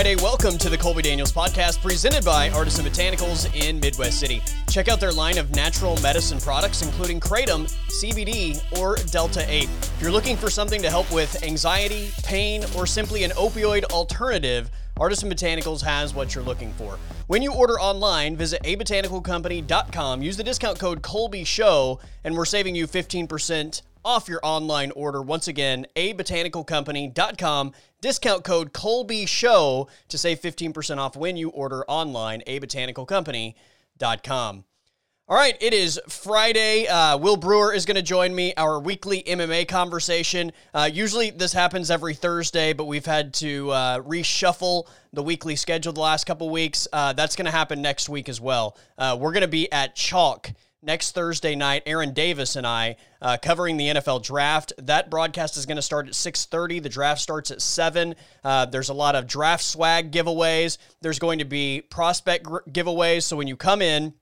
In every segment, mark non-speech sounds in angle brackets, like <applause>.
Friday. Welcome to the Colby Daniels podcast presented by Artisan Botanicals in Midwest City. Check out their line of natural medicine products, including Kratom, CBD, or Delta 8. If you're looking for something to help with anxiety, pain, or simply an opioid alternative, Artisan Botanicals has what you're looking for. When you order online, visit abotanicalcompany.com, use the discount code Colby Show, and we're saving you 15% off your online order. Once again, abotanicalcompany.com, discount code Colby Show to save 15% off when you order online, abotanicalcompany.com. All right, it is Friday. Uh, Will Brewer is going to join me, our weekly MMA conversation. Uh, usually this happens every Thursday, but we've had to uh, reshuffle the weekly schedule the last couple weeks. Uh, that's going to happen next week as well. Uh, we're going to be at Chalk next Thursday night. Aaron Davis and I uh, covering the NFL draft. That broadcast is going to start at 6:30. The draft starts at seven. Uh, there's a lot of draft swag giveaways. There's going to be prospect gr- giveaways. So when you come in,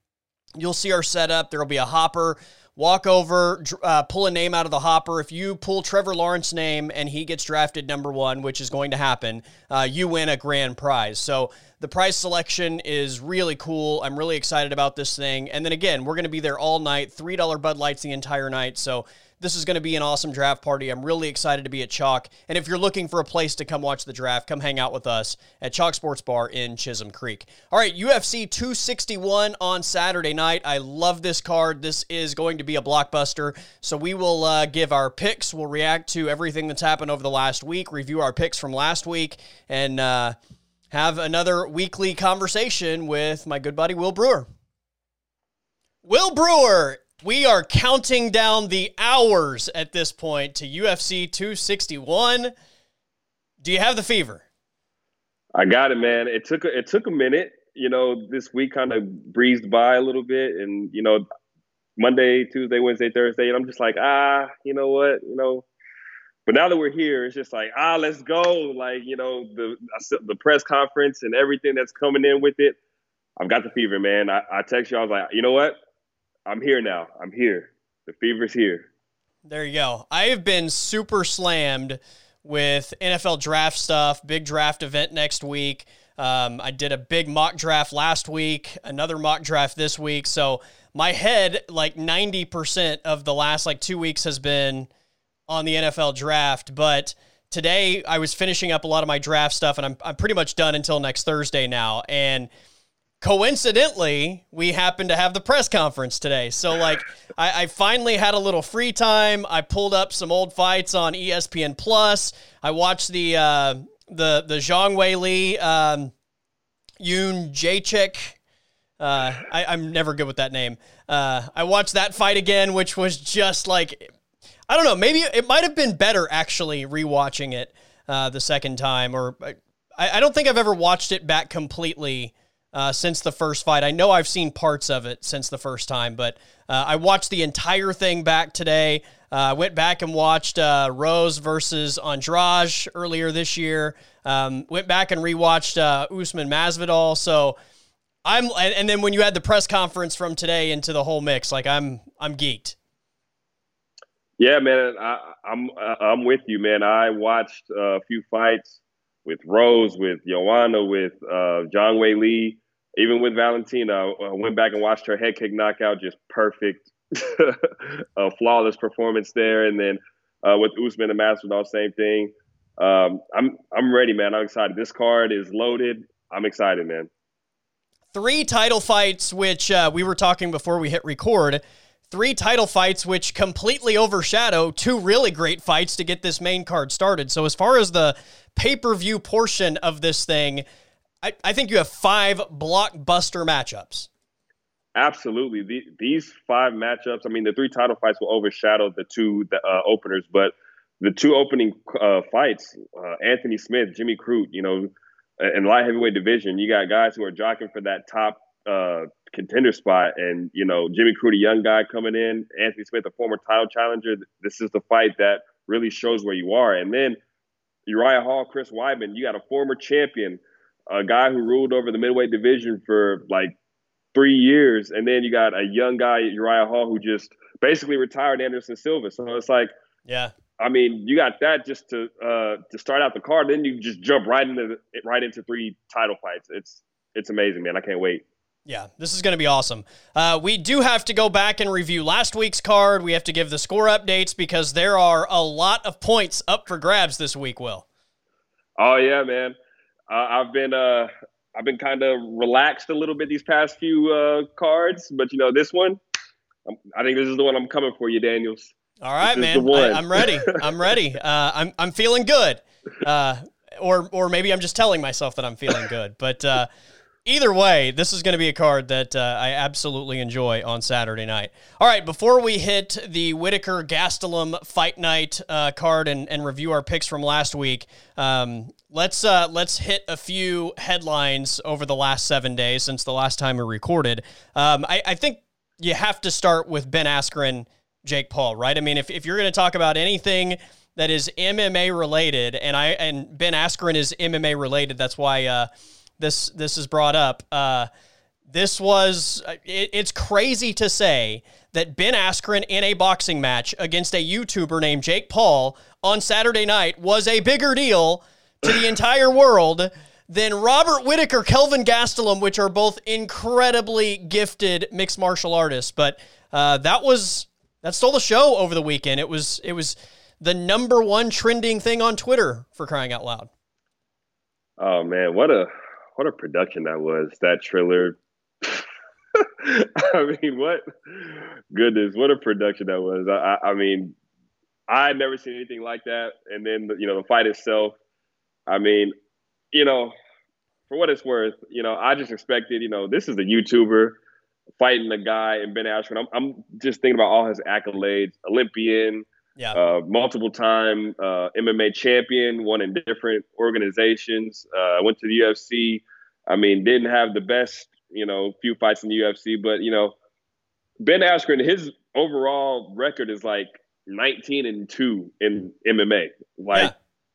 you'll see our setup. There will be a hopper. Walk over, uh, pull a name out of the hopper. If you pull Trevor Lawrence's name and he gets drafted number one, which is going to happen, uh, you win a grand prize. So the prize selection is really cool. I'm really excited about this thing. And then again, we're going to be there all night. $3 Bud Lights the entire night. So this is going to be an awesome draft party. I'm really excited to be at Chalk. And if you're looking for a place to come watch the draft, come hang out with us at Chalk Sports Bar in Chisholm Creek. All right, UFC 261 on Saturday night. I love this card. This is going to be a blockbuster. So we will uh, give our picks. We'll react to everything that's happened over the last week, review our picks from last week, and uh, have another weekly conversation with my good buddy Will Brewer. Will Brewer we are counting down the hours at this point to UFC 261. Do you have the fever? I got it, man. It took a, it took a minute. You know, this week kind of breezed by a little bit, and you know, Monday, Tuesday, Wednesday, Thursday, and I'm just like, ah, you know what, you know. But now that we're here, it's just like, ah, let's go. Like, you know, the the press conference and everything that's coming in with it. I've got the fever, man. I, I text you. I was like, you know what? I'm here now. I'm here. The fever's here. There you go. I have been super slammed with NFL draft stuff, big draft event next week. Um, I did a big mock draft last week, another mock draft this week. So my head, like 90% of the last like two weeks has been on the NFL draft. But today I was finishing up a lot of my draft stuff and I'm, I'm pretty much done until next Thursday now. And coincidentally, we happened to have the press conference today. So, like, I, I, finally had a little free time. I pulled up some old fights on ESPN Plus. I watched the uh, the the Zhang Wei Li um, Yoon. Uh, I, I'm never good with that name. Uh, I watched that fight again, which was just like, I don't know, maybe it might have been better actually rewatching it uh, the second time, or I, I don't think I've ever watched it back completely uh, since the first fight. I know I've seen parts of it since the first time, but uh, I watched the entire thing back today. Uh, I went back and watched uh, Rose versus Andrade earlier this year. Um, went back and rewatched uh, Usman Masvidal. So I'm, and, and then when you had the press conference from today into the whole mix, like I'm, I'm geeked. Yeah, man, I, I'm, I'm with you, man. I watched a few fights with Rose, with Joanna, with uh, Zhang Wei Li, even with Valentina. I went back and watched her head kick knockout, just perfect, <laughs> a flawless performance there. And then uh, with Usman and Masvidal, same thing. Um, I'm I'm ready, man. I'm excited. This card is loaded. I'm excited, man. Three title fights, which uh, we were talking before we hit record three title fights, which completely overshadow two really great fights to get this main card started. So, as far as the pay per view portion of this thing, I, I, think you have five blockbuster matchups. Absolutely. The, these five matchups, I mean, the three title fights will overshadow the two uh, openers, but the two opening uh, fights, uh, Anthony Smith, Jimmy Crute, you know, in light heavyweight division, you got guys who are jockeying for that top uh, contender spot. And, you know, Jimmy Crute, a young guy coming in, Anthony Smith, a former title challenger. This is the fight that really shows where you are. And then Uriah Hall, Chris Weidman, you got a former champion, a guy who ruled over the midweight division for like three years. And then you got a young guy, Uriah Hall, who just basically retired Anderson Silva. So it's like, yeah. I mean, you got that just to uh, to start out the card. Then you just jump right into right into three title fights. It's it's amazing, man. I can't wait. Yeah, this is going to be awesome. Uh, we do have to go back and review last week's card. We have to give the score updates because there are a lot of points up for grabs this week. Will. Oh yeah, man. Uh, I've been uh, I've been kind of relaxed a little bit these past few uh, cards, but you know this one, I'm, i think this is the one I'm coming for you, Daniels. All right, man. I, am ready. I'm ready. <laughs> Uh, I'm I'm feeling good. Uh, or or maybe I'm just telling myself that I'm feeling good. But uh, either way, this is going to be a card that uh, I absolutely enjoy on Saturday night. All right, before we hit the Whittaker Gastelum Fight Night uh, card and, and review our picks from last week, um, let's uh, let's hit a few headlines over the last seven days since the last time we recorded. Um, I, I think you have to start with Ben Askren Jake Paul, right? I mean, if, if you're going to talk about anything that is MMA related, and I and Ben Askren is MMA related, that's why uh, this this is brought up. Uh, this was it, it's crazy to say that Ben Askren in a boxing match against a YouTuber named Jake Paul on Saturday night was a bigger deal to the entire world than Robert Whittaker, Kelvin Gastelum, which are both incredibly gifted mixed martial artists. But uh, that was that stole the show over the weekend. It was it was the number one trending thing on Twitter for crying out loud. Oh man, what a what a production that was. That trailer. <laughs> I mean, what goodness, what a production that was. I, I, mean, I had never seen anything like that. And then you know the fight itself. I mean, you know, for what it's worth, you know, I just expected, you know, this is a YouTuber fighting a guy in Ben Askren. I'm, I'm just thinking about all his accolades: Olympian, yeah. uh, multiple time uh, MMA champion, won in different organizations. Uh, went to the UFC. I mean, didn't have the best, you know, few fights in the UFC, but you know, Ben Askren, his overall record is like 19 and two in MMA. Like yeah.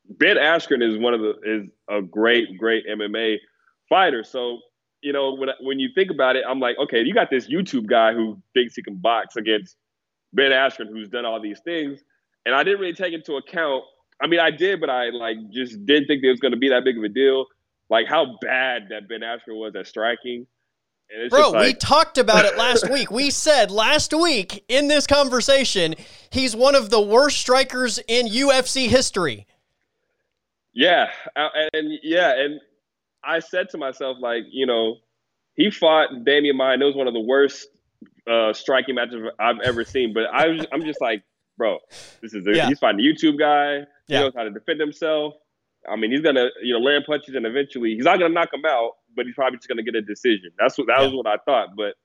Ben Askren is one of the is a great, great MMA fighter. So you know, when when you think about it, I'm like, okay, you got this YouTube guy who thinks he can box against Ben Askren, who's done all these things, and I didn't really take into account. I mean, I did, but I like just didn't think it was going to be that big of a deal. Like how bad that Ben Askren was at striking. Bro, like... we <laughs> talked about it last week. We said last week in this conversation, he's one of the worst strikers in UFC history. Yeah, and yeah, and I said to myself, like, you know, he fought Demian Maia. It was one of the worst uh, striking matches I've ever seen. But I was, I'm just like, bro, this is a, yeah. he's fighting a YouTube guy. He yeah. knows how to defend himself. I mean, he's gonna you know land punches and eventually he's not gonna knock him out, but he's probably just gonna get a decision. That's what that yeah. was what I thought. But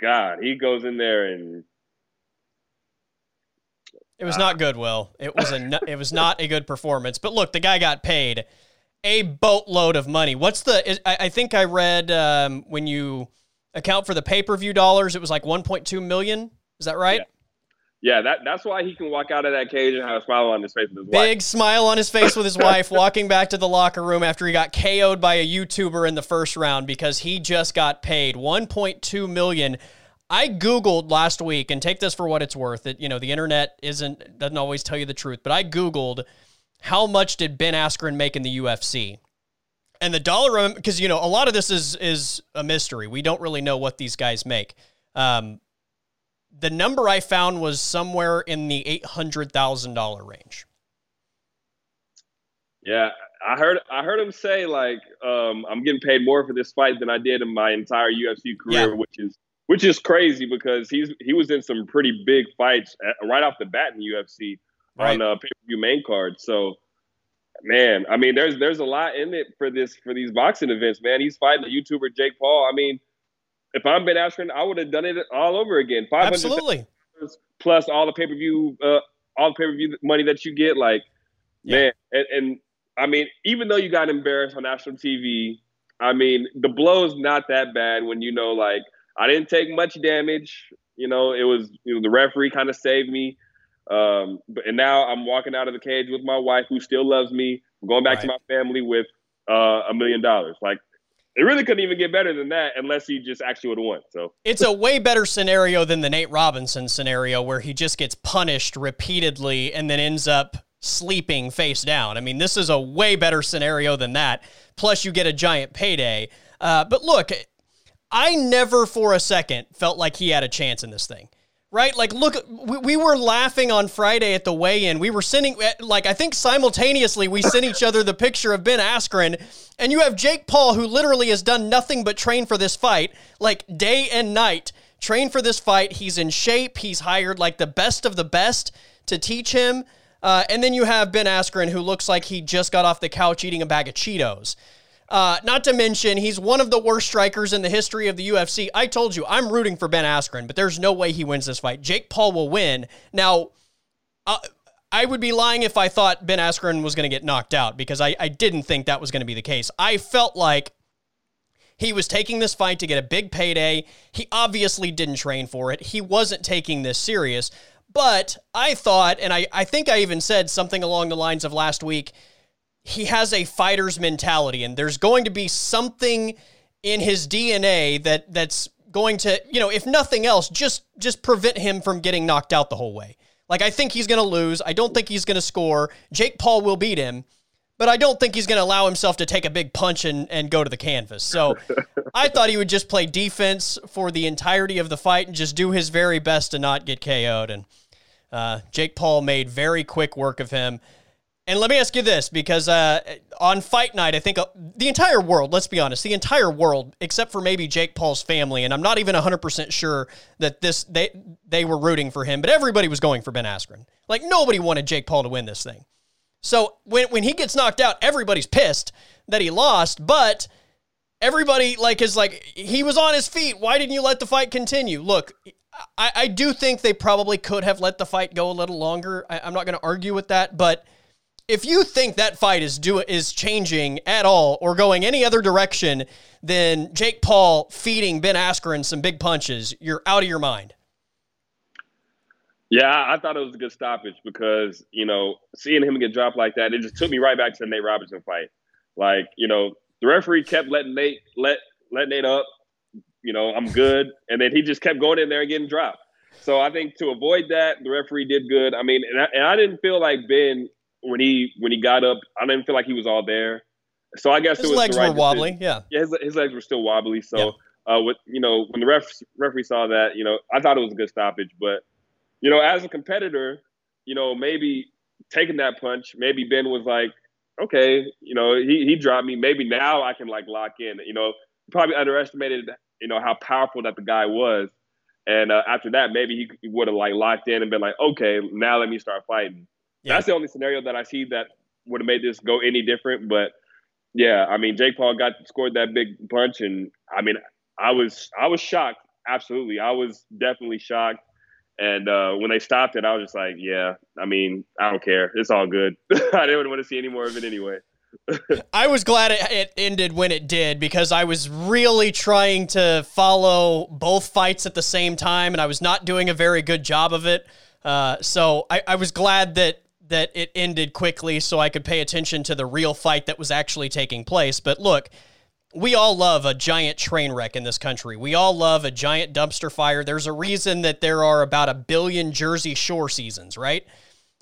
God, he goes in there and it was not good. Will it was a it was not a good performance. But look, the guy got paid a boatload of money. What's the? I, think I read um, when you account for the pay per view dollars, it was like 1.2 million. Is that right? Yeah. Yeah, that, that's why he can walk out of that cage and have a smile on his face with his Big wife. Big smile on his face with his wife, walking back to the locker room after he got KO'd by a YouTuber in the first round because he just got paid 1.2 million. I googled last week, and take this for what it's worth. That you know the internet isn't doesn't always tell you the truth, but I googled how much did Ben Askren make in the UFC? And the dollar, because you know, a lot of this is is a mystery. We don't really know what these guys make. Um, the number I found was somewhere in the eight hundred thousand dollar range. Yeah, I heard I heard him say like um, I'm getting paid more for this fight than I did in my entire UFC career, yeah. which is which is crazy because he's he was in some pretty big fights at, right off the bat in the UFC right. on uh, pay per view main card. So, man, I mean, there's there's a lot in it for this for these boxing events, man. He's fighting the YouTuber, Jake Paul. I mean, if I'm Ben Askren, I would have done it all over again. Five hundred absolutely plus all the pay per view, uh, all the pay per view money that you get. Like, yeah. man, and, and I mean, even though you got embarrassed on national TV, I mean, the blow is not that bad when you know, like, I didn't take much damage. You know, it was you know the referee kind of saved me. Um, but, and now I'm walking out of the cage with my wife, who still loves me. I'm going back right. to my family with uh, a million dollars. Like it really couldn't even get better than that unless he just actually would have won. So it's a way better scenario than the Nate Robinson scenario where he just gets punished repeatedly and then ends up sleeping face down. I mean, this is a way better scenario than that. Plus, you get a giant payday. Uh, but look, I never for a second felt like he had a chance in this thing right? Like, look, we, we were laughing on Friday at the weigh in. We were sending, eh, like, I think simultaneously we sent each other the picture of Ben Askren, and you have Jake Paul, who literally has done nothing but train for this fight, like, day and night. Train for this fight. He's in shape. He's hired, like, the best of the best to teach him. Uh, and then you have Ben Askren, who looks like he just got off the couch eating a bag of Cheetos. Uh, not to mention, he's one of the worst strikers in the history of the UFC. I told you, I'm rooting for Ben Askren, but there's no way he wins this fight. Jake Paul will win. Now, uh, I would be lying if I thought Ben Askren was going to get knocked out because I, I didn't think that was going to be the case. I felt like he was taking this fight to get a big payday. He obviously didn't train for it. He wasn't taking this serious. But I thought, and I, I think I even said something along the lines of last week he has a fighter's mentality, and there's going to be something in his DNA that that's going to, you know, if nothing else, just just prevent him from getting knocked out the whole way. Like I think he's going to lose. I don't think he's going to score. Jake Paul will beat him, but I don't think he's going to allow himself to take a big punch and, and go to the canvas. So <laughs> I thought he would just play defense for the entirety of the fight and just do his very best to not get KO'd. And uh, Jake Paul made very quick work of him. And let me ask you this, because uh, on fight night, I think uh, the entire world, let's be honest, the entire world, except for maybe Jake Paul's family, and I'm not even 100% sure that this they they were rooting for him, but everybody was going for Ben Askren. Like nobody wanted Jake Paul to win this thing. So when when he gets knocked out, everybody's pissed that he lost, but everybody like is like he was on his feet. Why didn't you let the fight continue? Look, I, I do think they probably could have let the fight go a little longer. I, I'm not going to argue with that, but if you think that fight is do is changing at all or going any other direction than Jake Paul feeding Ben Askren some big punches, you're out of your mind. Yeah, I thought it was a good stoppage because you know seeing him get dropped like that, it just took me right back to the Nate Robinson fight. Like you know, the referee kept letting Nate let let Nate up. You know, I'm good, and then he just kept going in there and getting dropped. So I think to avoid that, the referee did good. I mean, and I, and I didn't feel like Ben when he when he got up, I didn't feel like he was all there. So I guess his it was legs right were wobbly. Yeah, yeah, his, his legs were still wobbly. So yeah. uh, with you know when the ref referee saw that, you know, I thought it was a good stoppage. But you know, as a competitor, you know, maybe taking that punch, maybe Ben was like, okay, you know, he he dropped me. Maybe now I can like lock in. You know, probably underestimated you know how powerful that the guy was. And uh, after that, maybe he would have like locked in and been like, okay, now let me start fighting. Yeah. That's the only scenario that I see that would have made this go any different. But yeah, I mean, Jake Paul got scored that big punch, and I mean, I was I was shocked. Absolutely, I was definitely shocked. And uh, when they stopped it, I was just like, yeah, I mean, I don't care. It's all good. <laughs> I didn't want to see any more of it anyway. <laughs> I was glad it, it, ended when it did because I was really trying to follow both fights at the same time, and I was not doing a very good job of it. Uh, so I, I was glad that that it ended quickly so I could pay attention to the real fight that was actually taking place. But look, we all love a giant train wreck in this country. We all love a giant dumpster fire. There's a reason that there are about a billion Jersey Shore seasons, right?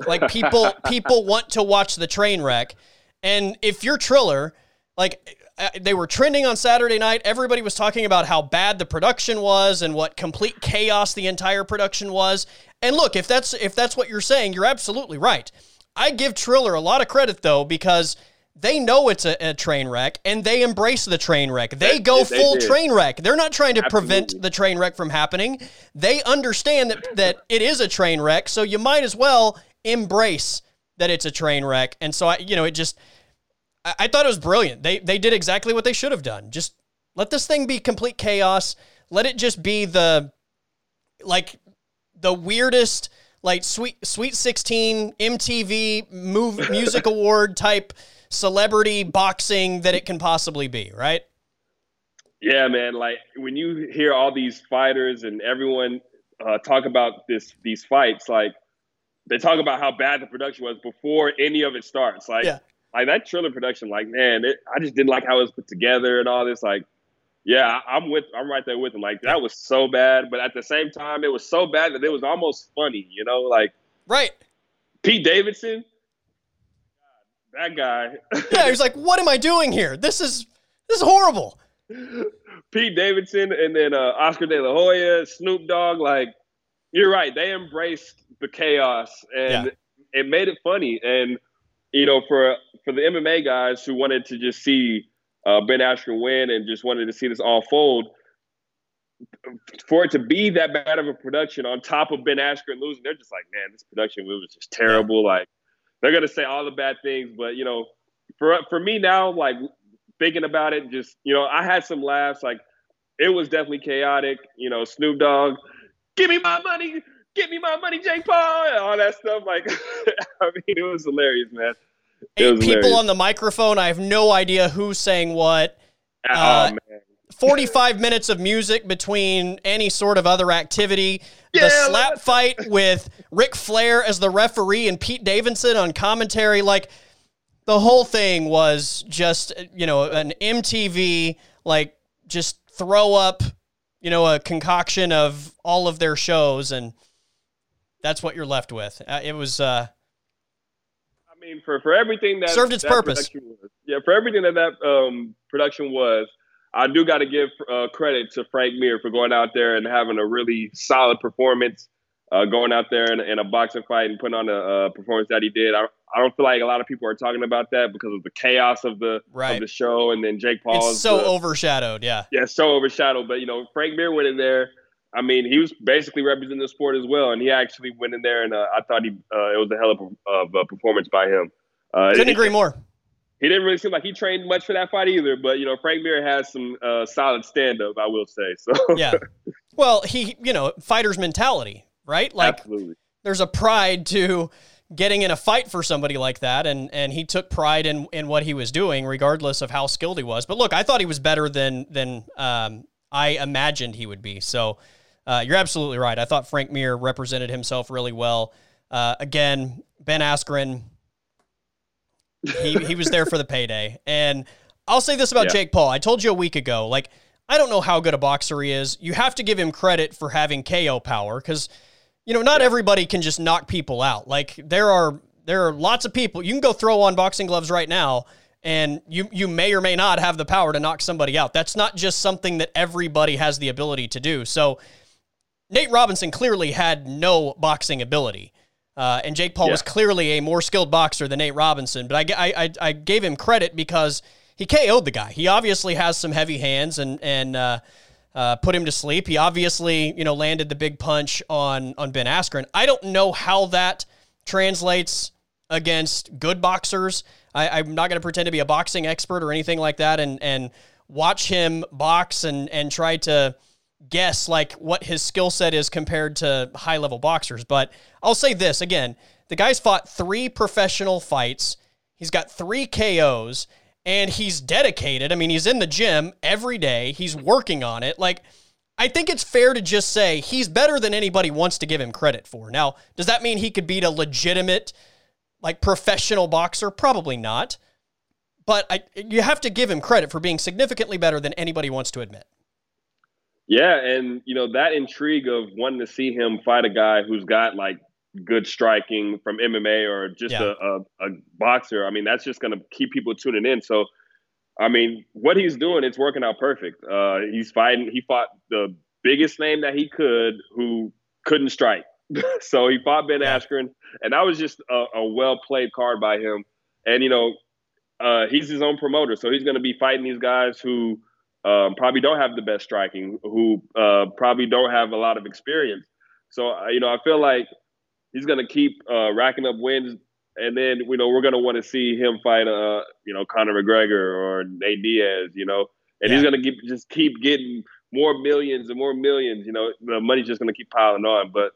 Like people <laughs> people want to watch the train wreck. And if you're Triller, like uh, they were trending on Saturday night. Everybody was talking about how bad the production was and what complete chaos the entire production was. And look, if that's if that's what you're saying, you're absolutely right. I give Triller a lot of credit though because they know it's a, a train wreck and they embrace the train wreck. They go they, full train wreck. They're not trying to absolutely. prevent the train wreck from happening. They understand that that it is a train wreck, so you might as well embrace that it's a train wreck. And so I, you know, it just I, I thought it was brilliant. They they did exactly what they should have done. Just let this thing be complete chaos. Let it just be the like the weirdest like sweet sweet 16 MTV move <laughs> music award type celebrity boxing that it can possibly be, right? Yeah, man. Like when you hear all these fighters and everyone uh, talk about this these fights, like they talk about how bad the production was before any of it starts. Like yeah. like that trailer production, like man, it, I just didn't like how it was put together and all this. Like, yeah, I'm with, I'm right there with him. Like that was so bad, but at the same time, it was so bad that it was almost funny. You know, like right. Pete Davidson, that guy. <laughs> yeah, he's like, what am I doing here? This is this is horrible. <laughs> Pete Davidson and then uh, Oscar De La Hoya, Snoop Dogg, like you're right. They embraced the chaos and yeah. it made it funny. And you know, for for the MMA guys who wanted to just see uh, Ben Askren win and just wanted to see this all fold, for it to be that bad of a production on top of Ben Askren losing, they're just like, man, this production was just terrible. Like they're gonna say all the bad things, but you know, for for me now, like thinking about it, just you know, I had some laughs. Like it was definitely chaotic. You know, Snoop Dogg, give me my money, give me my money, Jake Paul, and all that stuff. Like, <laughs> I mean, it was hilarious, man. Eight people hilarious. on the microphone. I have no idea who's saying what. Oh uh, man. 45 minutes of music between any sort of other activity. Yeah, the slap fight with Ric Flair as the referee and Pete Davidson on commentary. Like, the whole thing was just, you know, an MTV, like, just throw up, you know, a concoction of all of their shows. And that's what you're left with. Uh, it was, uh, I mean, for, for everything that served its that purpose. Was, yeah, for everything that that um, production was, I do got to give uh, credit to Frank Mir for going out there and having a really solid performance, uh, going out there in, in, a boxing fight and putting on a, performance that he did. I, I, don't feel like a lot of people are talking about that because of the chaos of the right. of the show, and then Jake Paul. It's so overshadowed, yeah. Yeah, so overshadowed. But you know, Frank Mir went in there. I mean, he was basically representing the sport as well, and he actually went in there, and uh, I thought he uh, it was a hell of a, of a performance by him. Uh, Couldn't it, agree more he didn't really seem like he trained much for that fight either. But you know, Frank Mir has some uh, solid stand up, I will say. So <laughs> yeah, well, he you know fighter's mentality, right? Like Absolutely. there's a pride to getting in a fight for somebody like that, and and he took pride in in what he was doing, regardless of how skilled he was. But look, I thought he was better than than um, I imagined he would be. So. Uh, you're absolutely right. I thought Frank Mir represented himself really well. Uh, again, Ben Askren, he he was there for the payday. And I'll say this about yeah. Jake Paul. I told you a week ago, like I don't know how good a boxer he is. You have to give him credit for having KO power because you know not yeah. everybody can just knock people out. Like there are there are lots of people. You can go throw on boxing gloves right now and you you may or may not have the power to knock somebody out. That's not just something that everybody has the ability to do. So Nate Robinson clearly had no boxing ability. Uh, and Jake Paul yeah. was clearly a more skilled boxer than Nate Robinson, but I, I, I gave him credit because he KO'd the guy. He obviously has some heavy hands and and uh, uh, put him to sleep. He obviously you know landed the big punch on on Ben Askren. I don't know how that translates against good boxers. I, am not going to pretend to be a boxing expert or anything like that, and and watch him box and and try to guess like what his skill set is compared to high level boxers. But I'll say this again the guy's fought three professional fights, he's got three KOs, and he's dedicated. I mean, he's in the gym every day, he's working on it. Like, I think it's fair to just say he's better than anybody wants to give him credit for. Now, does that mean he could beat a legitimate, like professional boxer? Probably not. But I, you have to give him credit for being significantly better than anybody wants to admit. Yeah, and you know that intrigue of wanting to see him fight a guy who's got like good striking from MMA or just yeah. a, a, a, boxer. I mean, that's just going to keep people tuning in. So, I mean, what he's doing, it's working out perfect. Uh, he's fighting. He fought the biggest name that he could, who couldn't strike. <laughs> so he fought Ben. Askren, and that was just a, a well played card by him. And you know, uh, he's his own promoter, so he's going to be fighting these guys who um, probably don't have the best striking, who uh, probably don't have a lot of experience. So you know, I feel like he's going to keep uh, racking up wins, and then you know we're going to want to see him fight, uh, you know, Conor McGregor or Nate Diaz, you know, and yeah. he's going to just keep getting more millions and more millions. You know, the money's just going to keep piling on. But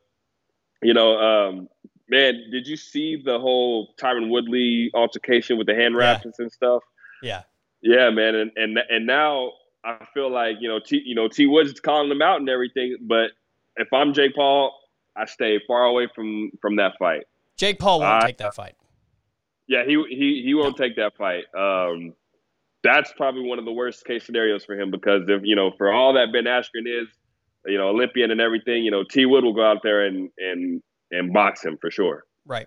you know, um, man, did you see the whole Tyron Woodley altercation with the hand wraps yeah. and stuff? Yeah. Yeah, man, and and and now I feel like you know, T, you know, T Woods is calling them out and everything. But if I'm Jake Paul, I stay far away from from that fight. Jake Paul won't take that fight. Yeah, he he he won't take that fight. Um, that's probably one of the worst case scenarios for him because if you know, for all that Ben Askren is, you know, Olympian and everything, you know, T Wood will go out there and and and box him for sure. Right.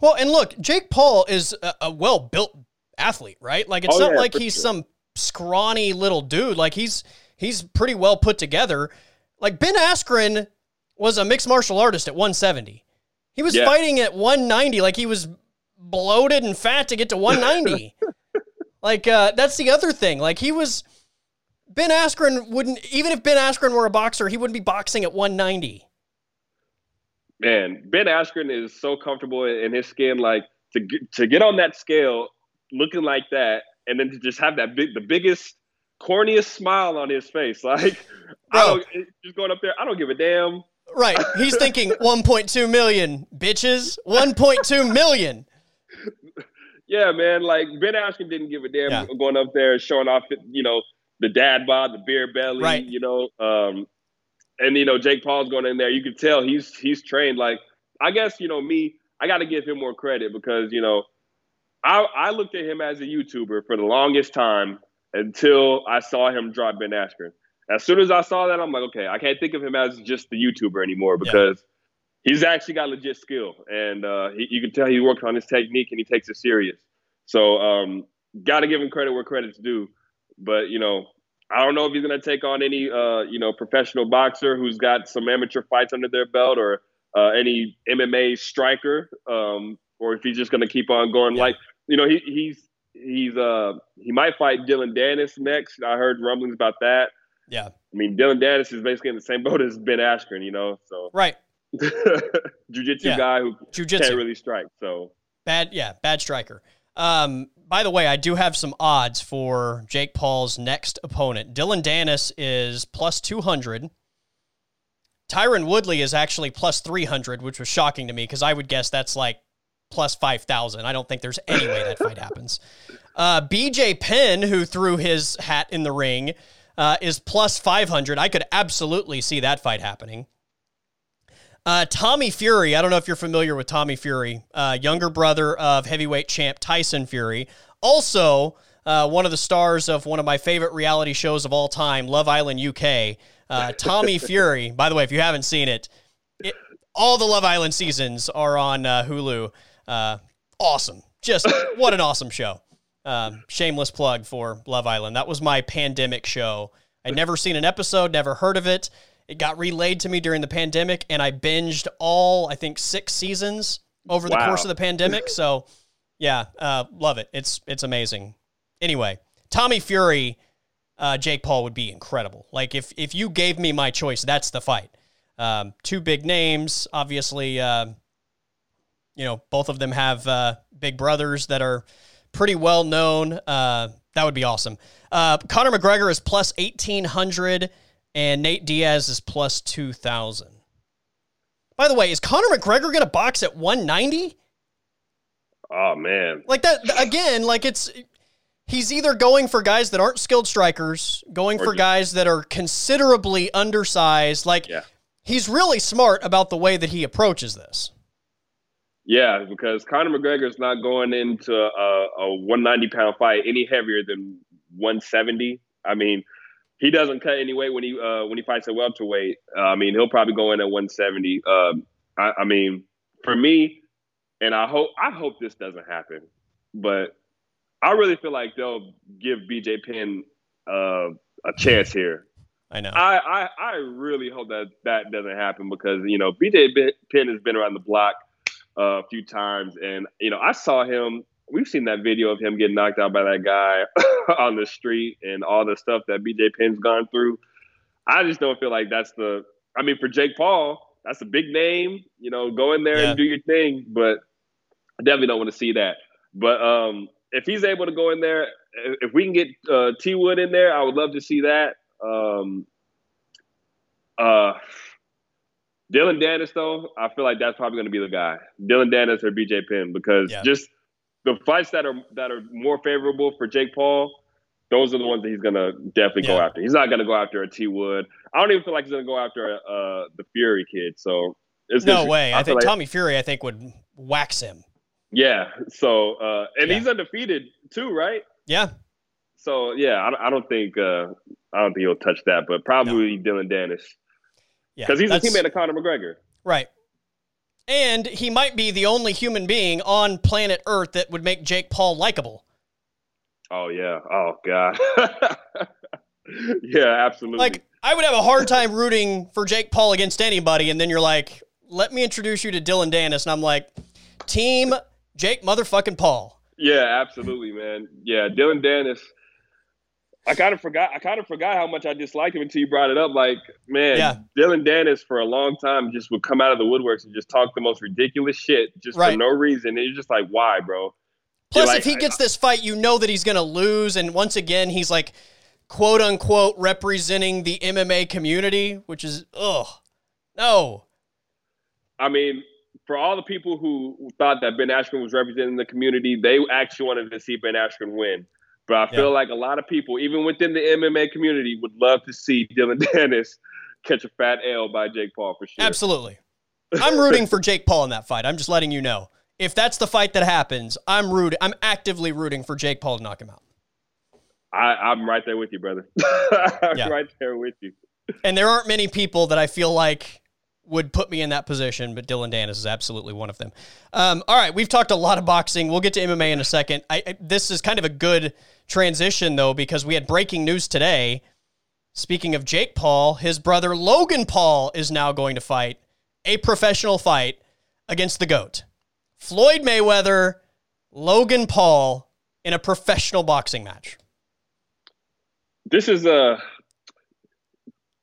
Well, and look, Jake Paul is a, a well built athlete, right? Like it's oh, not yeah, like he's sure. some scrawny little dude. Like he's he's pretty well put together. Like Ben Askren was a mixed martial artist at 170. He was yeah. fighting at 190 like he was bloated and fat to get to 190. <laughs> like uh, that's the other thing. Like he was Ben Askren wouldn't even if Ben Askren were a boxer, he wouldn't be boxing at 190. Man, Ben Askren is so comfortable in his skin. Like to to get on that scale, looking like that, and then to just have that big, the biggest, corniest smile on his face. <laughs> Like Bro. I don't just going up there. I don't give a damn. Right. He's thinking <laughs> 1.2 million bitches. 1.2 million. Yeah, man. Like Ben Askren didn't give a damn yeah. going up there showing off, you know, the dad bod, the beer belly, right. you know. Um, and you know, Jake Paul's going in there. You can tell he's he's trained. Like I guess you know me. I got to give him more credit because you know, I I looked at him as a YouTuber for the longest time until I saw him drop Ben Askren. As soon as I saw that, I'm like, okay, I can't think of him as just the YouTuber anymore because yeah. he's actually got legit skill, and uh, he, you can tell he works on his technique and he takes it serious. So, um, got to give him credit where credit's due. But you know, I don't know if he's going to take on any, uh, you know, professional boxer who's got some amateur fights under their belt or uh, any MMA striker, um, or if he's just going to keep on going. Yeah. Like, you know, he, he's he's uh he might fight Dillon Danis next. I heard rumblings about that. Yeah. I mean, Dillon Danis is basically in the same <laughs> boat as Ben Askren, you know. So right. <laughs> Jiu-jitsu yeah. guy who Jiu-jitsu. can't really strike. So bad, yeah, bad striker. Um, by the way, I do have some odds for Jake Paul's next opponent. Dillon Danis is plus 200. Tyron Woodley is actually plus 300, which was shocking to me because I would guess that's like plus 5,000. I don't think there's any way that fight happens. Uh, BJ Penn, who threw his hat in the ring, uh, is plus 500. I could absolutely see that fight happening. Uh, Tommy Fury, I don't know if you're familiar with Tommy Fury, uh, younger brother of heavyweight champ Tyson Fury. Also, uh, one of the stars of one of my favorite reality shows of all time, Love Island UK. Uh, <laughs> Tommy Fury, by the way, if you haven't seen it, it all the Love Island seasons are on uh, Hulu. Uh, awesome. Just <laughs> what an awesome show. Um, shameless plug for Love Island. That was my pandemic show. I'd never seen an episode, never heard of it. It got relayed to me during the pandemic, and I binged all, I think, six seasons over wow. the course of the pandemic. <laughs> So, yeah, uh, love it. It's it's amazing. Anyway, Tommy Fury, uh, Jake Paul would be incredible. Like if if you gave me my choice, that's the fight. Um, two big names, obviously. Uh, you know, both of them have uh, big brothers that are pretty well known. Uh, that would be awesome. Uh, Conor McGregor is plus eighteen hundred and Nate Diaz is plus 2,000. By the way, is Conor McGregor going to box at 190? Oh, man. Like that, again, like it's, he's either going for guys that aren't skilled strikers, going or for just, guys that are considerably undersized. Like, yeah. he's really smart about the way that he approaches this. Yeah, because Conor McGregor is not going into a, a 190 pound fight any heavier than 170. I mean, he doesn't cut any weight when he uh, when he fights at welterweight. Uh, I mean, he'll probably go in at 170. Um, I, I, mean, for me, and I hope I hope this doesn't happen, but I really feel like they'll give BJ Penn uh, a chance here. I know. I, I, I really hope that that doesn't happen because you know BJ Penn has been around the block uh, a few times, and you know I saw him we've seen that video of him getting knocked out by that guy <laughs> on the street and all the stuff that BJ Penn's gone through. I just don't feel like that's the. I mean, for Jake Paul, that's a big name. You know, go in there yeah. and do your thing. But I definitely don't want to see that. But um, if he's able to go in there, if we can get uh, T Wood in there, I would love to see that. Um, uh, Dillon Danis, though, I feel like that's probably going to be the guy. Dillon Danis or BJ Penn because yeah. just the fights that are that are more favorable for Jake Paul, those are the ones that he's gonna definitely yeah. go after. He's not gonna go after a T Wood. I don't even feel like he's gonna go after uh, the Fury kid. So it's no way. I, I think like, Tommy Fury, I think would wax him. Yeah. So uh, and Yeah. he's undefeated too, right? Yeah. So yeah, I, I don't think uh, I don't think he'll touch that, but probably Dillon Danis Yeah. because he's a teammate of Conor McGregor. Right. And he might be the only human being on planet Earth that would make Jake Paul likable. Oh yeah. Oh god. <laughs> yeah, absolutely. Like, I would have a hard time rooting for Jake Paul against anybody, and then you're like, let me introduce you to Dillon Danis, and I'm like, team Jake motherfucking Paul. yeah, absolutely, man. Yeah, Dillon Danis. I kind of forgot. I kind of forgot how much I disliked him until you brought it up. Like, man, Yeah. Dillon Danis for a long time just would come out of the woodworks and just talk the most ridiculous shit just Right. for no reason. And you're just like, why, bro? Plus, like, if he gets this fight, you know that he's going to lose. And once again, he's like, quote unquote, representing the MMA community, which is, ugh, no. I mean, for all the people who thought that Ben Askren was representing the community, they actually wanted to see Ben Askren win. But I feel Yeah. like a lot of people, even within the MMA community, would love to see Dillon <laughs> Danis catch a fat L by Jake Paul for sure. Absolutely. I'm rooting for Jake Paul in that fight. I'm just letting you know. If that's the fight that happens, I'm rooting. I'm actively rooting for Jake Paul to knock him out. I, I'm right there with you, brother. <laughs> I'm Yeah. right there with you. And there aren't many people that I feel like would put me in that position, but Dillon Danis is absolutely one of them. Um, all right, we've talked a lot of boxing. We'll get to MMA in a second. I, I, this is kind of a good transition, though, because we had breaking news today. Speaking of Jake Paul, his brother Logan Paul is now going to fight a professional fight against the GOAT. Floyd Mayweather, Logan Paul in a professional boxing match. This is uh,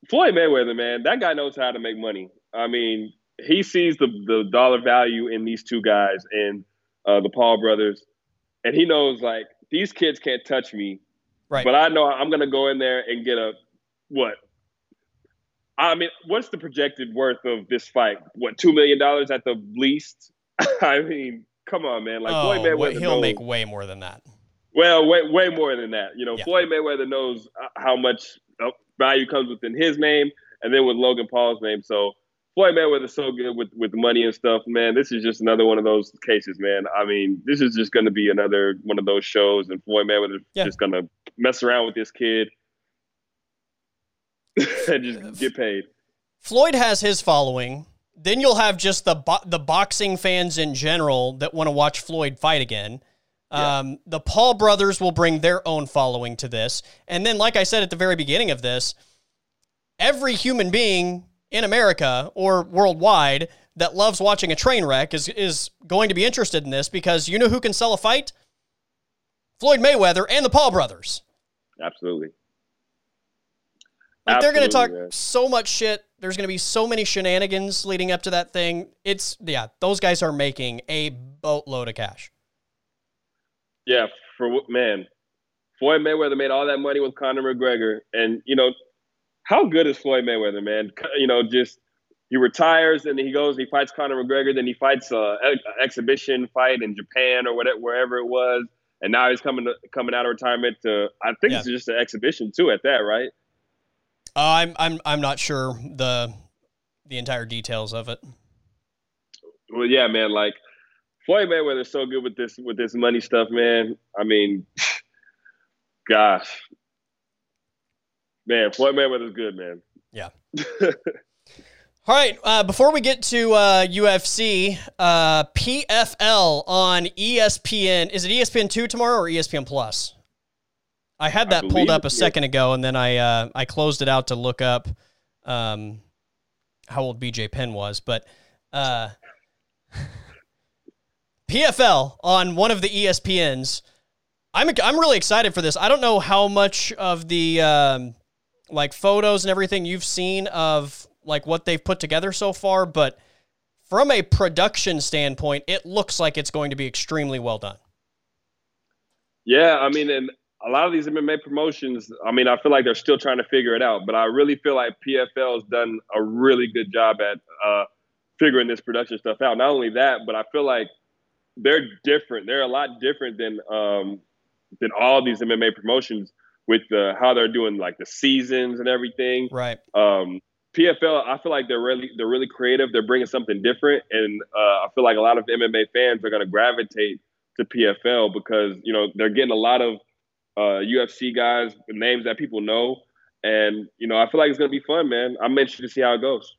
Floyd Mayweather, man. That guy knows how to make money. I mean, he sees the, the dollar value in these two guys and uh, the Paul brothers, and he knows like these kids can't touch me. Right. But I know I'm gonna go in there and get a what? I mean, what's the projected worth of this fight? What two million dollars at the least? <laughs> I mean, come on, man. Like oh, Floyd Mayweather, he'll knows- make way more than that. well, way way more than that. You know, Yeah. Floyd Mayweather knows uh, how much uh, value comes within his name, and then with Logan Paul's name. So Floyd Mayweather's so good with with money and stuff, man. This is just another one of those cases, man. I mean, this is just going to be another one of those shows, and Floyd Mayweather's Yeah. just going to mess around with this kid <laughs> and just get paid. Floyd has his following. Then you'll have just the bo- the boxing fans in general that want to watch Floyd fight again. Yeah. Um, the Paul brothers will bring their own following to this, and then, like I said at the very beginning of this, every human being in America or worldwide that loves watching a train wreck is is going to be interested in this because you know who can sell a fight? Floyd Mayweather and the Paul brothers. Absolutely. Like they're going to talk man. so much shit. There's going to be so many shenanigans leading up to that thing. It's yeah, those guys are making a boatload of cash. Yeah, for man, Floyd Mayweather made all that money with Conor McGregor, and you know how good is Floyd Mayweather, man? You know, just he retires and then he goes and he fights Conor McGregor, then he fights a, ex- exhibition fight in Japan or whatever, wherever it was, and now he's coming to, coming out of retirement to I think Yeah. it's just an exhibition too at that, right? Uh, I'm I'm I'm not sure the the entire details of it. Well, yeah, man, like Floyd Mayweather's so good with this with this money stuff, man. I mean, <laughs> gosh, man, Floyd Mayweather's good, man. Yeah. <laughs> All right, uh, before we get to uh, UFC, uh, PFL on ESPN. Is it ESPN two tomorrow or ESPN Plus? I had I that pulled up a second ago, and then I uh, I closed it out to look up um, how old BJ Penn was, but uh, <laughs> PFL on one of the ESPNs. I'm I'm really excited for this. I don't know how much of the um, like photos and everything you've seen of like what they've put together so far, but from a production standpoint, it looks like it's going to be extremely well done. Yeah, I mean, and a lot of these MMA promotions, I mean, I feel like they're still trying to figure it out, but I really feel like PFL has done a really good job at uh, figuring this production stuff out. Not only that, but I feel like they're different. They're a lot different than um, than all these MMA promotions with the how they're doing like the seasons and everything. Right. Um, PFL, I feel like they're really they're really creative. They're bringing something different, and uh, I feel like a lot of MMA fans are going to gravitate to PFL because you know they're getting a lot of uh, UFC guys, names that people know, and you know I feel like it's going to be fun, man. I'm interested to see how it goes.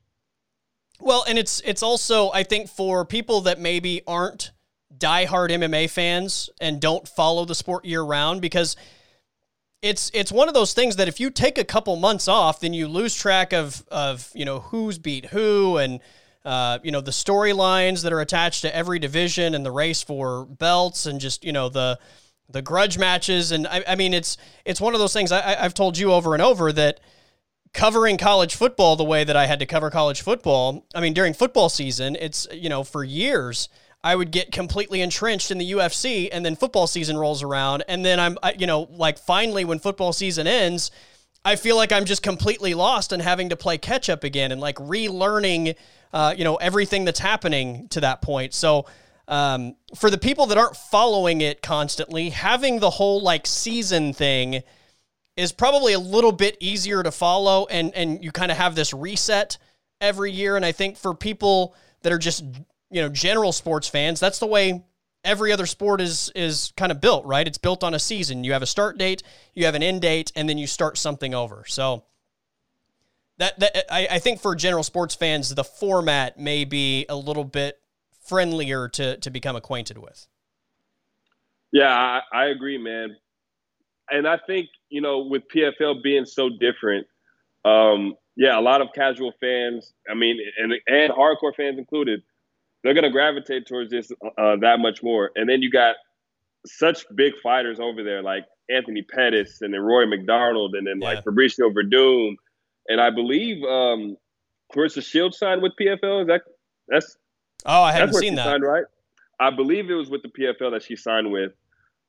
Well, and it's it's also I think for people that maybe aren't diehard MMA fans and don't follow the sport year round because it's it's one of those things that if you take a couple months off, then you lose track of of you know who's beat who and uh, you know the storylines that are attached to every division and the race for belts and just you know the the grudge matches and I, I mean it's it's one of those things I, I've told you over and over that covering college football the way that I had to cover college football. I mean during football season, it's you know for years I would get completely entrenched in the UFC, and then football season rolls around, and then I'm, I, you know, like finally when football season ends, I feel like I'm just completely lost and having to play catch up again and like relearning, uh, you know, everything that's happening to that point. So. Um, for the people that aren't following it constantly, having the whole like season thing is probably a little bit easier to follow, and and you kind of have this reset every year. And I think for people that are just you know, general sports fans, that's the way every other sport is is kind of built, right? It's built on a season. You have a start date, you have an end date, and then you start something over. So that, that I, I think for general sports fans, the format may be a little bit friendlier to to become acquainted with. Yeah, I, I agree, man. And I think you know, with PFL being so different, um, yeah, a lot of casual fans, I mean, and and hardcore fans included, they're going to gravitate towards this uh, that much more. And then you got such big fighters over there like Anthony Pettis and then Rory MacDonald and then yeah. like Fabricio Werdum. And I believe um, Claressa Shields signed with PFL. Is that that's oh I haven't seen that signed, right? I believe it was with the PFL that she signed with,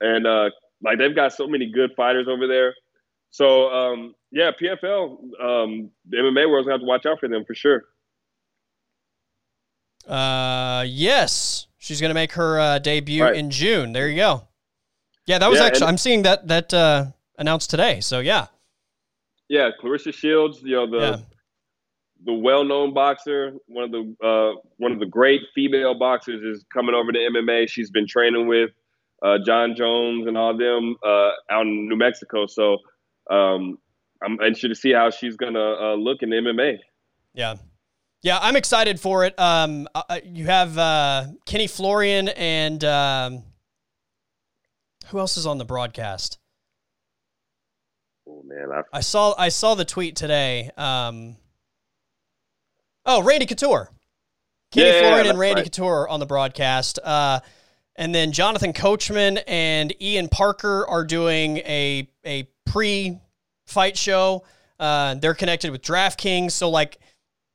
and uh, like they've got so many good fighters over there. So um, yeah, PFL, um, the MMA world's gonna have to watch out for them for sure. Uh, yes, she's gonna make her uh, debut right. in June. There you go. Yeah, that was yeah, actually. I'm seeing that that uh, announced today. So yeah. Yeah, Claressa Shields, you know the yeah. the well-known boxer, one of the uh, one of the great female boxers, is coming over to MMA. She's been training with uh, Jon Jones and all them uh, out in New Mexico. So um, I'm interested to see how she's gonna uh, look in MMA. Yeah, yeah, I'm excited for it. Um, uh, uh, you have uh, Kenny Florian and um, who else is on the broadcast? Oh man, I, I saw I saw the tweet today. Um, oh, Randy Couture, Kenny yeah, Florian and Randy right. Couture on the broadcast. Uh, and then Jonathan Coachman and Ian Parker are doing a a pre fight show. Uh, they're connected with DraftKings, so like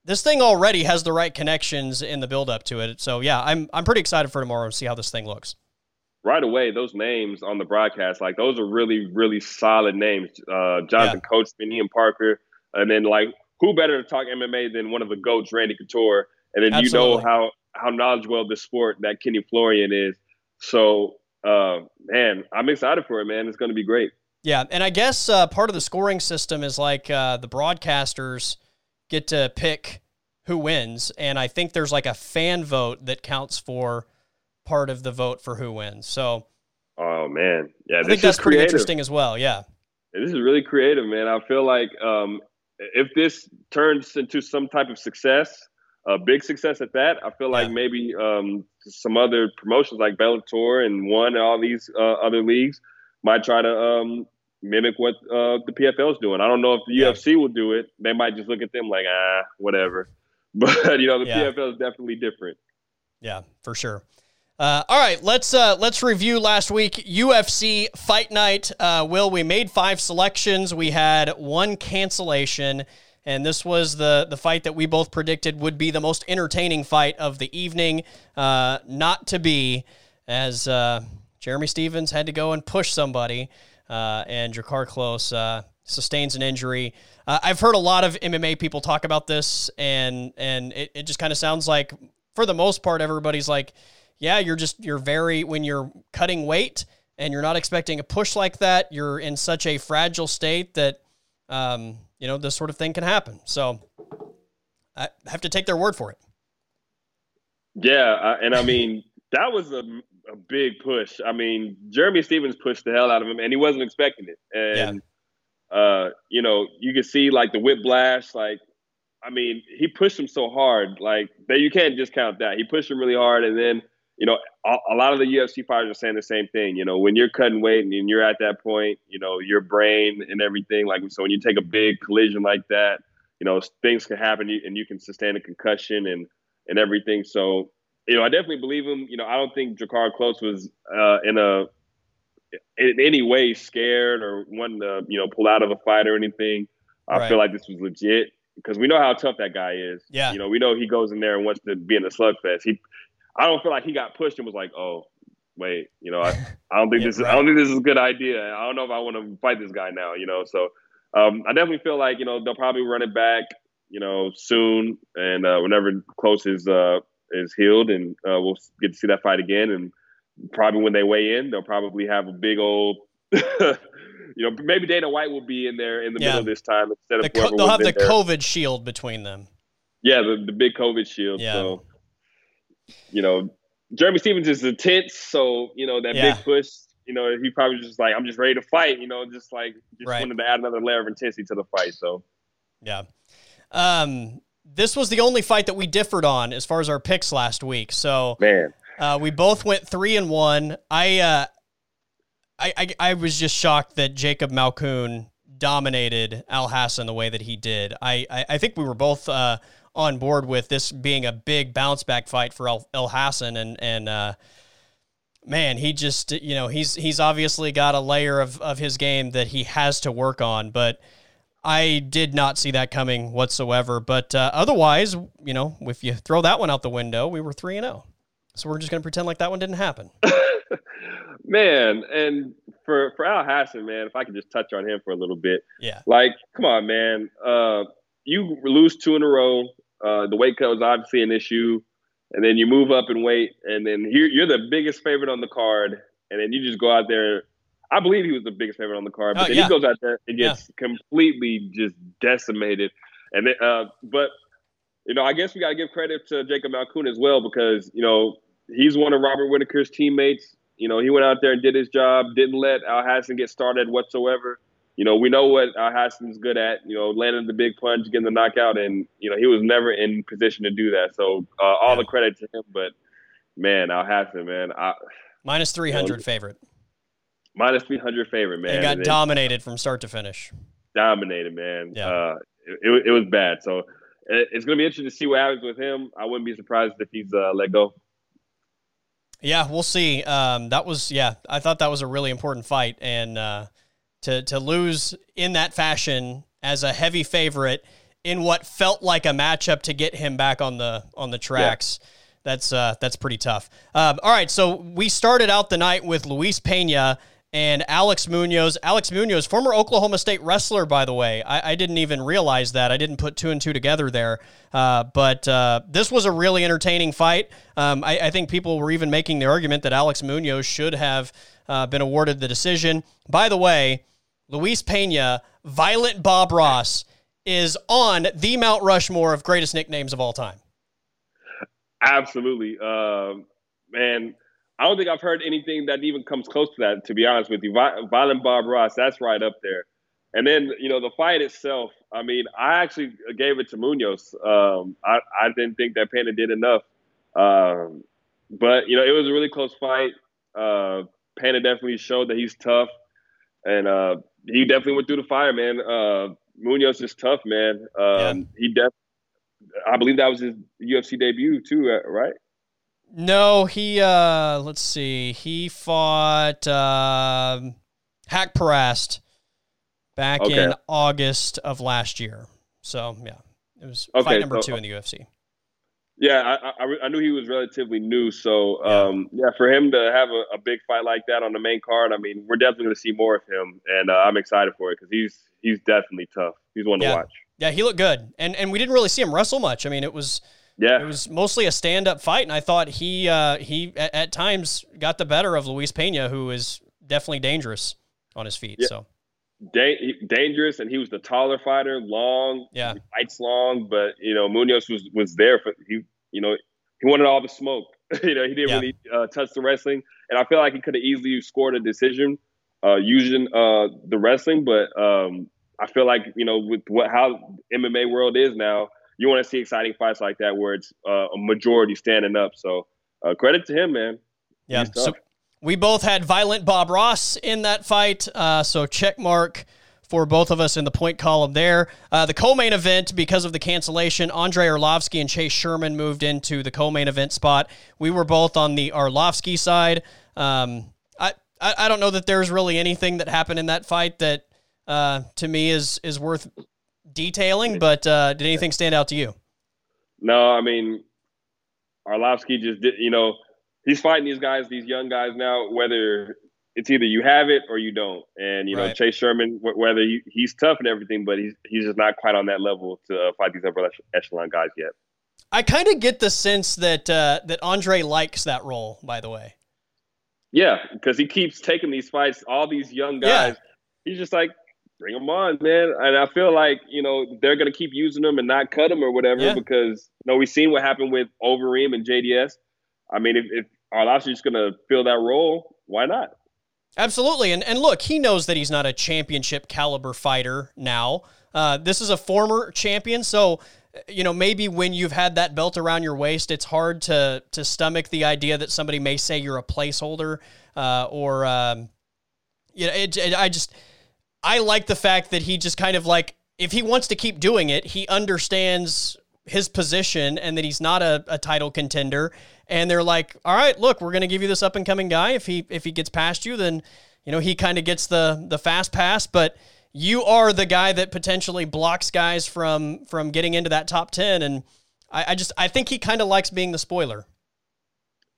this thing already has the right connections in the build up to it. So yeah, I'm I'm pretty excited for tomorrow to see how this thing looks. Right away, those names on the broadcast, like those are really, really solid names. Uh, Jonathan yeah. Coachman, Ian Parker, and then like who better to talk MMA than one of the goats, Randy Couture? And then Absolutely. you know how how knowledgeable of the sport that Kenny Florian is. So uh, man, I'm excited for it, man. It's going to be great. Yeah, and I guess uh, part of the scoring system is like uh, the broadcasters get to pick who wins. And I think there's like a fan vote that counts for part of the vote for who wins. So, oh man, yeah, I think that's pretty interesting as well. Yeah, this is really creative, man. I feel like um, if this turns into some type of success, a big success at that, I feel like yeah. maybe um, some other promotions like Bellator and One and all these uh, other leagues might try to um, mimic what uh, the PFL is doing. I don't know if the yeah. UFC will do it. They might just look at them like, ah, whatever. <laughs> But you know, the yeah. PFL is definitely different. Yeah, for sure. Uh, all right, let's uh, let's review last week UFC Fight Night. Uh, Will we made five selections? We had one cancellation, and this was the the fight that we both predicted would be the most entertaining fight of the evening. Uh, not to be, as uh, Jeremy Stephens had to go and push somebody uh, and Drakkar Klose uh, sustains an injury. Uh, I've heard a lot of MMA people talk about this, and and it, it just kind of sounds like, for the most part, everybody's like, yeah, you're just you're very when you're cutting weight and you're not expecting a push like that, you're in such a fragile state that um, you know this sort of thing can happen. So I have to take their word for it. Yeah, and I mean that was a, a big push. I mean, Jeremy Stephens pushed the hell out of him, and he wasn't expecting it. And yeah. uh, you know, you can see like the whiplash. Like, I mean, he pushed him so hard. Like that, you can't discount that. He pushed him really hard, and then you know, a, a, lot of the UFC fighters are saying the same thing. You know, when you're cutting weight and you're at that point, you know, your brain and everything. Like, so when you take a big collision like that, you know, things can happen and you can sustain a concussion and and everything. So, you know, I definitely believe him. You know, I don't think Drakkar Klose was uh, in a in any way scared or wanting to you know pull out of a fight or anything. I right. feel like this was legit because we know how tough that guy is. Yeah. You know, we know he goes in there and wants to be in a slugfest. He I don't feel like he got pushed and was like, oh, wait, you know, I, <laughs> I don't think yeah, this is right. I don't think this is a good idea. I don't know if I want to fight this guy now, you know. So um, I definitely feel like you know they'll probably run it back, you know, soon and uh, whenever Klose is uh, is healed, and uh, we'll get to see that fight again. And probably when they weigh in, they'll probably have a big old. <laughs> you know, maybe Dana White will be in there in the yeah. middle of this time instead of the co- they'll have the there. COVID shield between them. Yeah, the, the big COVID shield. Yeah. So you know, Jeremy Stephens is intense, so you know that yeah. big push. You know, he probably just like I'm just ready to fight. You know, just like just right. wanted to add another layer of intensity to the fight. So, yeah. Um, this was the only fight that we differed on as far as our picks last week. So, man, uh, we both went three and one. I, uh, I, I, I was just shocked that Jacob Malkoun dominated Alhassan the way that he did. I, I, I think we were both uh, on board with this being a big bounce back fight for Alhassan and and uh, man, he just you know he's he's obviously got a layer of of his game that he has to work on, but. I did not see that coming whatsoever, but uh, otherwise, you know, if you throw that one out the window, we were three and zero. Oh. So we're just going to pretend like that one didn't happen. <laughs> man, and for for Alhassan, man, if I could just touch on him for a little bit, yeah, like come on, man, uh, you lose two in a row. Uh, the weight cut was obviously an issue, and then you move up in weight, and then you're, you're the biggest favorite on the card, and then you just go out there. I believe he was the biggest favorite on the card, but oh, then yeah. he goes out there and gets yeah. completely just decimated. And then, uh, but you know, I guess we got to give credit to Jacob Malkoun as well because you know he's one of Robert Whittaker's teammates. You know, he went out there and did his job, didn't let Alhassan get started whatsoever you know, we know what uh, is good at, you know, landing the big punch, getting the knockout, and, you know, he was never in position to do that. So uh, all yeah. the credit to him, but man, Alhassan, man. I, Minus 300 you know, favorite. Minus 300 favorite, man. He got and dominated from start to finish. Dominated, man. Yeah. Uh, it, it, it, was bad. So it, it's going to be interesting to see what happens with him. I wouldn't be surprised if he's uh, let go. Yeah, we'll see. Um, that was, yeah, I thought that was a really important fight. And, uh, to to lose in that fashion as a heavy favorite in what felt like a matchup to get him back on the on the tracks. Yeah. That's uh, that's pretty tough. Um, all right, so we started out the night with Luis Pena and Alex Munoz. Alex Munoz, former Oklahoma State wrestler, by the way. I, I didn't even realize that. I didn't put two and two together there. Uh, but uh, this was a really entertaining fight. Um, I, I, think people were even making the argument that Alex Munoz should have uh, been awarded the decision. By the way, Luis Pena, Violent Bob Ross, is on the Mount Rushmore of greatest nicknames of all time. Absolutely. Um, man, I don't think I've heard anything that even comes close to that, to be honest with you. Violent Bob Ross, that's right up there. And then, you know, the fight itself, I mean, I actually gave it to Munoz. Um, I, I didn't think that Pena did enough. Um, but, you know, it was a really close fight. Uh, Pena definitely showed that he's tough. And uh, he definitely went through the fire, man. Uh, Munoz is tough, man. Um, yeah. He def, I believe that was his UFC debut too, uh, right? No, he. Uh, let's see. He fought uh, Haqparast back okay. in August of last year. So yeah, it was okay, fight number so, two in the UFC. Yeah, I, I, I, knew he was relatively new, so um, yeah. yeah. for him to have a, a, big fight like that on the main card, I mean, we're definitely going to see more of him, and uh, I'm excited for it because he's he's definitely tough. He's one yeah. to watch. Yeah, he looked good, and and we didn't really see him wrestle much. I mean, it was yeah, it was mostly a stand up fight, and I thought he uh, he at, at, times got the better of Luis Pena, who is definitely dangerous on his feet. Yeah. So da- dangerous, and he was the taller fighter, long, yeah, fights long. But you know, Munoz was was there for he. You know, he wanted all the smoke. <laughs> you know, he didn't yeah. really uh, touch the wrestling, and I feel like he could have easily scored a decision uh, using uh, the wrestling. But um, I feel like you know, with what how MMA world is now, you want to see exciting fights like that where it's uh, a majority standing up. So uh, credit to him, man. Yeah. So we both had violent Bob Ross in that fight. Uh, so check mark for both of us in the point column there. Uh, the co-main event, because of the cancellation, Andrei Arlovsky and Chase Sherman moved into the co-main event spot. We were both on the Arlovsky side. Um, I, I, I don't know that there's really anything that happened in that fight that uh, to me is is worth detailing. But uh, did anything stand out to you? No, I mean Arlovsky just did. You know, he's fighting these guys, these young guys now. Whether it's either you have it or you don't, and you know. Chase Sherman, whether he, he's tough and everything, but he's he's just not quite on that level to uh, fight these upper echelon guys yet. I kind of get the sense that uh, that Andre likes that role. By the way. Yeah, because he keeps taking these fights, all these young guys. Yeah. He's just like, bring them on, man. And I feel like you know they're gonna keep using them and not cut them or whatever yeah. because you know we've seen what happened with Overeem and JDS. I mean, if, if Arlovsky's gonna fill that role, why not? Absolutely, and and look, he knows that he's not a championship caliber fighter now. Uh, this is a former champion, so you know maybe when you've had that belt around your waist, it's hard to to stomach the idea that somebody may say you're a placeholder uh, or um, you know. It, it, I just I like the fact that he just kind of like, if he wants to keep doing it, he understands his position and that he's not a, a title contender. And they're like, all right, look, we're going to give you this up and coming guy. If he if he gets past you, then you know he kind of gets the the fast pass. But you are the guy that potentially blocks guys from from getting into that top ten. And I, I just I think he kind of likes being the spoiler.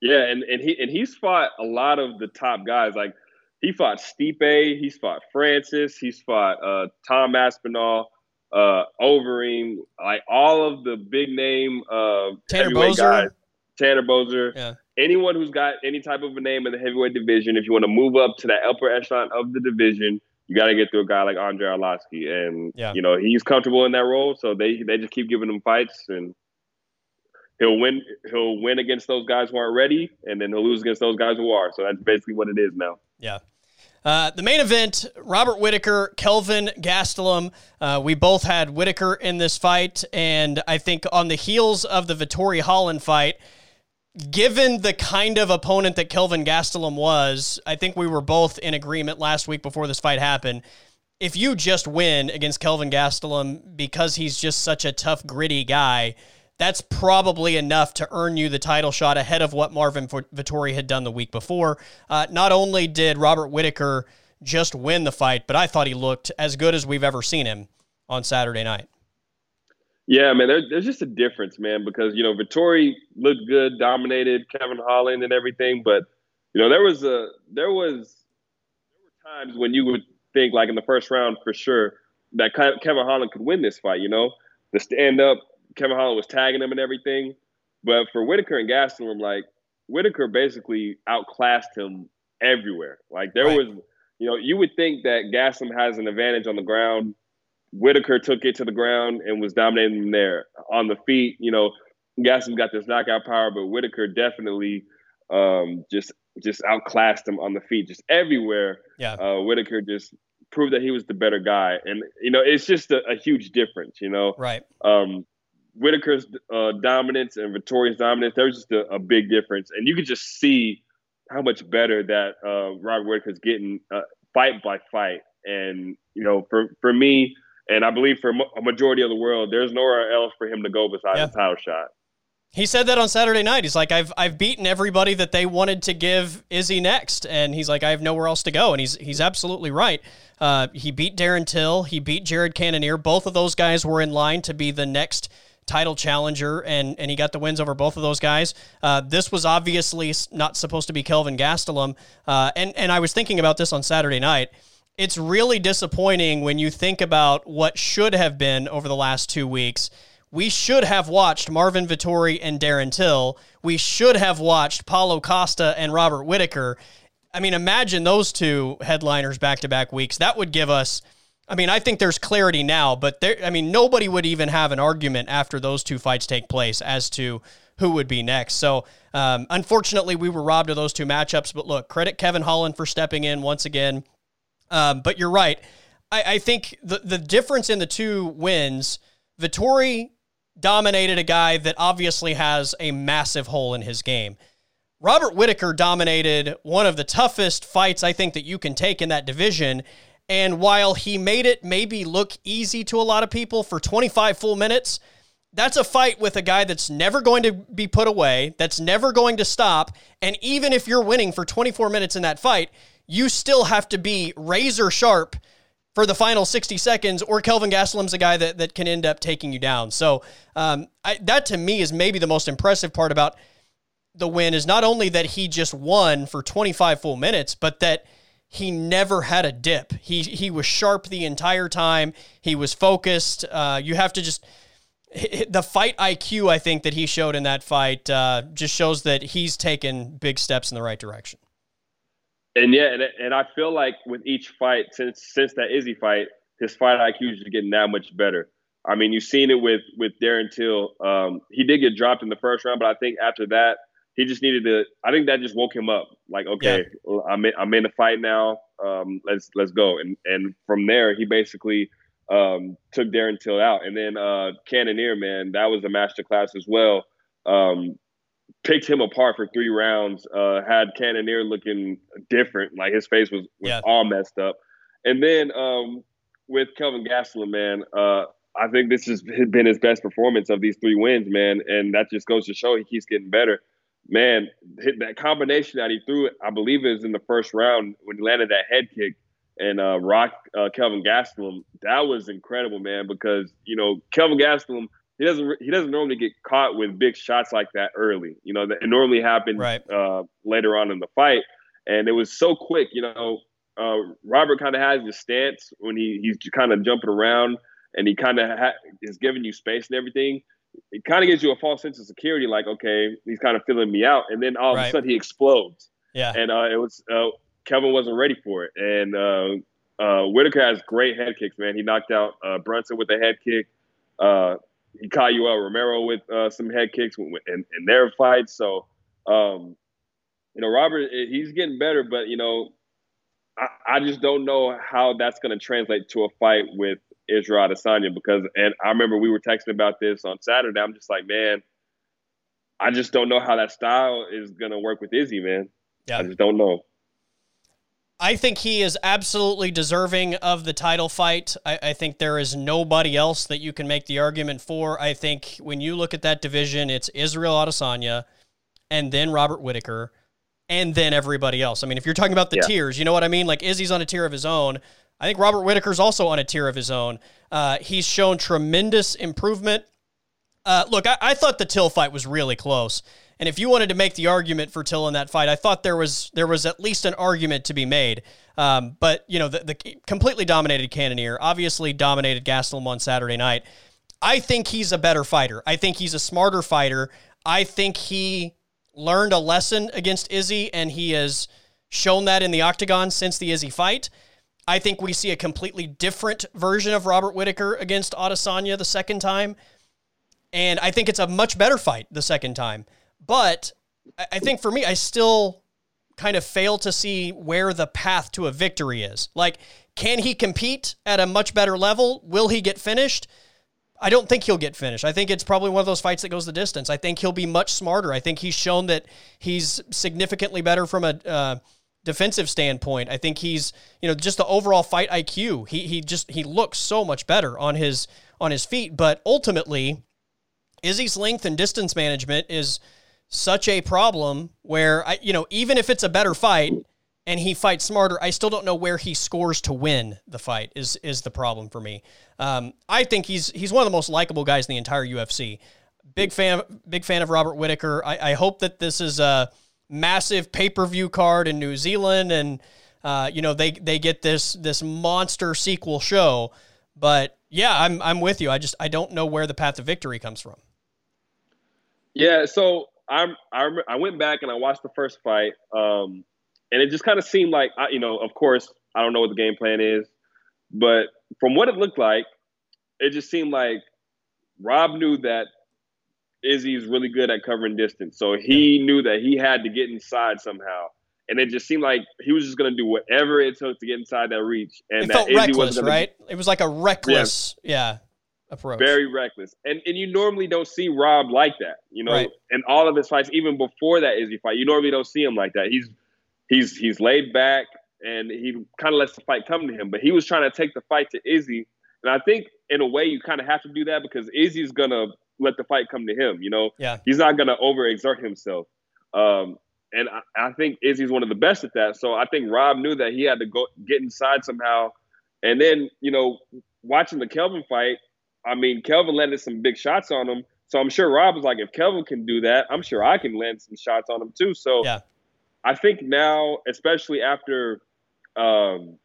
Yeah, and, and he and he's fought a lot of the top guys. Like he fought Stipe, he's fought Francis, he's fought uh, Tom Aspinall, uh, Overeem, like all of the big name uh, Tanner Boser. guys. Tanner Boser. Yeah. Anyone who's got any type of a name in the heavyweight division, if you want to move up to that upper echelon of the division, you got to get through a guy like Andre Arlovsky, and yeah. you know he's comfortable in that role, so they they just keep giving him fights, and he'll win he'll win against those guys who aren't ready, and then he'll lose against those guys who are. So that's basically what it is now. Yeah. Uh, the main event, Robert Whittaker, Kelvin Gastelum. Uh, we both had Whittaker in this fight, and I think on the heels of the Vettori Holland fight, given the kind of opponent that Kelvin Gastelum was, I think we were both in agreement last week before this fight happened. If you just win against Kelvin Gastelum because he's just such a tough, gritty guy, that's probably enough to earn you the title shot ahead of what Marvin Vettori had done the week before. Uh, not only did Robert Whittaker just win the fight, but I thought he looked as good as we've ever seen him on Saturday night. Yeah, man, there, there's just a difference, man, because you know Vettori looked good, dominated Kevin Holland and everything, but you know there was a there was there were times when you would think like in the first round for sure that Kevin Holland could win this fight. You know, the stand up Kevin Holland was tagging him and everything. But for Whittaker and Gastelum, like Whittaker basically outclassed him everywhere. Like there right. was, you know, you would think that Gastelum has an advantage on the ground. Whittaker took it to the ground and was dominating him there. On the feet, you know, Gastelum got this knockout power, but Whittaker definitely um, just just outclassed him on the feet, just everywhere. Yeah, uh, Whittaker just proved that he was the better guy, and you know, it's just a, a huge difference. You know, right? Um, Whittaker's uh, dominance and Vettori's dominance, there was just a, a, big difference, and you could just see how much better that uh, Robert Whittaker's getting uh, fight by fight. And you know, for for me, and I believe for a majority of the world, there's nowhere else for him to go besides yeah. the title shot. He said that on Saturday night. He's like, I've I've beaten everybody that they wanted to give Izzy next, and he's like, I have nowhere else to go, and he's he's absolutely right. Uh, he beat Darren Till, he beat Jared Cannonier. Both of those guys were in line to be the next title challenger, and and he got the wins over both of those guys. Uh, this was obviously not supposed to be Kelvin Gastelum, uh, and and I was thinking about this on Saturday night. It's really disappointing when you think about what should have been over the last two weeks. We should have watched Marvin Vettori and Darren Till. We should have watched Paulo Costa and Robert Whittaker. I mean, imagine those two headliners back to back weeks. That would give us I mean, I think there's clarity now, but there, I mean, nobody would even have an argument after those two fights take place as to who would be next. So, um, unfortunately, we were robbed of those two matchups. But look, credit Kevin Holland for stepping in once again. Um, but you're right. I, I, think the the difference in the two wins, Vettori dominated a guy that obviously has a massive hole in his game. Robert Whittaker dominated one of the toughest fights I think that you can take in that division. And while he made it maybe look easy to a lot of people for 25 full minutes, that's a fight with a guy that's never going to be put away, that's never going to stop. And even if you're winning for 24 minutes in that fight, you still have to be razor sharp for the final 60 seconds, or Kelvin Gastelum's a guy that, that can end up taking you down. So um, I, that to me is maybe the most impressive part about the win is not only that he just won for 25 full minutes, but that he never had a dip. He he was sharp the entire time. He was focused. Uh, you have to just the fight IQ I think that he showed in that fight uh, just shows that he's taken big steps in the right direction. And yeah, and, and I feel like with each fight since since that Izzy fight, his fight IQ is getting that much better. I mean, you've seen it with with Darren Till. Um, he did get dropped in the first round, but I think after that, he just needed to. I think that just woke him up. Like, okay, yeah. I'm in, I'm in the fight now. Um, let's let's go. And and from there, he basically um, took Darren Till out. And then uh, Cannonier, man, that was a master class as well. Um, picked him apart for three rounds. Uh, had Cannonier looking different, like his face was, was yeah. all messed up. And then um, with Kelvin Gastelum, man, uh, I think this has been his best performance of these three wins, man. And that just goes to show he keeps getting better man, hit that combination that he threw, I believe it was in the first round when he landed that head kick and uh, rock uh, Kelvin Gastelum. That was incredible, man, because you know Kelvin Gastelum he doesn't he doesn't normally get caught with big shots like that early. You know, it normally happens right. uh, later on in the fight, and it was so quick. You know, uh, Robert kind of has his stance when he he's kind of jumping around and he kind of ha- is giving you space and everything it kind of gives you a false sense of security, like okay, he's kind of filling me out, and then all right. of a sudden he explodes. Yeah, and uh, it was uh, Kevin wasn't ready for it, and uh, uh, Whittaker has great head kicks, man. He knocked out uh, Brunson with a head kick. Uh, he caught Yoel Romero with uh, some head kicks in, in their fights. So, um, you know, Robert, eh, he's getting better, but you know, I, I just don't know how that's going to translate to a fight with Israel Adesanya because, and I remember we were texting about this on Saturday. I'm just like, man, I just don't know how that style is going to work with Izzy, man. Yeah. I just don't know. I think he is absolutely deserving of the title fight. I, I, think there is nobody else that you can make the argument for. I think when you look at that division, it's Israel Adesanya and then Robert Whittaker and then everybody else. I mean, if you're talking about the yeah. tiers, you know what I mean? Like Izzy's on a tier of his own. I think Robert Whittaker's also on a tier of his own. Uh, he's shown tremendous improvement. Uh, look, I, I, thought the Till fight was really close, and if you wanted to make the argument for Till in that fight, I thought there was there was at least an argument to be made. Um, but you know, the, the, completely dominated Cannonier, obviously dominated Gastelum on Saturday night. I think he's a better fighter. I think he's a smarter fighter. I think he learned a lesson against Izzy, and he has shown that in the octagon since the Izzy fight. I think we see a completely different version of Robert Whittaker against Adesanya the second time. And I think it's a much better fight the second time. But I think for me, I still kind of fail to see where the path to a victory is. Like, can he compete at a much better level? Will he get finished? I don't think he'll get finished. I think it's probably one of those fights that goes the distance. I think he'll be much smarter. I think he's shown that he's significantly better from a uh, defensive standpoint. I think he's, you know, just the overall fight IQ. He he just he looks so much better on his on his feet, but ultimately Izzy's length and distance management is such a problem where I you know, even if it's a better fight and he fights smarter, I still don't know where he scores to win the fight is is the problem for me. Um, I think he's he's one of the most likable guys in the entire UFC. Big fan big fan of Robert Whittaker. I, I hope that this is a massive pay per view card in New Zealand, and uh, you know they they get this this monster sequel show. But yeah, I'm I'm with you. I just I don't know where the path to victory comes from. Yeah, so I'm I I went back and I watched the first fight, um, and it just kind of seemed like I, you know, of course, I don't know what the game plan is, but from what it looked like, it just seemed like Rob knew that Izzy is really good at covering distance. So he yeah. knew that he had to get inside somehow. And it just seemed like he was just going to do whatever it took to get inside that reach. And it that felt Izzy reckless, right? It was like a reckless, yeah. yeah approach. Very reckless. And and you normally don't see Rob like that, you know. Right. And all of his fights, even before that Izzy fight, you normally don't see him like that. He's he's he's laid back and he kind of lets the fight come to him. But he was trying to take the fight to Izzy. And I think in a way you kind of have to do that because Izzy's gonna let the fight come to him. You know, yeah, he's not gonna overexert himself. Um, and I, I, think Izzy's one of the best at that. So I think Rob knew that he had to go get inside somehow. And then you know, watching the Kelvin fight, I mean, Kelvin landed some big shots on him. So I'm sure Rob was like, if Kelvin can do that, I'm sure I can land some shots on him too. So yeah. I think now, especially after um,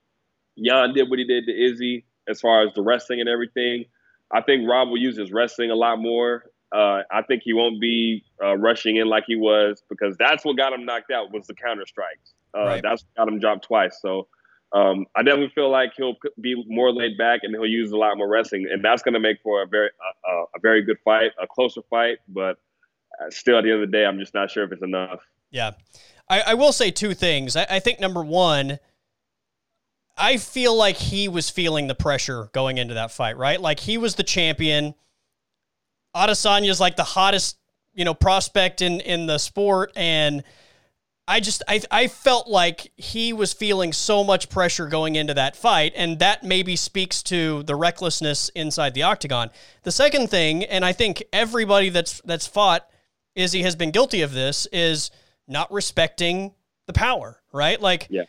Jan did what he did to Izzy, as far as the wrestling and everything, I think Rob will use his wrestling a lot more. Uh, I think he won't be uh, rushing in like he was because that's what got him knocked out was the counter strikes. Uh, right. That's what got him dropped twice. So um, I definitely feel like he'll be more laid back and he'll use a lot more wrestling, and that's going to make for a very uh, a very good fight, a closer fight. But uh, still, at the end of the day, I'm just not sure if it's enough. Yeah, I, I will say two things. I, I think number one. I feel like he was feeling the pressure going into that fight, right? Like he was the champion. Adesanya's like the hottest, you know, prospect in in the sport, and I just I I felt like he was feeling so much pressure going into that fight, and that maybe speaks to the recklessness inside the octagon. The second thing, and I think everybody that's that's fought Izzy has been guilty of this, is not respecting the power, right? Like, yeah.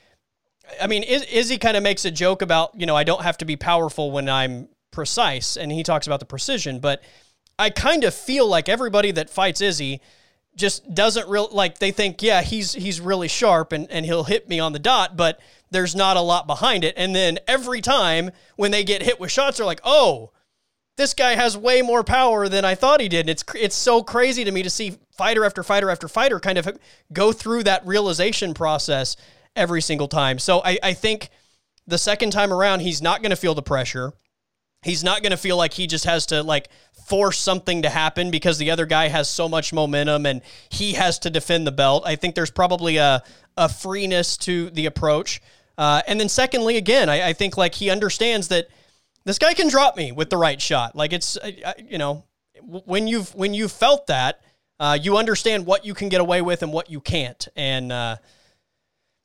I mean, Izzy kind of makes a joke about you know I don't have to be powerful when I'm precise, and he talks about the precision, but I kind of feel like everybody that fights Izzy just doesn't real like they think yeah he's he's really sharp and, and he'll hit me on the dot but there's not a lot behind it. And then every time when they get hit with shots they're like oh this guy has way more power than I thought he did. And it's it's so crazy to me to see fighter after fighter after fighter kind of go through that realization process every single time so I, I think the second time around he's not going to feel the pressure he's not going to feel like he just has to like force something to happen because the other guy has so much momentum and he has to defend the belt. I think there's probably a, a freeness to the approach. Uh, and then secondly, again, I, I, think like he understands that this guy can drop me with the right shot. Like it's, you know, when you've, when you've felt that, uh, you understand what you can get away with and what you can't. And, uh,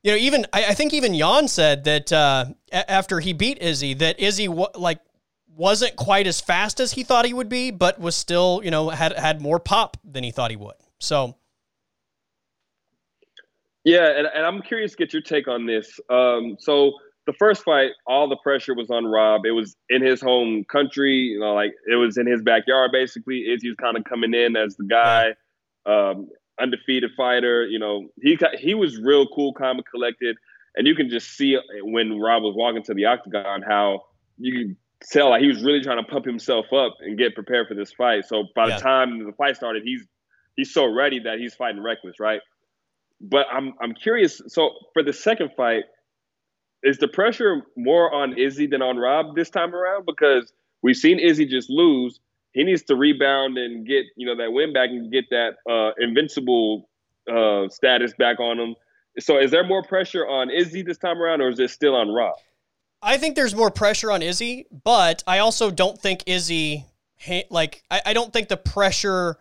you know, even I, I, think even Jan said that uh, after he beat Izzy, that Izzy like wasn't quite as fast as he thought he would be, but was still, you know, had had more pop than he thought he would. So yeah, and, and I'm curious to get your take on this. Um, so the first fight, all the pressure was on Rob. It was in his home country, you know, like it was in his backyard basically. Izzy was kind of coming in as the guy, um, undefeated fighter. You know, he he was real cool, calm, and collected, and you can just see when Rob was walking to the octagon how you can tell like he was really trying to pump himself up and get prepared for this fight. So by yeah. the time the fight started, he's he's so ready that he's fighting reckless, right? But I'm I'm curious. So for the second fight, is the pressure more on Izzy than on Rob this time around? Because we've seen Izzy just lose. He needs to rebound and get you know that win back and get that uh, invincible uh, status back on him. So is there more pressure on Izzy this time around, or is it still on Rob? I think there's more pressure on Izzy, but I also don't think Izzy, like, I, I don't think the pressure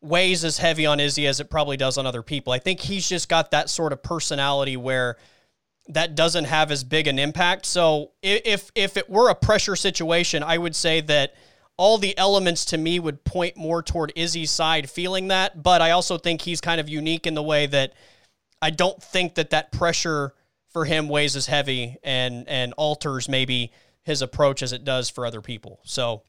weighs as heavy on Izzy as it probably does on other people. I think he's just got that sort of personality where that doesn't have as big an impact. So if if it were a pressure situation, I would say that all the elements to me would point more toward Izzy's side feeling that, but I also think he's kind of unique in the way that I don't think that that pressure for him weighs as heavy and and alters maybe his approach as it does for other people. So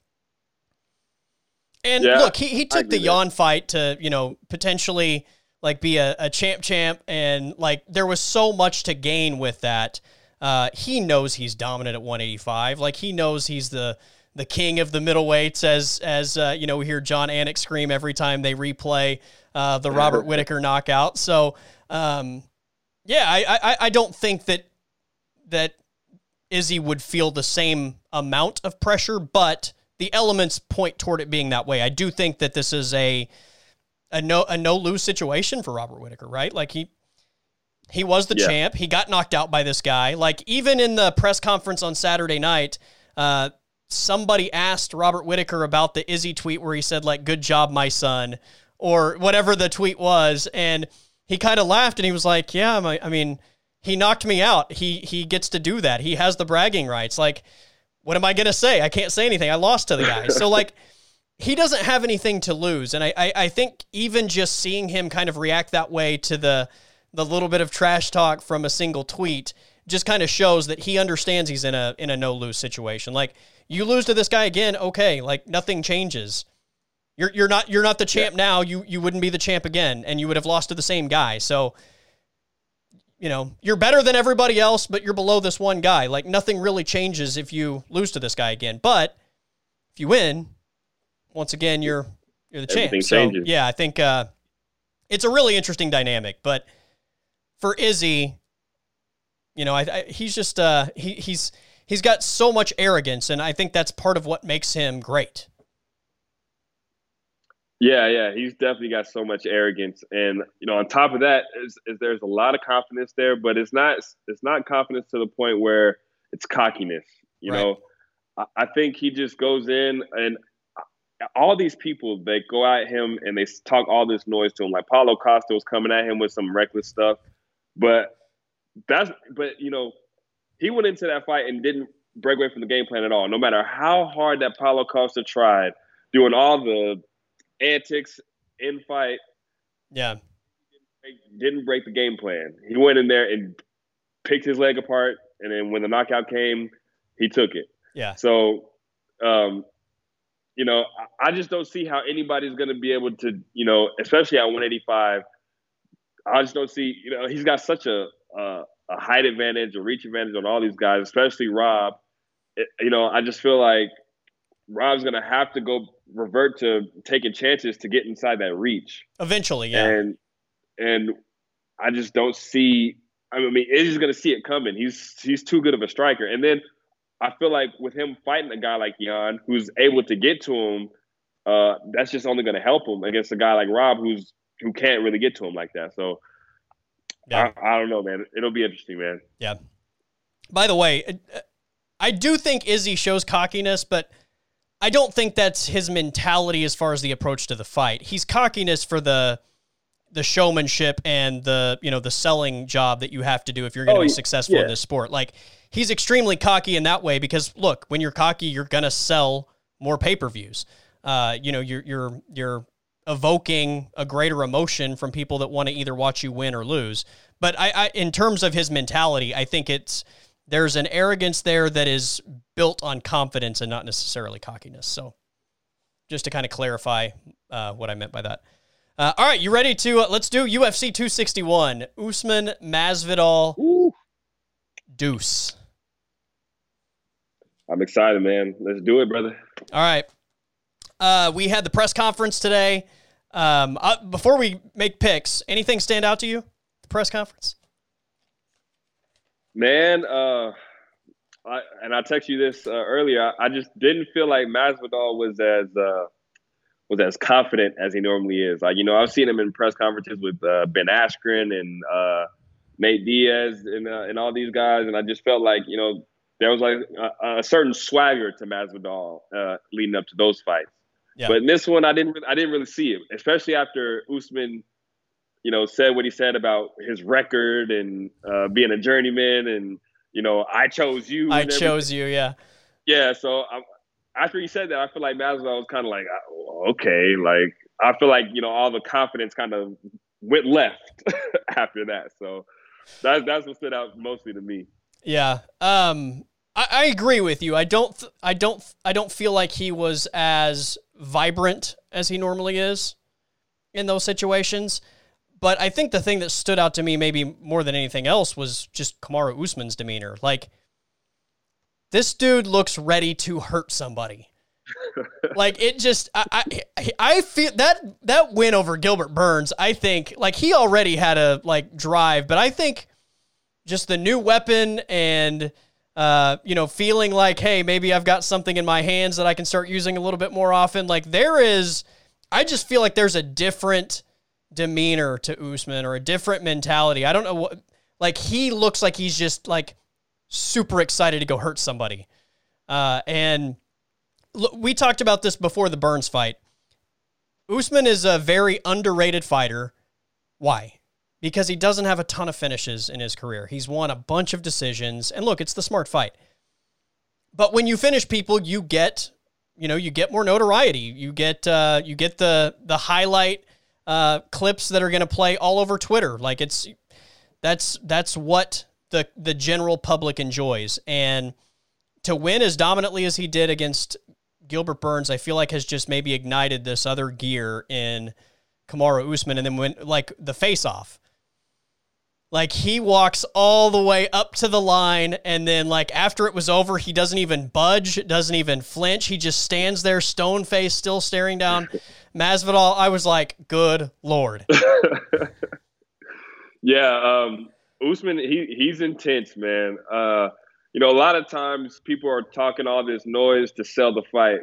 and yeah, look, he, he took the Jan fight to, you know, potentially like be a, a champ champ and like there was so much to gain with that. Uh, he knows he's dominant at 185. Like he knows he's the the king of the middleweights, as as uh, you know, we hear Jon Anik scream every time they replay uh, the Robert <laughs> Whittaker knockout. So um, yeah, I, I, I don't think that that Izzy would feel the same amount of pressure, but the elements point toward it being that way. I do think that this is a a no a no lose situation for Robert Whittaker, right? Like he he was the yeah. champ. He got knocked out by this guy. Like even in the press conference on Saturday night, uh, somebody asked Robert Whittaker about the Izzy tweet where he said like "Good job, my son," or whatever the tweet was, and he kind of laughed and he was like, "Yeah, my, I mean." he knocked me out. He he gets to do that. He has the bragging rights. Like, what am I gonna say? I can't say anything. I lost to the guy. So like he doesn't have anything to lose. And I, I, I think even just seeing him kind of react that way to the the little bit of trash talk from a single tweet just kind of shows that he understands he's in a in a no lose situation. Like you lose to this guy again, okay, like nothing changes. You're you're not you're not the champ yeah. now. You you wouldn't be the champ again, and you would have lost to the same guy. So you know, you're better than everybody else, but you're below this one guy. Like nothing really changes if you lose to this guy again. But if you win, once again, you're you're the Everything champ. So yeah, I think uh, it's a really interesting dynamic. But for Izzy, you know, I, I, he's just uh, he, he's he's got so much arrogance, and I think that's part of what makes him great. Yeah, yeah, he's definitely got so much arrogance, and you know, on top of that, is, is there's a lot of confidence there, but it's not it's not confidence to the point where it's cockiness. You right. know, I, I think he just goes in and all these people they go at him and they talk all this noise to him. Like Paulo Costa was coming at him with some reckless stuff, but that's but you know he went into that fight and didn't break away from the game plan at all. No matter how hard that Paulo Costa tried, doing all the antics in fight. Yeah. Didn't break, the game plan. He went in there and picked his leg apart, and then when the knockout came, he took it. Yeah. So, um, you know, I just don't see how anybody's going to be able to, you know, especially at 185. I just don't see, you know, he's got such a a, a height advantage, a reach advantage on all these guys, especially Rob. It, you know, I just feel like Rob's going to have to go revert to taking chances to get inside that reach eventually. Yeah, and and I just don't see. I mean, Izzy's going to see it coming. He's he's too good of a striker, and then I feel like with him fighting a guy like Jan, who's able to get to him, uh, that's just only going to help him against a guy like Rob, who's who can't really get to him like that. So, yeah. I, I don't know, man. It'll be interesting, man. Yeah. By the way, I do think Izzy shows cockiness, but I don't think that's his mentality as far as the approach to the fight. He's cockiness for the the showmanship and the you know the selling job that you have to do if you're going to oh, be successful yeah. in this sport. Like he's extremely cocky in that way because look, when you're cocky, you're going to sell more pay per views. Uh, you know, you're you're you're evoking a greater emotion from people that want to either watch you win or lose. But I, I, in terms of his mentality, I think it's there's an arrogance there that is built on confidence and not necessarily cockiness. So, just to kind of clarify uh, what I meant by that. Uh, all right, you ready to? Uh, let's do UFC 261. Usman Masvidal. Ooh. Deuce. I'm excited, man. Let's do it, brother. All right. Uh, we had the press conference today. Um, uh, before we make picks, anything stand out to you? The press conference. Man, uh, I, and I texted you this uh, earlier. I just didn't feel like Masvidal was as uh, was as confident as he normally is. Like you know, I've seen him in press conferences with uh, Ben Askren and uh, Nate Diaz and and all these guys, and I just felt like you know there was like a, a certain swagger to Masvidal leading up to those fights. Yeah. But in this one, I didn't I didn't really see it, especially after Usman you know, said what he said about his record and uh, being a journeyman, and you know, I chose you. I chose you, yeah. Yeah. So I, after he said that, I feel like Masvidal was kind of like, oh, okay, like I feel like you know all the confidence kind of went left <laughs> after that. So that's that's what stood out mostly to me. Yeah. Um. I, I agree with you. I don't. Th- I don't. I don't feel like he was as vibrant as he normally is in those situations. But I think the thing that stood out to me maybe more than anything else was just Kamaru Usman's demeanor. Like, this dude looks ready to hurt somebody. <laughs> like it just I, I I feel that that win over Gilbert Burns, I think like he already had a like drive, but I think just the new weapon and uh, you know, feeling like, hey, maybe I've got something in my hands that I can start using a little bit more often. Like there is, I just feel like there's a different demeanor to Usman or a different mentality. I don't know what, like he looks like he's just like super excited to go hurt somebody. Uh, and we talked about this before the Burns fight. Usman is a very underrated fighter. Why? Because he doesn't have a ton of finishes in his career. He's won a bunch of decisions. And look, it's the smart fight. But when you finish people, you get, you know, you get more notoriety. You get uh, you get the the highlight uh, clips that are going to play all over Twitter. Like it's that's that's what the the general public enjoys. And to win as dominantly as he did against Gilbert Burns, I feel like has just maybe ignited this other gear in Kamaru Usman, and then when like the face off. Like he walks all the way up to the line, and then like after it was over, he doesn't even budge, doesn't even flinch. He just stands there, stone face, still staring down <laughs> Masvidal. I was like, "Good lord." <laughs> yeah, um, Usman, he he's intense, man. Uh, you know, a lot of times people are talking all this noise to sell the fight,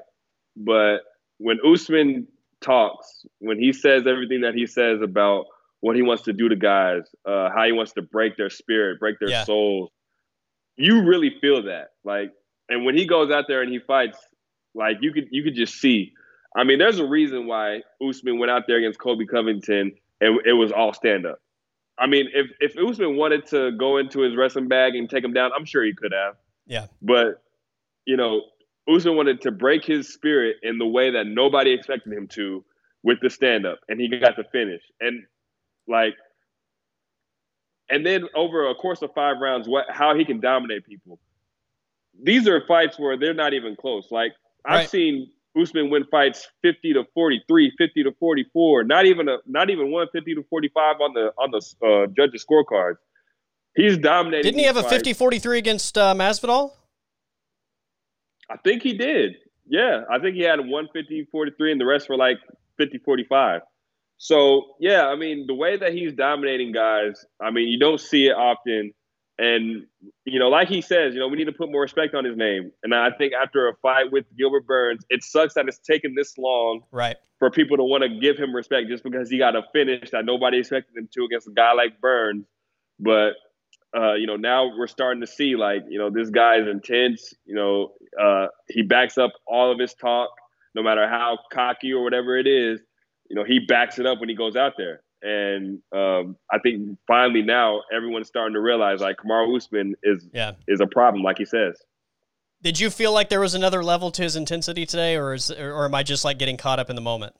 but when Usman talks, when he says everything that he says about what he wants to do to guys, uh, how he wants to break their spirit, break their yeah. souls, you really feel that. Like, and when he goes out there and he fights, like you could you could just see. I mean, there's a reason why Usman went out there against Colby Covington and it was all stand up. I mean, if if Usman wanted to go into his wrestling bag and take him down, I'm sure he could have. Yeah. But you know, Usman wanted to break his spirit in the way that nobody expected him to with the stand up, and he got the finish. And like, and then over a course of five rounds, what how he can dominate people. These are fights where they're not even close. Like I've seen Usman win fights 50 to 43, 50 to 44, not even a not even 150 to 45 on the on the uh, judges scorecards. He's dominating. Didn't he have a 50-43 against uh, Masvidal? I think he did. Yeah, I think he had 150-43 and the rest were like 50-45. So, yeah, I mean, the way that he's dominating guys, I mean, you don't see it often and, you know, like he says, you know, we need to put more respect on his name. And I think after a fight with Gilbert Burns, it sucks that it's taken this long right. for people to want to give him respect just because he got a finish that nobody expected him to against a guy like Burns. But, uh, you know, now we're starting to see, like, you know, this guy is intense. You know, uh, he backs up all of his talk, no matter how cocky or whatever it is. You know, he backs it up when he goes out there. And um, I think finally now everyone's starting to realize like Kamaru Usman is yeah. is a problem, like he says. Did you feel like there was another level to his intensity today, or is or am I just like getting caught up in the moment?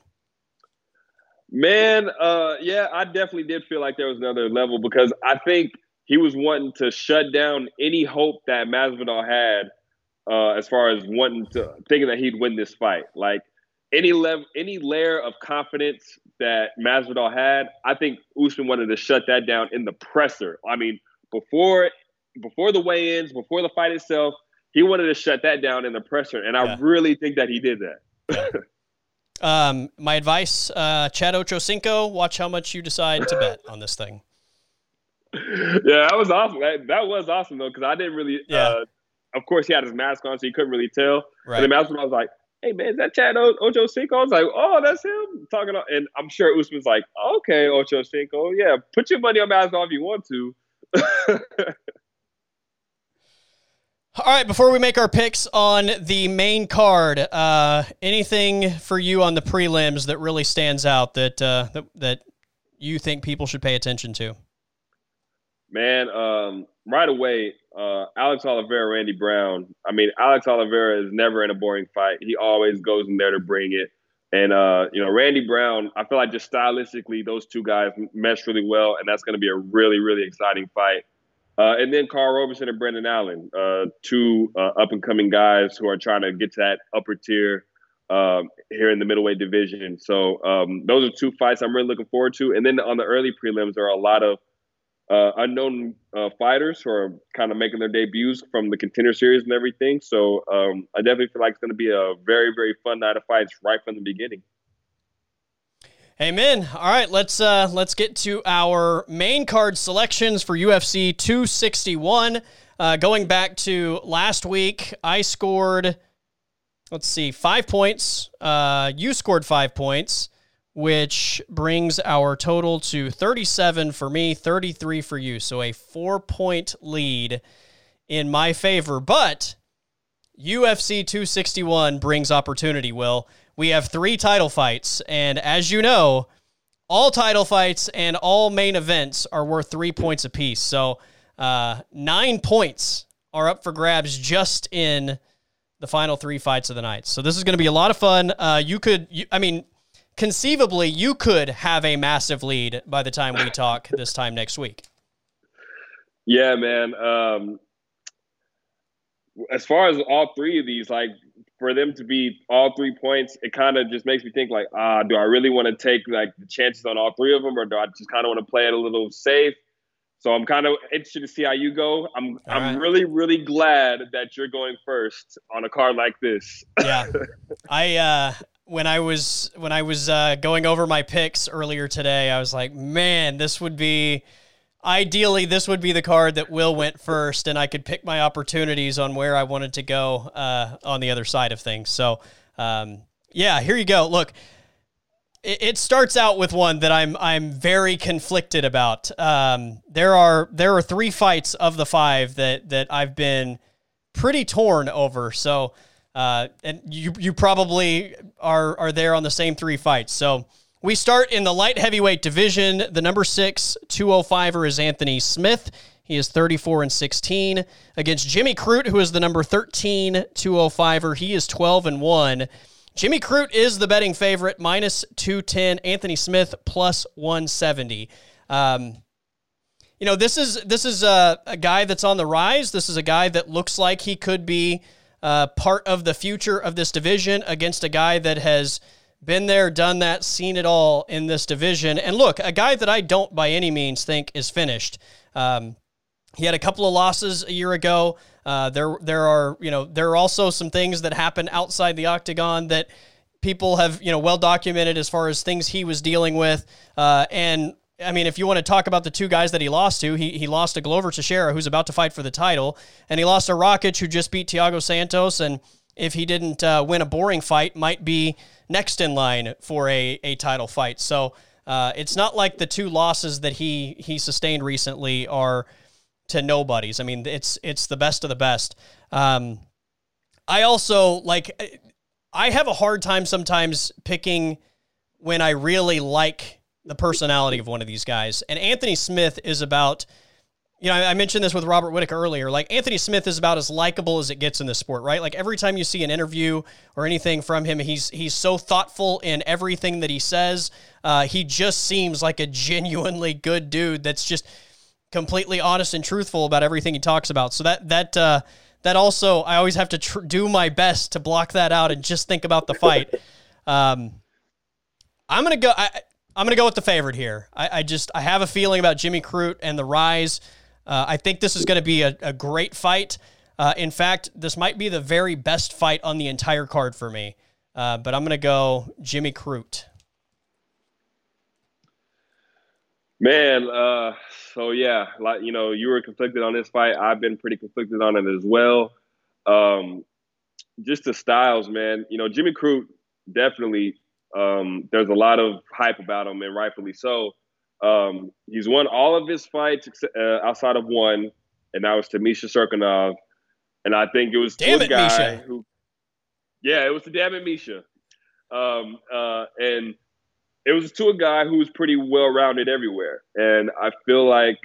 Man, uh, yeah, I definitely did feel like there was another level because I think he was wanting to shut down any hope that Masvidal had uh, as far as wanting to thinking that he'd win this fight. Like any level, any layer of confidence that Masvidal had, I think Usman wanted to shut that down in the presser. I mean, before before the weigh-ins, before the fight itself, he wanted to shut that down in the presser, and I really think that he did that. <laughs> um, my advice, uh, Chad Ochocinco, watch how much you decide to bet on this thing. <laughs> Yeah, that was awesome. That, that was awesome though, because I didn't really. Yeah. Uh, of course, he had his mask on, so you couldn't really tell. Right. And on, I was like, hey man, is that Chad o- Ocho Cinco? I was like, oh, that's him talking. and I'm sure Usman's like, okay, Ocho Cinco, yeah, put your money on Masvidal if you want to. <laughs> All right, before we make our picks on the main card, uh, anything for you on the prelims that really stands out that uh, that, that you think people should pay attention to? Man, um, right away, uh, Alex Oliveira, Randy Brown. I mean, Alex Oliveira is never in a boring fight. He always goes in there to bring it. And uh, you know, Randy Brown, I feel like just stylistically, those two guys mesh really well, and that's going to be a really, really exciting fight. Uh, and then Karl Roberson and Brendan Allen, uh, two uh, up and coming guys who are trying to get to that upper tier um, here in the middleweight division. So um, those are two fights I'm really looking forward to. And then on the early prelims, there are a lot of uh, unknown uh, fighters who are kind of making their debuts from the contender series and everything. So um, I definitely feel like it's going to be a very, very fun night of fights right from the beginning. Amen. All right, let's uh, let's get to our main card selections for UFC 261. Uh, going back to last week, I scored. Let's see, five points. Uh, you scored five points, which brings our total to 37 for me, 33 for you. So a four point lead in my favor. But UFC 261 brings opportunity, Will we have three title fights. And as you know, all title fights and all main events are worth three points apiece. So uh, nine points are up for grabs just in the final three fights of the night. So this is going to be a lot of fun. Uh, you could, you, I mean, conceivably, you could have a massive lead by the time we talk this time next week. Yeah, man. Um, as far as all three of these, like for them to be all three points, it kind of just makes me think like, ah, do I really want to take like the chances on all three of them, or do I just kind of want to play it a little safe? So I'm kind of interested to see how you go. I'm all I'm right. really really glad that you're going first on a card like this. yeah, <laughs> I uh, when I was when I was uh, going over my picks earlier today, I was like, man, this would be ideally this would be the card that Will went first, and I could pick my opportunities on where I wanted to go uh, on the other side of things. So, um, yeah, here you go. Look, it, starts out with one that I'm I'm very conflicted about. Um, there are there are three fights of the five that that I've been pretty torn over. So, uh, and you you probably are are there on the same three fights. So. We start in the light heavyweight division. The number six 205er is Anthony Smith. He is 34 and 16 against Jimmy Crute, who is the number 13 205er. He is 12 and 1. Jimmy Crute is the betting favorite, minus 210. Anthony Smith plus 170. Um, you know, this is this is a, a, guy that's on the rise. This is a guy that looks like he could be uh, part of the future of this division against a guy that has been there, done that, seen it all in this division. And look, a guy that I don't by any means think is finished. Um, he had a couple of losses a year ago. Uh, there, there are you know there are also some things that happen outside the octagon that people have you know well documented as far as things he was dealing with. Uh, and I mean, if you want to talk about the two guys that he lost to, he, he lost to Glover Teixeira, who's about to fight for the title, and he lost to Rakic, who just beat Thiago Santos. And if he didn't uh, win a boring fight, might be next in line for a, a title fight. So uh, it's not like the two losses that he he sustained recently are to nobodies. I mean, it's it's the best of the best. Um, I also like I have a hard time sometimes picking when I really like the personality of one of these guys. And Anthony Smith is about you know, I mentioned this with Robert Whittaker earlier. Like Anthony Smith is about as likable as it gets in this sport, right? Like every time you see an interview or anything from him, he's he's so thoughtful in everything that he says. Uh, he just seems like a genuinely good dude that's just completely honest and truthful about everything he talks about. So that that uh, that also, I always have to tr- do my best to block that out and just think about the fight. <laughs> Um, I'm gonna go. I, I'm gonna go with the favorite here. I, I just I have a feeling about Jimmy Crute and the rise. Uh, I think this is going to be a, a, great fight. Uh, in fact, this might be the very best fight on the entire card for me. Uh, but I'm going to go Jimmy Crute. Man, uh, so yeah, like you know, you were conflicted on this fight. I've been pretty conflicted on it as well. Um, just the styles, man. You know, Jimmy Crute definitely. Um, there's a lot of hype about him, and rightfully so. Um, he's won all of his fights uh, outside of one, and that was to Misha Cirkunov. And I think it was damn to a guy Misha. who, yeah, it was to damn it Misha. Um, uh, and it was to a guy who was pretty well rounded everywhere. And I feel like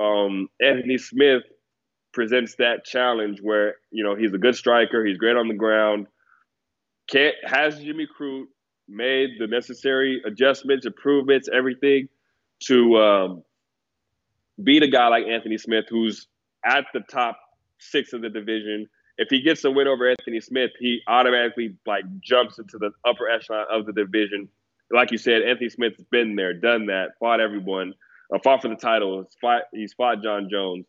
um, Anthony Smith presents that challenge where you know he's a good striker, he's great on the ground. Can't has Jimmy Crute made the necessary adjustments, improvements, everything to um, beat a guy like Anthony Smith, who's at the top six of the division. If he gets a win over Anthony Smith, he automatically like jumps into the upper echelon of the division. Like you said, Anthony Smith's been there, done that, fought everyone, uh, fought for the title. He's fought, he's fought Jon Jones,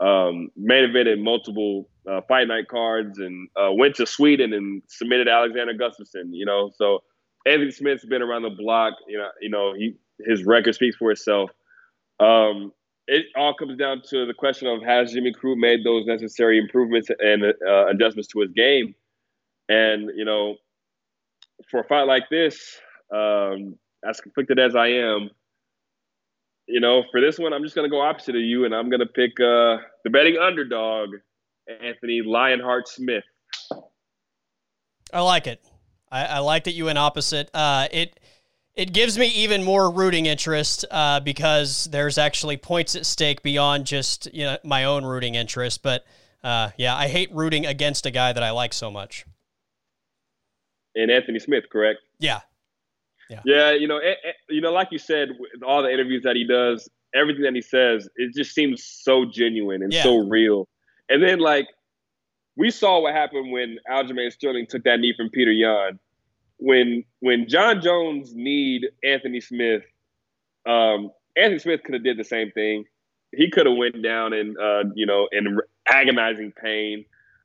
um, main evented multiple uh, fight night cards, and uh, went to Sweden and submitted Alexander Gustafsson. You know, so Anthony Smith's been around the block. You know, you know, he his record speaks for itself. Um, it all comes down to the question of has Jimmy Crute made those necessary improvements and uh, adjustments to his game? And you know, for a fight like this, um, as conflicted as I am, you know, for this one, I'm just going to go opposite of you, and I'm going to pick uh, the betting underdog, Anthony Lionheart Smith. I like it. I, I like that you went opposite. Uh, it it gives me even more rooting interest uh, because there's actually points at stake beyond just you know my own rooting interest. But uh, yeah, I hate rooting against a guy that I like so much. And Anthony Smith, correct? Yeah, yeah. Yeah, you know, it, it, you know, like you said, all the interviews that he does, everything that he says, it just seems so genuine and yeah. so real. And then like we saw what happened when Aljamain Sterling took that knee from Petr Yan. When when Jon Jones kneed Anthony Smith, um, Anthony Smith could have did the same thing. He could have went down in uh, you know in agonizing pain.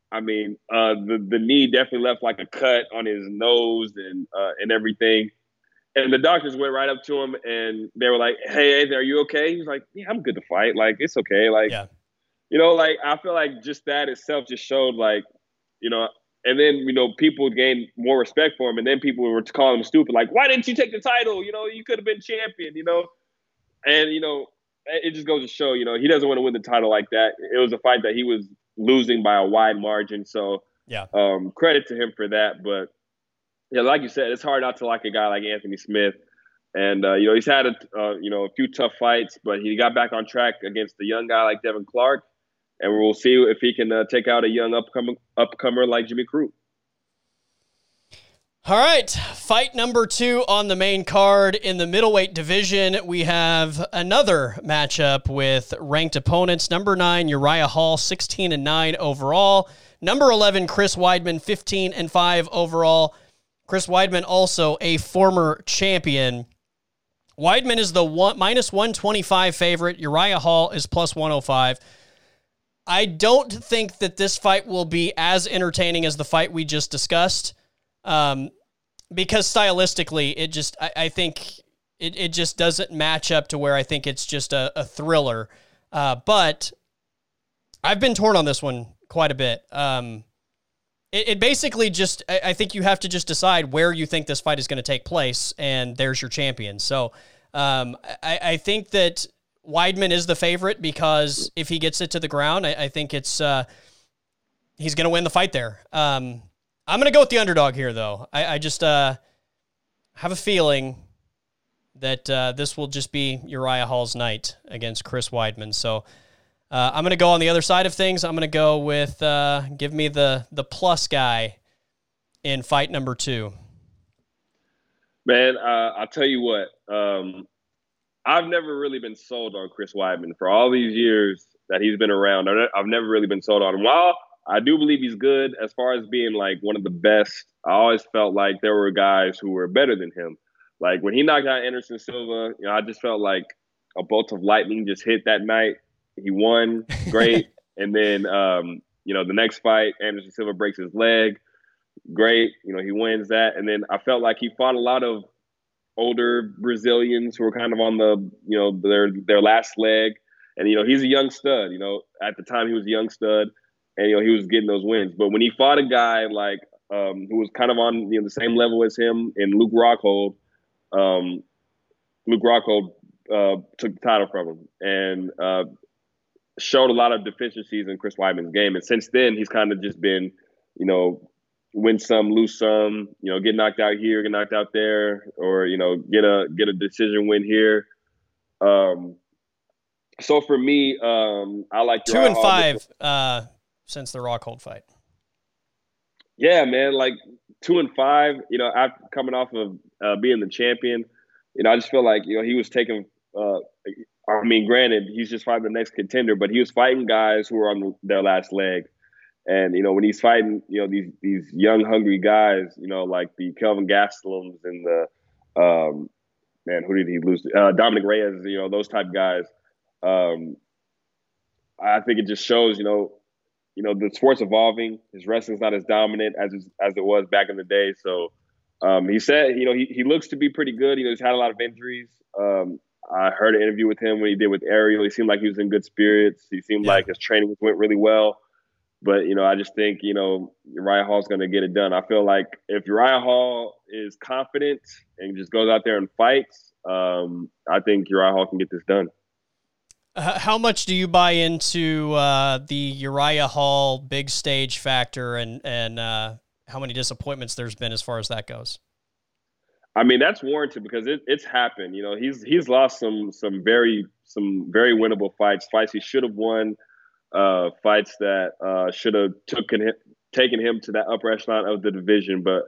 I mean, uh, the the knee definitely left like a cut on his nose and uh, and everything. And the doctors went right up to him and they were like, "Hey, are you okay?" He was like, "Yeah, I'm good to fight. Like, it's okay. Like, yeah. you know, like I feel like just that itself just showed like, you know." And then you know people gained more respect for him, and then people were calling him stupid. Like, why didn't you take the title? You know, you could have been champion. You know, and you know, it just goes to show, you know, he doesn't want to win the title like that. It was a fight that he was losing by a wide margin. So, yeah, um, credit to him for that. But yeah, like you said, it's hard not to like a guy like Anthony Smith. And uh, you know he's had a uh, you know a few tough fights, but he got back on track against a young guy like Devin Clark, and we'll see if he can uh, take out a young upcomer upcomer like Jimmy Crute. All right, fight number two on the main card in the middleweight division. We have another matchup with ranked opponents. Number nine Uriah Hall, sixteen and nine overall. Number eleven Chris Weidman, fifteen and five overall. Chris Weidman, also a former champion. Weidman is the one, minus 125 favorite. Uriah Hall is plus 105. I don't think that this fight will be as entertaining as the fight we just discussed. Um, because stylistically, it just, I, I, think it, it just doesn't match up to where I think it's just a, a thriller. Uh, but I've been torn on this one quite a bit. Um, it, it basically just, I, I think you have to just decide where you think this fight is going to take place, and there's your champion. So um, I, I think that Weidman is the favorite because if he gets it to the ground, I, I think it's uh, he's going to win the fight there. Um, I'm going to go with the underdog here, though. I, I just uh, have a feeling that uh, this will just be Uriah Hall's night against Chris Weidman. So uh, I'm going to go on the other side of things. I'm going to go with uh, give me the the plus guy in fight number two. Man, uh, I'll tell you what. Um, I've never really been sold on Chris Weidman for all these years that he's been around. I've never really been sold on him. While I do believe he's good as far as being like one of the best, I always felt like there were guys who were better than him. Like when he knocked out Anderson Silva, you know, I just felt like a bolt of lightning just hit that night. He won, <laughs> great. and then, um, you know, the next fight, Anderson Silva breaks his leg, great. You know, he wins that. And then I felt like he fought a lot of older Brazilians who were kind of on the, you know, their their last leg. And you know, he's a young stud. You know, at the time he was a young stud, and you know he was getting those wins. But when he fought a guy like um, who was kind of on you know the same level as him and Luke Rockhold, um, Luke Rockhold uh, took the title from him, and uh, showed a lot of deficiencies in Chris Weidman's game. And since then, he's kind of just been, you know, win some, lose some, you know, get knocked out here, get knocked out there, or, you know, get a get a decision win here. Um so for me, um I like two and five uh since the Rockhold fight. Yeah, man, like two and five, you know, after coming off of uh, being the champion, you know, I just feel like, you know, he was taking uh, I mean, granted, he's just fighting the next contender, but he was fighting guys who were on their last leg. And you know, when he's fighting, you know, these these young, hungry guys, you know, like the Kelvin Gastelums and the um, man, who did he lose? Uh, Dominick Reyes, you know, those type guys. Um, I think it just shows, you know, you know, the sport's evolving. His wrestling's not as dominant as as it was back in the day. So, um, he said, you know, he, he looks to be pretty good. You know, he's had a lot of injuries. Um, I heard an interview with him when he did with Ariel. He seemed like he was in good spirits. He seemed yeah. like his training went really well. But you know, I just think you know Uriah Hall's going to get it done. I feel like if Uriah Hall is confident and just goes out there and fights, um, I think Uriah Hall can get this done. how much do you buy into uh, the Uriah Hall big stage factor, and and uh, how many disappointments there's been as far as that goes? I mean, that's warranted because it, it's happened. You know, he's he's lost some some very some very winnable fights, fights he should have won uh, fights that uh, should have taken him, taken him to that upper echelon of the division, but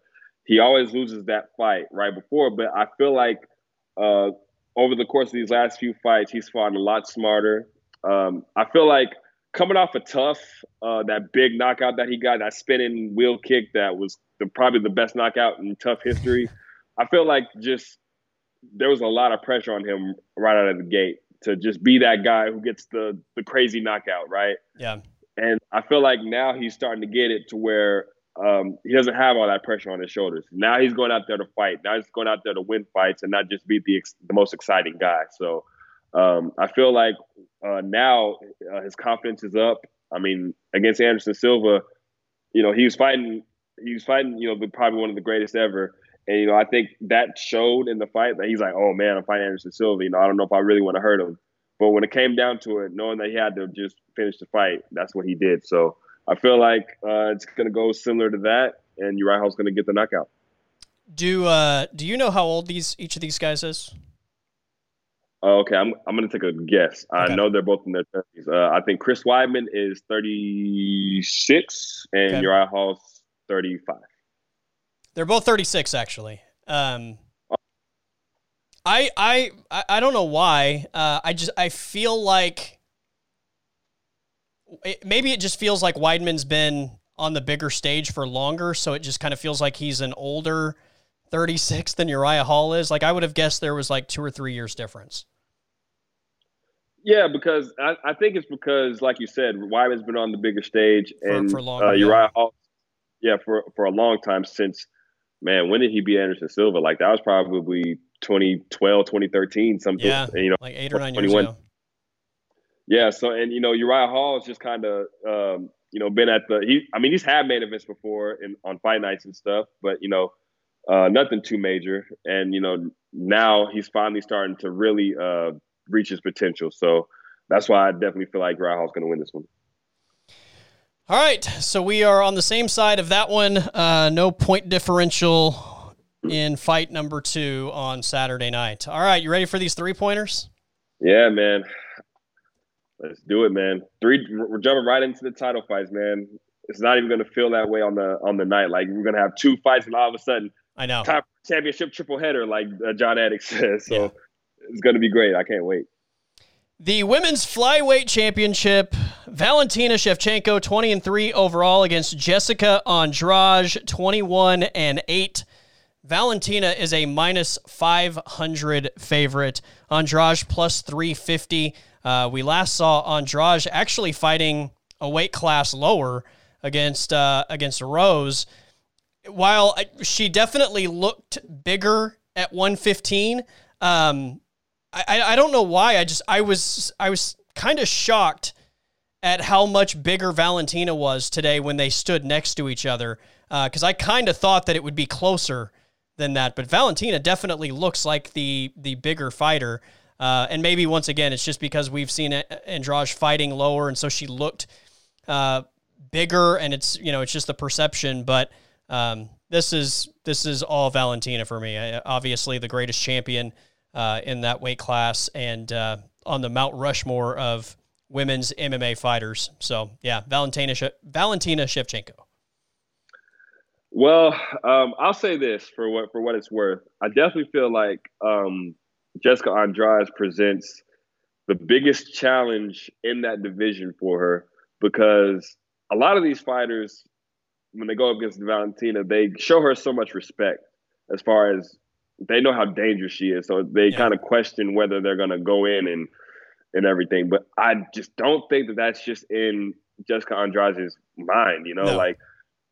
he always loses that fight right before. But I feel like uh, over the course of these last few fights, he's fought a lot smarter. Um, I feel like coming off a tough, uh, that big knockout that he got, that spinning wheel kick that was the, probably the best knockout in TUF history. I feel like just there was a lot of pressure on him right out of the gate to just be that guy who gets the the crazy knockout, right? Yeah. And I feel like now he's starting to get it to where um, he doesn't have all that pressure on his shoulders. Now he's going out there to fight. Now he's going out there to win fights and not just be the the most exciting guy. So um, I feel like uh, now uh, his confidence is up. I mean, against Anderson Silva, you know, he was fighting. He was fighting. You know, probably one of the greatest ever. And you know, I think that showed in the fight that he's like, "Oh man, I'm fighting Anderson Silva. You know, I don't know if I really want to hurt him." But when it came down to it, knowing that he had to just finish the fight, that's what he did. So I feel like uh, it's going to go similar to that, and Uriah Hall's going to get the knockout. Do uh, Do you know how old these each of these guys is? Oh, okay, I'm I'm going to take a guess. Okay. I know they're both in their thirties. Uh, I think Chris Weidman is 36 and okay. Uriah Hall's 35. They're both 36, actually. Um, I, I, I don't know why. Uh, I just, I feel like it, maybe it just feels like Weidman's been on the bigger stage for longer. So it just kind of feels like he's an older 36 than Uriah Hall is. Like I would have guessed there was like two or three years difference. Yeah, because I, I think it's because, like you said, Weidman's been on the bigger stage, for, and for uh, Uriah yeah. Hall, yeah, for for a long time since man, when did he beat Anderson Silva? Like that was probably 2012, 2013, something. Yeah, you know, like eight or nine years ago. Yeah. So, and you know, Uriah Hall has just kind of, um, you know, been at the. He, I mean, he's had main events before in on fight nights and stuff, but you know, uh, nothing too major. And you know, now he's finally starting to really uh, reach his potential. So that's why I definitely feel like Uriah Hall's going to win this one. All right, so we are on the same side of that one. Uh, no point differential in fight number two on Saturday night. All right, you ready for these three pointers? Yeah, man. Let's do it, man. Three. We're jumping right into the title fights, man. It's not even going to feel that way on the on the night. Like we're going to have two fights, and all of a sudden, I know top championship triple header, like uh, Jon Anik <laughs> says. So yeah. it's going to be great. I can't wait. The women's flyweight championship, Valentina Shevchenko 20 and 3 overall against Jessica Andrade 21 and 8. Valentina is a minus 500 favorite. Andrade plus 350. Uh, we last saw Andrade actually fighting a weight class lower against uh, against Rose. While she definitely looked bigger at 115, um, I, I don't know why. I just I was I was kind of shocked at how much bigger Valentina was today when they stood next to each other. Because uh, I kind of thought that it would be closer than that, but Valentina definitely looks like the the bigger fighter. Uh, and maybe once again, it's just because we've seen Andrade fighting lower, and so she looked uh, bigger, and it's you know it's just the perception. But um, this is this is all Valentina for me. I, obviously, the greatest champion uh, in that weight class and uh, on the Mount Rushmore of women's MMA fighters. So yeah, Valentina Valentina Shevchenko. Well, um, I'll say this for what for what it's worth. I definitely feel like um, Jessica Andrade presents the biggest challenge in that division for her because a lot of these fighters, when they go up against Valentina, they show her so much respect as far as they know how dangerous she is, so they yeah. kind of question whether they're gonna go in and and everything. But I just don't think that that's just in Jessica Andrade's mind. You know, no. like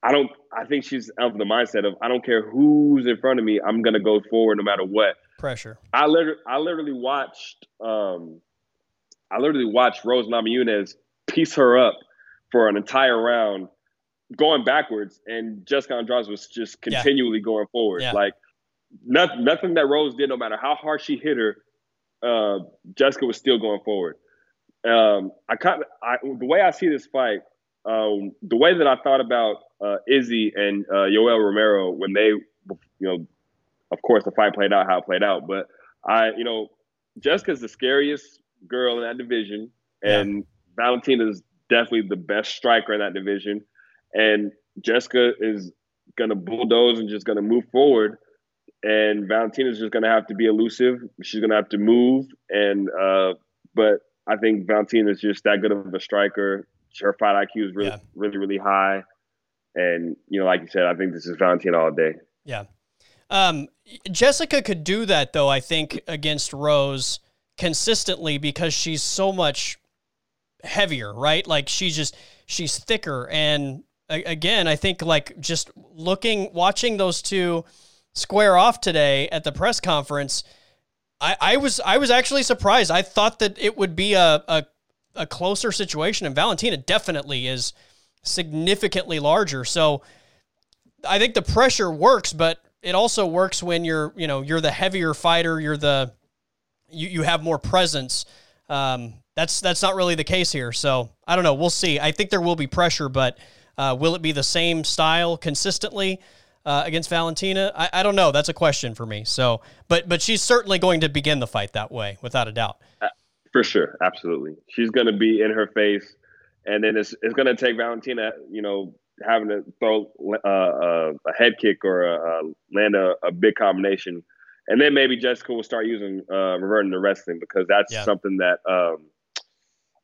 I don't. I think she's of the mindset of I don't care who's in front of me. I'm gonna go forward no matter what. Pressure. I literally, I literally watched. Um, I literally watched Rose Namajunas piece her up for an entire round, going backwards, and Jessica Andrade was just continually yeah. going forward. Yeah. Like nothing, nothing that Rose did, no matter how hard she hit her, uh, Jessica was still going forward. Um, I kind of the way I see this fight, um, the way that I thought about uh, Izzy and uh, Yoel Romero when they, you know, of course the fight played out how it played out, but I, you know, Jessica's the scariest girl in that division, and yeah. Valentina's definitely the best striker in that division, and Jessica is gonna bulldoze and just gonna move forward, and Valentina's just gonna have to be elusive. She's gonna have to move, and uh, but I think Valentina is just that good of a striker. Her fight IQ is really, yeah. really, really high. And you know, like you said, I think this is Valentina all day. Yeah. Um, Jessica could do that though. I think against Rose consistently because she's so much heavier, right? Like she's just she's thicker. And again, I think like just looking, watching those two square off today at the press conference. I, I was I was actually surprised. I thought that it would be a, a, a closer situation, and Valentina definitely is significantly larger. So I think the pressure works, but it also works when you're, you know, you're the heavier fighter, you're the you, you have more presence. Um, that's that's not really the case here. So I don't know. We'll see. I think there will be pressure, but uh, will it be the same style consistently uh, against Valentina? I, I don't know. That's a question for me. So, but but she's certainly going to begin the fight that way, without a doubt. Uh, for sure, absolutely. She's going to be in her face and then it's it's going to take Valentina, you know, having to throw uh, uh, a head kick or a, a land a, a, big combination, and then maybe Jessica will start using uh, reverting to wrestling because that's yeah. something that um,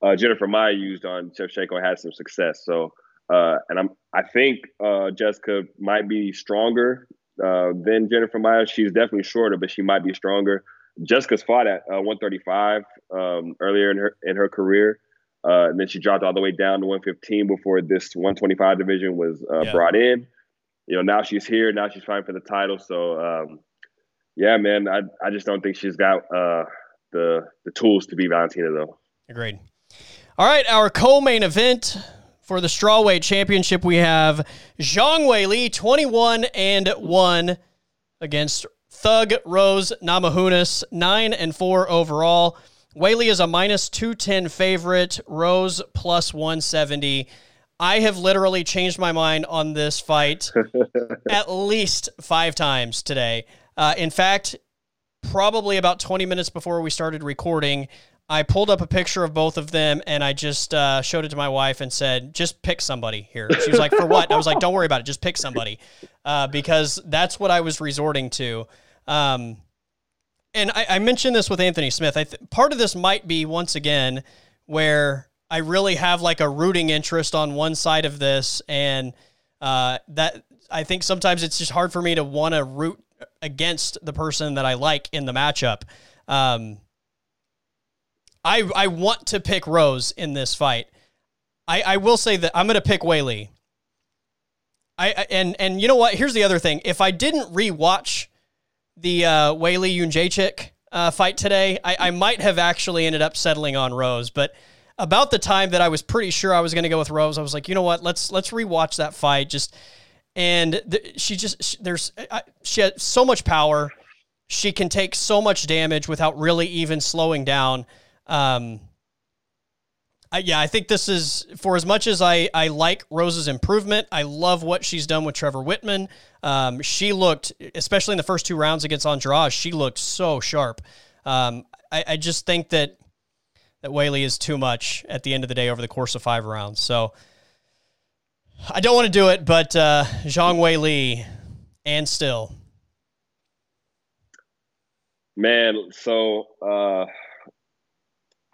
uh, Jennifer Maia used on Shevchenko had some success. So, uh, and I'm I think uh, Jessica might be stronger than Jennifer Maia. She's definitely shorter, but she might be stronger. Jessica's fought at 135 um, earlier in her in her career. Uh, and then she dropped all the way down to 115 before this 125 division was uh, yeah. brought in. You know, now she's here. Now she's fighting for the title. So, um, yeah, man, I, I just don't think she's got uh, the the tools to be Valentina though. Agreed. All right, our co-main event for the strawweight championship, we have Zhang Weili, 21 and one against Thug Rose Namajunas, nine and four overall. Weili is a minus 210 favorite, Rose plus 170. I have literally changed my mind on this fight <laughs> at least five times today. Uh, in fact, probably about 20 minutes before we started recording, I pulled up a picture of both of them and I just uh, showed it to my wife and said, just pick somebody here. She was like, for what? I was like, don't worry about it. Just pick somebody. Uh, because that's what I was resorting to. Um, and I, I, mentioned this with Anthony Smith. I th- part of this might be once again where I really have like a rooting interest on one side of this, and uh, that I think sometimes it's just hard for me to want to root against the person that I like in the matchup. Um, I I want to pick Rose in this fight. I, I will say that I'm going to pick Weili. I, I and and you know what? Here's the other thing. If I didn't rewatch the uh, Weili Jędrzejczyk uh, fight today, I, I might have actually ended up settling on Rose, but about the time that I was pretty sure I was going to go with Rose, I was like, you know what? Let's let's rewatch that fight. Just and she just she, there's I, she has so much power. She can take so much damage without really even slowing down. Um, I, yeah, I think this is for as much as I, I like Rose's improvement. I love what she's done with Trevor Wittman. Um, she looked, especially in the first two rounds against Andrade, she looked so sharp. Um, I, I, just think that that Weili is too much at the end of the day over the course of five rounds. So I don't want to do it, but uh, Zhang Weili and still. Man, so uh,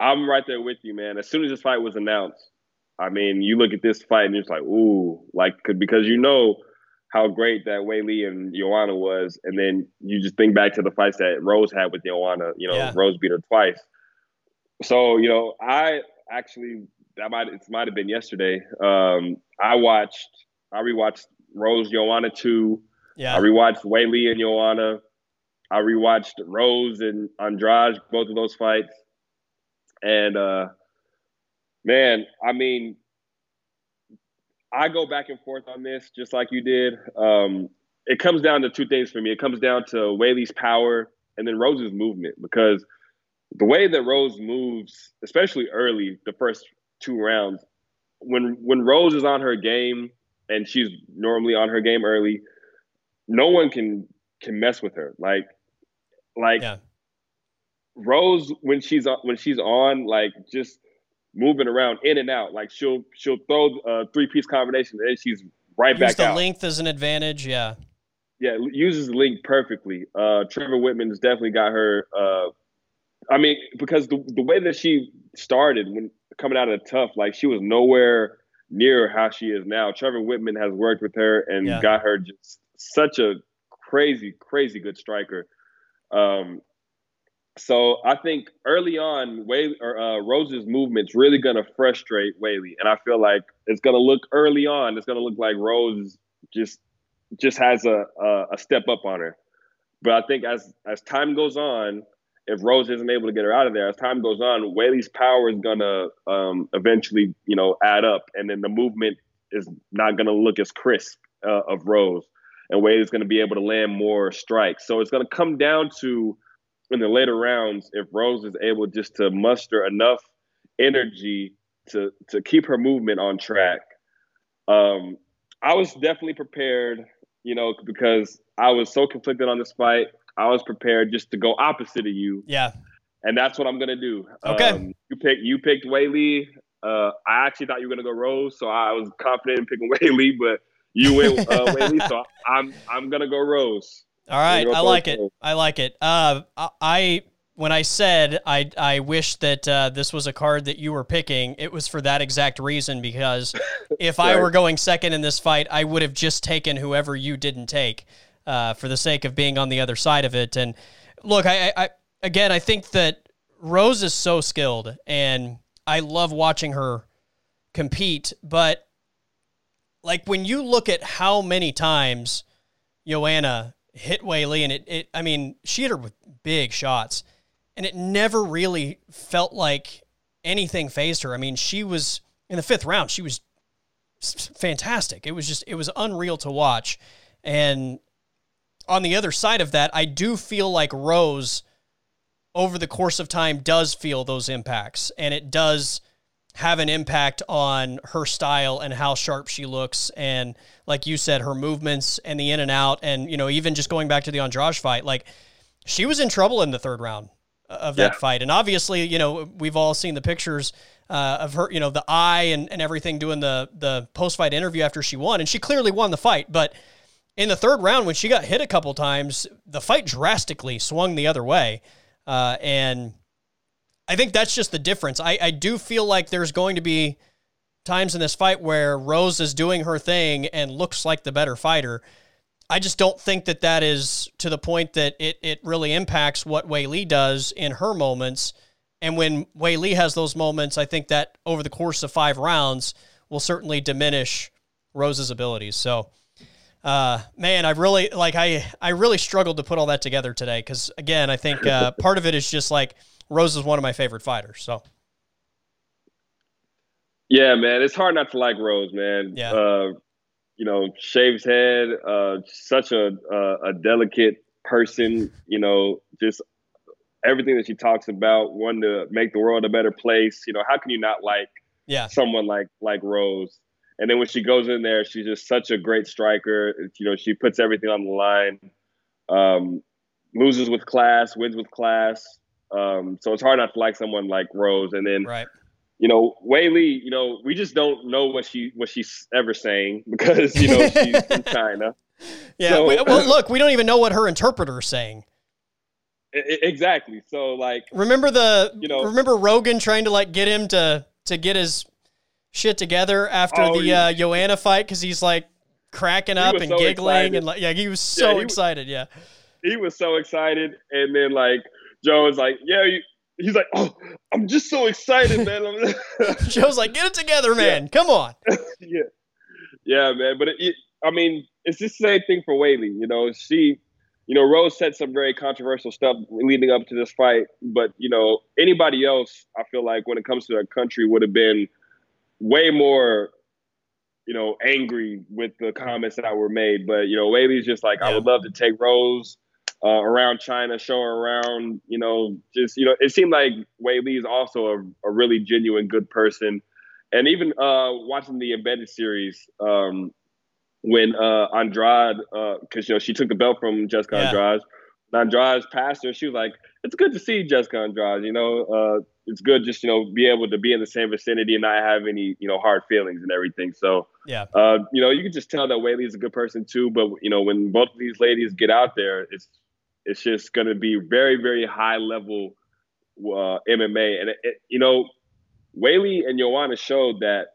I'm right there with you, man. As soon as this fight was announced, I mean, you look at this fight and you're just like, ooh, like because you know how great that Weili and Joanna was, and then you just think back to the fights that Rose had with Joanna. You know, yeah. Rose beat her twice. So you know, I actually that might it might have been yesterday. Um, I watched, I rewatched Rose Joanna two. Yeah. I rewatched Weili and Joanna. I rewatched Rose and Andrade, both of those fights. And uh man, I mean, I go back and forth on this just like you did. Um, it comes down to two things for me. It comes down to Weili's power and then Rose's movement because the way that Rose moves, especially early, the first two rounds, when when Rose is on her game and she's normally on her game early, no one can can mess with her. Like like yeah. Rose when she's on when she's on like just moving around in and out. Like she'll she'll throw a three piece combination and she's right Use back the out. length as an advantage. Yeah. Yeah, uses the length perfectly. Uh, Trevor Wittman has definitely got her. Uh, I mean, because the the way that she started when coming out of the TUF, like she was nowhere near how she is now. Trevor Wittman has worked with her and Yeah. got her just such a crazy, crazy good striker. Um, so I think early on, Way or uh, Rose's movement's really gonna frustrate Weili, and I feel like it's gonna look early on. It's gonna look like Rose just just has a, a a step up on her. But I think as as time goes on, if Rose isn't able to get her out of there, as time goes on, Weili's power is gonna um, eventually, you know, add up, and then the movement is not gonna look as crisp uh, of Rose, and Weili's gonna be able to land more strikes. So it's gonna come down to in the later rounds if Rose is able just to muster enough energy to to keep her movement on track. Um, I was definitely prepared, you know, because I was so conflicted on this fight. I was prepared just to go opposite of you, Yeah. and that's what I'm gonna do. Okay. Um, you picked you picked Weili. Uh, I actually thought you were gonna go Rose, so I was confident in picking <laughs> Weili, but you went uh, Weili, so <laughs> I'm I'm gonna go Rose. All right, I like it. I like it. Uh, I- when I said I I wish that uh, this was a card that you were picking, it was for that exact reason because <laughs> if I were going second in this fight, I would have just taken whoever you didn't take uh, for the sake of being on the other side of it. And look, I, I, I again, I think that Rose is so skilled, and I love watching her compete. But like when you look at how many times Joanna hit Weili, and it, it, I mean, she hit her with big shots, and it never really felt like anything phased her. I mean, she was in the fifth round, she was fantastic. It was just, it was unreal to watch. And on the other side of that, I do feel like Rose, over the course of time, does feel those impacts, and it does have an impact on her style and how sharp she looks and like you said her movements and the in and out and you know even just going back to the Andrade fight like she was in trouble in the third round of that Yeah. fight. And obviously you know we've all seen the pictures uh, of her you know the eye and, and everything doing the the post fight interview after she won. And she clearly won the fight. But in the third round when she got hit a couple times the fight drastically swung the other way. Uh, and I think that's just the difference. I, I do feel like there's going to be times in this fight where Rose is doing her thing and looks like the better fighter. I just don't think that that is to the point that it, it really impacts what Weili does in her moments. And when Weili has those moments, I think that over the course of five rounds will certainly diminish Rose's abilities. So, uh, man, I really like I I really struggled to put all that together today because again, I think uh, part of it is just like Rose is one of my favorite fighters. So Yeah, man, it's hard not to like Rose, man. Yeah. Uh, you know, shaves head, uh, such a, a a delicate person. You know, just everything that she talks about, wanting to make the world a better place. You know, how can you not like yeah, someone like like Rose? And then when she goes in there, she's just such a great striker. You know, she puts everything on the line. Um, loses with class, wins with class. Um, so it's hard not to like someone like Rose. And then right. you know, Weili, you know, we just don't know what she what she's ever saying <laughs> because you know she's from <laughs> China. Yeah. So- we- well, <laughs> look, we don't even know what her interpreter is saying. Exactly. So like, Remember the You know- remember Rogan trying to like get him to to get his shit together after Oh, the yeah. uh, Joanna fight because he's like cracking up and so giggling excited. and like yeah, he was so Yeah, he was- excited. Yeah. he was so excited, and then like Joe was like, "Yeah," you, he's like, "Oh, I'm just so excited, <laughs> man." <laughs> Joe's like, get it together, man. Come on. <laughs> yeah, yeah, man. But it, it, I mean, it's the same thing for Weili. You know, she, you know, Rose said some very controversial stuff leading up to this fight, but you know, anybody else, I feel like when it comes to their country, would have been way more, you know, angry with the comments that were made. But you know, Weili's just like, yeah. I would love to take Rose. Uh, around China, show around, you know, just, you know, it seemed like Weili is also a, a really genuine, good person and even uh, watching the embedded series um, when uh, Andrade, because uh, you know she took the belt from Jessica yeah. Andrade. Andrade passed her. She was like, "It's good to see Jessica Andrade. You know, uh, it's good just you know be able to be in the same vicinity and not have any you know hard feelings and everything." So yeah, uh, you know, you can just tell that is a good person too. But you know, when both of these ladies get out there, it's it's just going to be very very high level uh, MMA, and it, it, you know Weili and Joanna showed that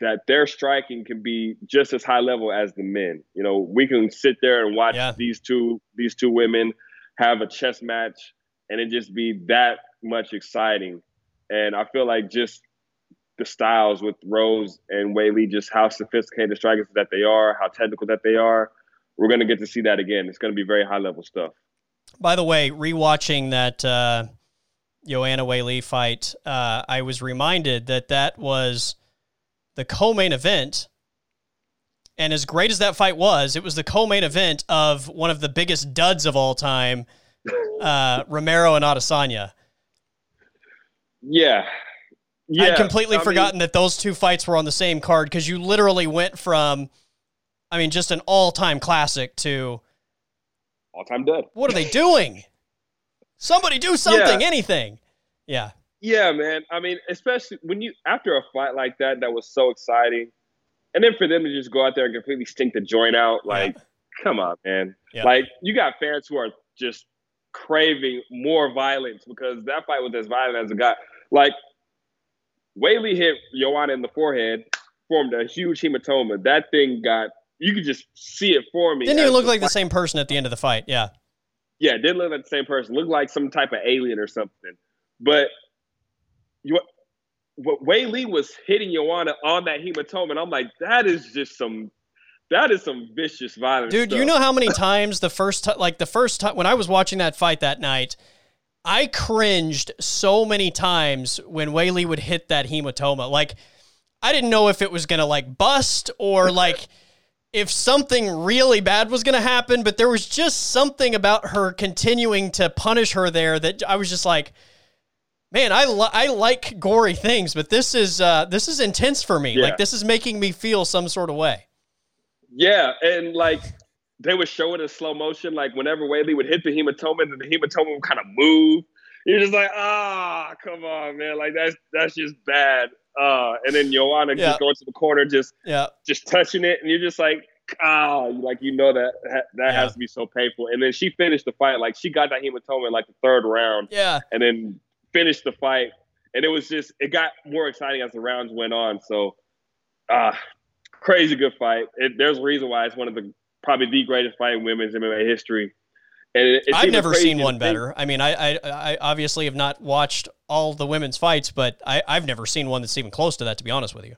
that their striking can be just as high level as the men. You know, we can sit there and watch yeah. these two these two women have a chess match and it just be that much exciting. And I feel like just the styles with Rose and Weili, just how sophisticated the strikers that they are, how technical that they are, we're going to get to see that again. It's going to be very high level stuff. By the way, rewatching that uh, Joanna Weili fight, uh, I was reminded that that was the co-main event. And as great as that fight was, it was the co-main event of one of the biggest duds of all time, uh, <laughs> Romero and Adesanya. Yeah. yeah. I'd completely I forgotten mean, that those two fights were on the same card because you literally went from, I mean, just an all-time classic to all-time dud. What are they doing? Somebody do something, yeah. anything. Yeah. Yeah, man. I mean, especially when you after a fight like that that was so exciting, and then for them to just go out there and completely stink the joint out, like, yeah. come on, man. Yeah. Like you got fans who are just craving more violence because that fight was as violent as it got. Like Weili hit Joanna in the forehead, formed a huge hematoma. That thing got you could just see it for me. Didn't even look like fight. the same person at the end of the fight. Yeah. Yeah, didn't look like the same person. Looked like some type of alien or something. But you, what Weili was hitting Joanna on that hematoma, and I'm like, that is just some that is some vicious violence. Dude, stuff. you know how many <laughs> times the first time, like the first time when I was watching that fight that night, I cringed so many times when Weili would hit that hematoma. Like, I didn't know if it was gonna like bust or like <laughs> if something really bad was gonna happen, but there was just something about her continuing to punish her there that I was just like man, I li- I like gory things, but this is uh, this is intense for me. Yeah. Like this is making me feel some sort of way. Yeah, and like they would show it in slow motion, like whenever Weili would hit the hematoma, and the hematoma would kind of move. You're just like, ah, come on, man, like that's that's just bad. Uh, and then Joanna yeah. just going to the corner, just yeah, just touching it, and you're just like, ah, like you know that that yeah. has to be so painful. And then she finished the fight, like she got that hematoma in like the third round. Yeah, and then finished the fight, and it was just it got more exciting as the rounds went on. So, uh, crazy good fight. It, there's a reason why it's one of the probably the greatest fight in women's MMA history. It, I've never seen one better. I mean, I, I, I obviously have not watched all the women's fights, but I, I've never seen one that's even close to that. To be honest with you.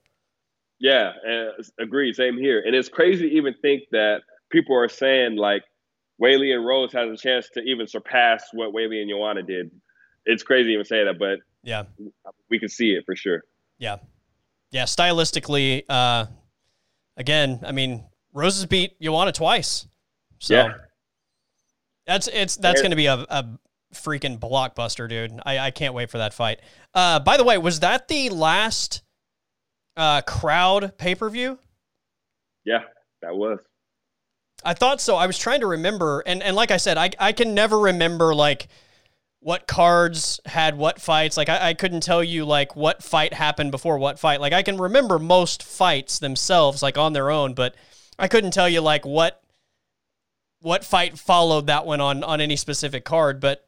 Yeah, uh, agreed. Same here. And it's crazy to even think that people are saying like Weili and Rose has a chance to even surpass what Weili and Joanna did it's crazy to even say that, but yeah, we can see it for sure. Yeah, yeah. Stylistically, uh, again, I mean, Roses beat Joanna twice, so yeah. That's it's that's going to be a, a freaking blockbuster, dude. I, I can't wait for that fight. Uh, by the way, was that the last uh, crowd pay per view? Yeah, that was. I thought so. I was trying to remember, and and like I said, I I can never remember like what cards had what fights. Like I, I, couldn't tell you like what fight happened before what fight. Like I can remember most fights themselves, like on their own, but I couldn't tell you like what what fight followed that one on on any specific card. But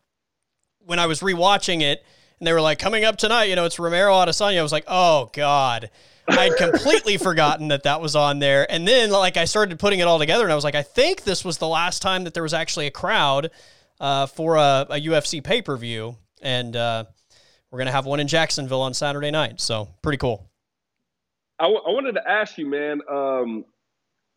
when I was rewatching it and they were like coming up tonight, you know, it's Romero Adesanya. I was like, oh god. I'd completely <laughs> forgotten that that was on there. And then like I started putting it all together and I was like, I think this was the last time that there was actually a crowd uh, for a, a UFC pay per view, and uh, we're gonna have one in Jacksonville on Saturday night. So pretty cool. I, w- I wanted to ask you, man. Um,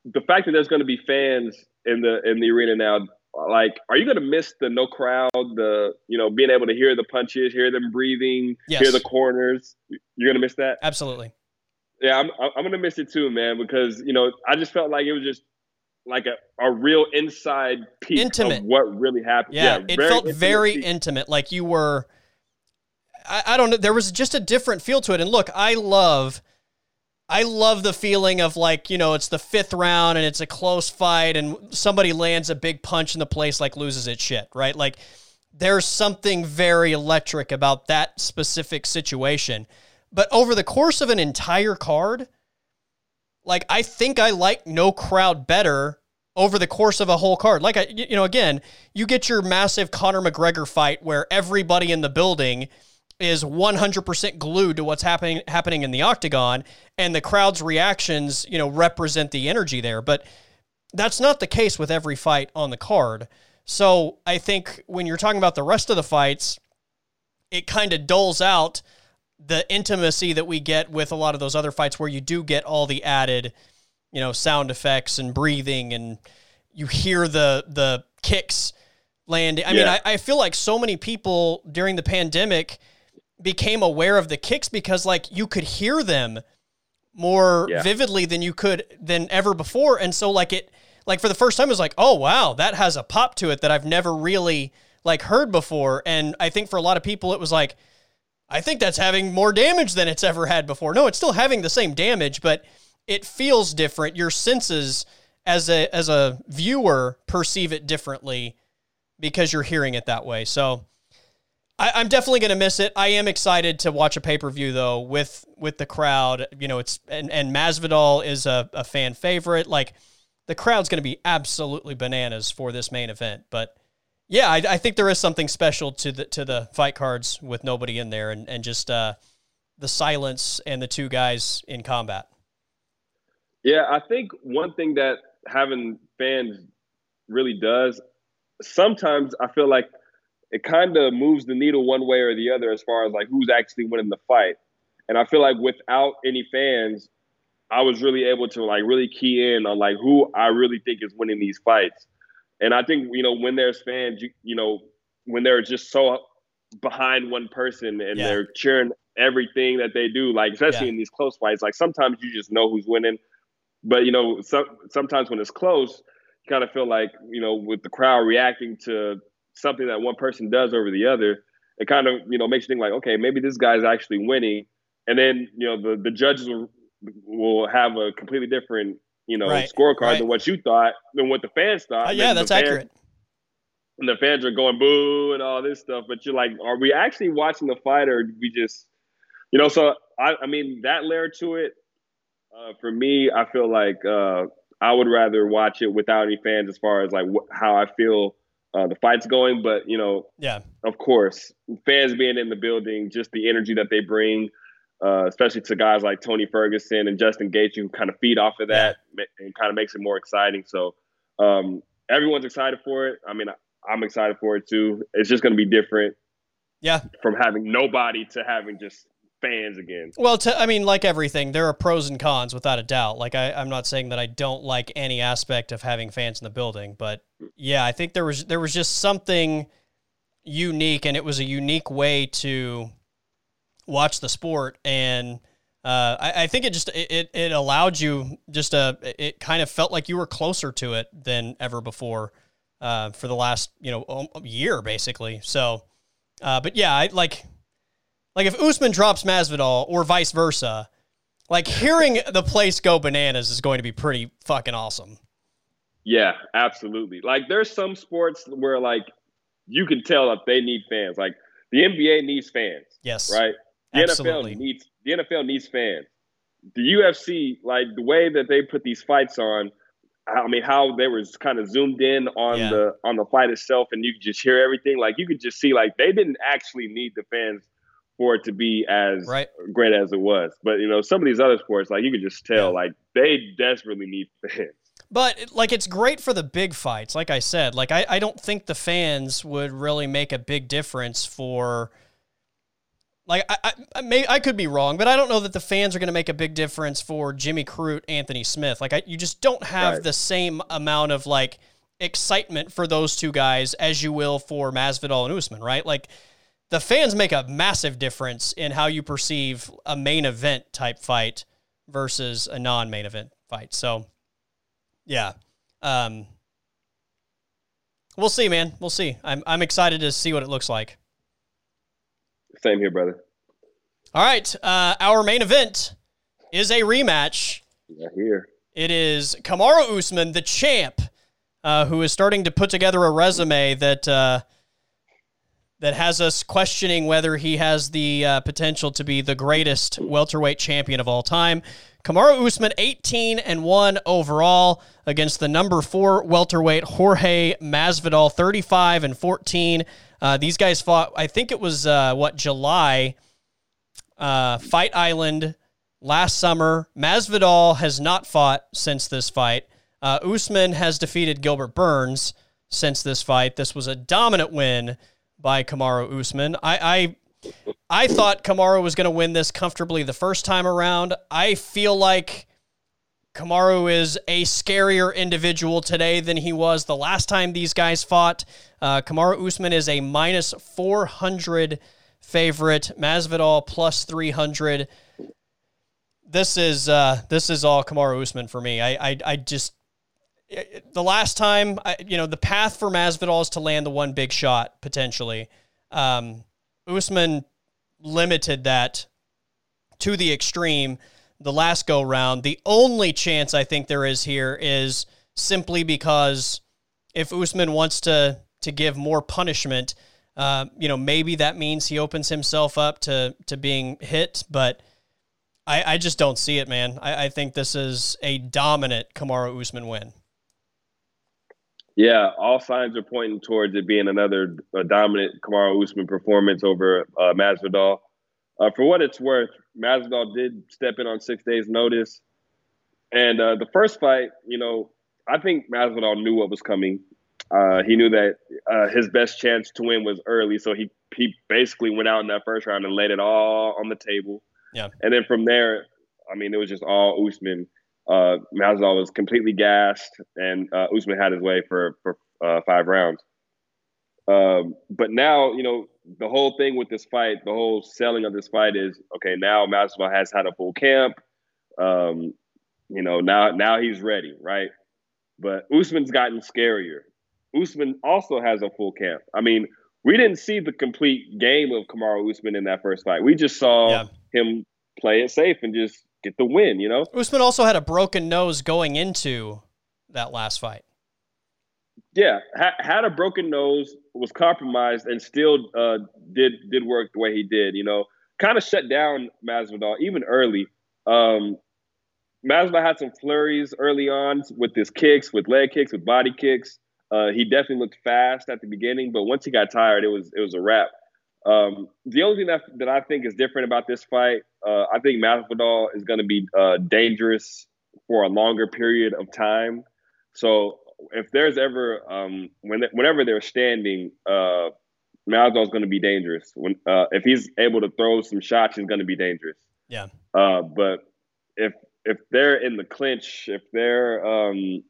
the fact that there's going to be fans in the in the arena now, like, are you going to miss the no crowd, the you know being able to hear the punches, hear them breathing, Yes. hear the corners? You're going to miss that. Absolutely. Yeah, I'm I'm going to miss it too, man, because you know I just felt like it was just like a, a real inside peek Intimate. of what really happened. Yeah, it very felt intimate very intimate. Like you were. I, I don't know. There was just a different feel to it. And look, I love. I love the feeling of like, you know, it's the fifth round and it's a close fight and somebody lands a big punch and the place like loses its shit, right? Like there's something very electric about that specific situation. But over the course of an entire card, like I think I like no crowd better over the course of a whole card. Like I, you know, again, you get your massive Conor McGregor fight where everybody in the building is 100% glued to what's happening happening in the octagon and the crowd's reactions, you know, represent the energy there, but that's not the case with every fight on the card. So, I think when you're talking about the rest of the fights, it kind of dulls out the intimacy that we get with a lot of those other fights where you do get all the added, you know, sound effects and breathing and you hear the the kicks landing. I mean, I, I feel like so many people during the pandemic became aware of the kicks because like you could hear them more Yeah. vividly than you could than ever before. And so like it like for the first time it was like, oh wow, that has a pop to it that I've never really like heard before. And I think for a lot of people it was like, I think that's having more damage than it's ever had before. No, it's still having the same damage, but it feels different. Your senses as a as a viewer perceive it differently because you're hearing it that way. So I, I'm definitely going to miss it. I am excited to watch a pay per view though with with the crowd. You know, it's and and Masvidal is a, a fan favorite. Like the crowd's going to be absolutely bananas for this main event. But yeah, I, I think there is something special to the to the fight cards with nobody in there and and just uh, the silence and the two guys in combat. Yeah, I think one thing that having fans really does, sometimes I feel like it kind of moves the needle one way or the other as far as like who's actually winning the fight. And I feel like without any fans, I was really able to like really key in on like who I really think is winning these fights. And I think, you know, when there's fans, you, you know, when they're just so behind one person and Yeah. they're cheering everything that they do, like especially Yeah. in these close fights, like sometimes you just know who's winning. But you know, some, sometimes when it's close, you kind of feel like you know, with the crowd reacting to something that one person does over the other, it kind of you know makes you think like, okay, maybe this guy's actually winning, and then you know the the judges will will have a completely different you know Right, scorecard right. than what you thought than what the fans thought. Uh, yeah, that's fans- accurate. and the fans are going boo and all this stuff. But you're like, are we actually watching the fight or we just, you know? So I, I mean, that layer to it, uh, for me, I feel like uh, I would rather watch it without any fans as far as like wh- how I feel uh, the fight's going. But you know, Yeah. of course, fans being in the building, just the energy that they bring. Uh, especially to guys like Tony Ferguson and Justin Gaethje, who kind of feed off of that ma- and kind of makes it more exciting. So um, everyone's excited for it. I mean, I'm excited for it too. It's just going to be different Yeah. from having nobody to having just fans again. Well, to, I mean, like everything, there are pros and cons without a doubt. Like I, I'm not saying that I don't like any aspect of having fans in the building, but yeah, I think there was there was just something unique, and it was a unique way to watch the sport, and uh, I, I think it just it, it- allowed you just a it kind of felt like you were closer to it than ever before uh, for the last you know um, year basically. So, uh, but yeah, I like like if Usman drops Masvidal or vice versa, like hearing <laughs> the place go bananas is going to be pretty fucking awesome. Yeah, absolutely. Like there's some sports where like you can tell that they need fans. Like the NBA needs fans, Yes. right? The Absolutely. NFL needs the NFL needs fans. The UFC, like the way that they put these fights on, I mean, how they were kind of zoomed in on Yeah. the on the fight itself, and you could just hear everything. Like you could just see, like they didn't actually need the fans for it to be as Right. great as it was. But you know, some of these other sports, like you could just tell, Yeah. like they desperately need fans. But like it's great for the big fights. Like I said, like I, I don't think the fans would really make a big difference for like I, I, may, I could be wrong, but I don't know that the fans are going to make a big difference for Jimmy Crute, Anthony Smith. Like I, you just don't have right. the same amount of like excitement for those two guys as you will for Masvidal and Usman, right? Like the fans make a massive difference in how you perceive a main event type fight versus a non-main event fight. So, yeah, um, we'll see, man. We'll see. I'm I'm excited to see what it looks like. Same here, brother. All right, uh, our main event is a rematch. Yeah, here. It is Kamaru Usman, the champ, uh, who is starting to put together a resume that uh, that has us questioning whether he has the uh, potential to be the greatest welterweight champion of all time. Kamaru Usman, 18 and 1 overall against the number four welterweight Jorge Masvidal, 35 and 14. Uh, these guys fought, I think it was uh, what, July, uh, Fight Island last summer. Masvidal has not fought since this fight. Uh, Usman has defeated Gilbert Burns since this fight. This was a dominant win by Kamaru Usman. I, I, I thought Kamaru was going to win this comfortably the first time around. I feel like Kamaru is a scarier individual today than he was the last time these guys fought. Uh, Kamaru Usman is a minus 400 favorite. Masvidal plus 300. This is uh, this is all Kamaru Usman for me. I, I, I just the last time, you know, the path for Masvidal is to land the one big shot potentially. Um, Usman limited that to the extreme the last go round. The only chance I think there is here is simply because if Usman wants to to give more punishment, uh, you know, maybe that means he opens himself up to to being hit, but. I, I just don't see it, man. I, I think this is a dominant Kamaru Usman win. Yeah, all signs are pointing towards it being another dominant Kamaru Usman performance over uh, Masvidal. Uh, for what it's worth, Masvidal did step in on six days' notice, and uh, the first fight, you know, I think Masvidal knew what was coming. Uh, he knew that uh, his best chance to win was early, so he he basically went out in that first round and laid it all on the table. Yeah, and then from there, I mean, it was just all Usman uh, Masvidal was completely gassed, and uh, Usman had his way for for uh, five rounds. Um, but now, you know, the whole thing with this fight, the whole selling of this fight is okay. Now Masvidal has had a full camp. Um, you know, now now he's ready, right? But Usman's gotten scarier. Usman also has a full camp. I mean, we didn't see the complete game of Kamaru Usman in that first fight. We just saw yeah. him play it safe and just get the win, you know? Usman also had a broken nose going into that last fight. Yeah, ha- had a broken nose, was compromised, and still uh, did did work the way he did. You know, kind of shut down Masvidal even early. Um, Masvidal had some flurries early on with his kicks, with leg kicks, with body kicks. Uh, he definitely looked fast at the beginning, but once he got tired, it was it was a wrap. Um, the only thing that, that I think is different about this fight, uh, I think Masvidal is going to be uh, dangerous for a longer period of time. So if there's ever um, when whenever they're standing, uh, Masvidal is going to be dangerous. When uh, if he's able to throw some shots, he's going to be dangerous. Yeah. Uh, but if if they're in the clinch, if they're um,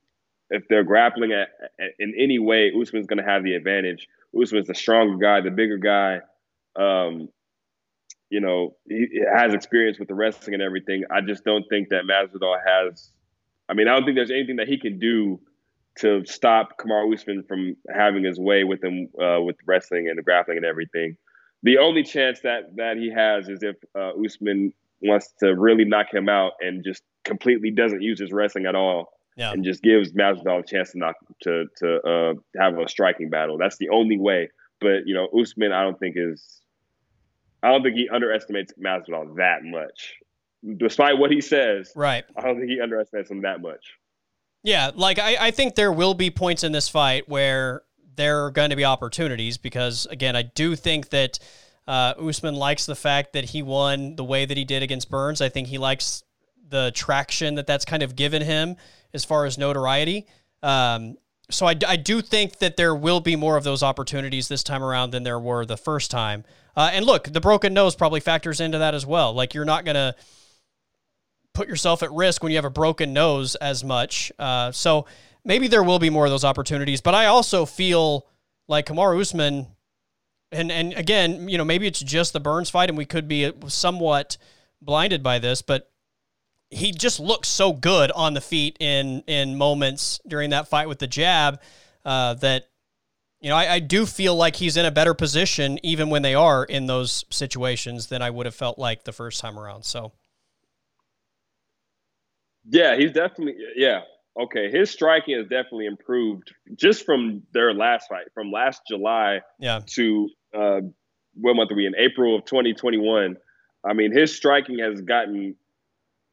if they're grappling at, at in any way, Usman's going to have the advantage. Usman's the stronger guy, the bigger guy um, you know, he has experience with the wrestling and everything. I just don't think that Masvidal has. I mean, I don't think there's anything that he can do to stop Kamaru Usman from having his way with him uh, with wrestling and the grappling and everything. The only chance that that he has is if uh, Usman wants to really knock him out and just completely doesn't use his wrestling at all. Yeah. And just gives Masvidal a chance to knock to to uh, have a striking battle. That's the only way. But you know, Usman, I don't think is I don't think he underestimates Masvidal that much. Despite what he says, right? I don't think he underestimates him that much. Yeah, like I, I think there will be points in this fight where there are going to be opportunities because, again, I do think that uh, Usman likes the fact that he won the way that he did against Burns. I think he likes the traction that that's kind of given him as far as notoriety. Um, so I, I do think that there will be more of those opportunities this time around than there were the first time. Uh, and look, the broken nose probably factors into that as well. Like you're not going to put yourself at risk when you have a broken nose as much. Uh, so maybe there will be more of those opportunities. But I also feel like Kamaru Usman, and and again, you know, maybe it's just the Burns fight, and we could be somewhat blinded by this, but he just looks so good on the feet in in moments during that fight with the jab uh, that you know I, I, do feel like he's in a better position even when they are in those situations than I would have felt like the first time around. So yeah, he's definitely yeah. Okay, his striking has definitely improved just from their last fight, from last July yeah. to uh, what month are we in? April of 2021. I mean, his striking has gotten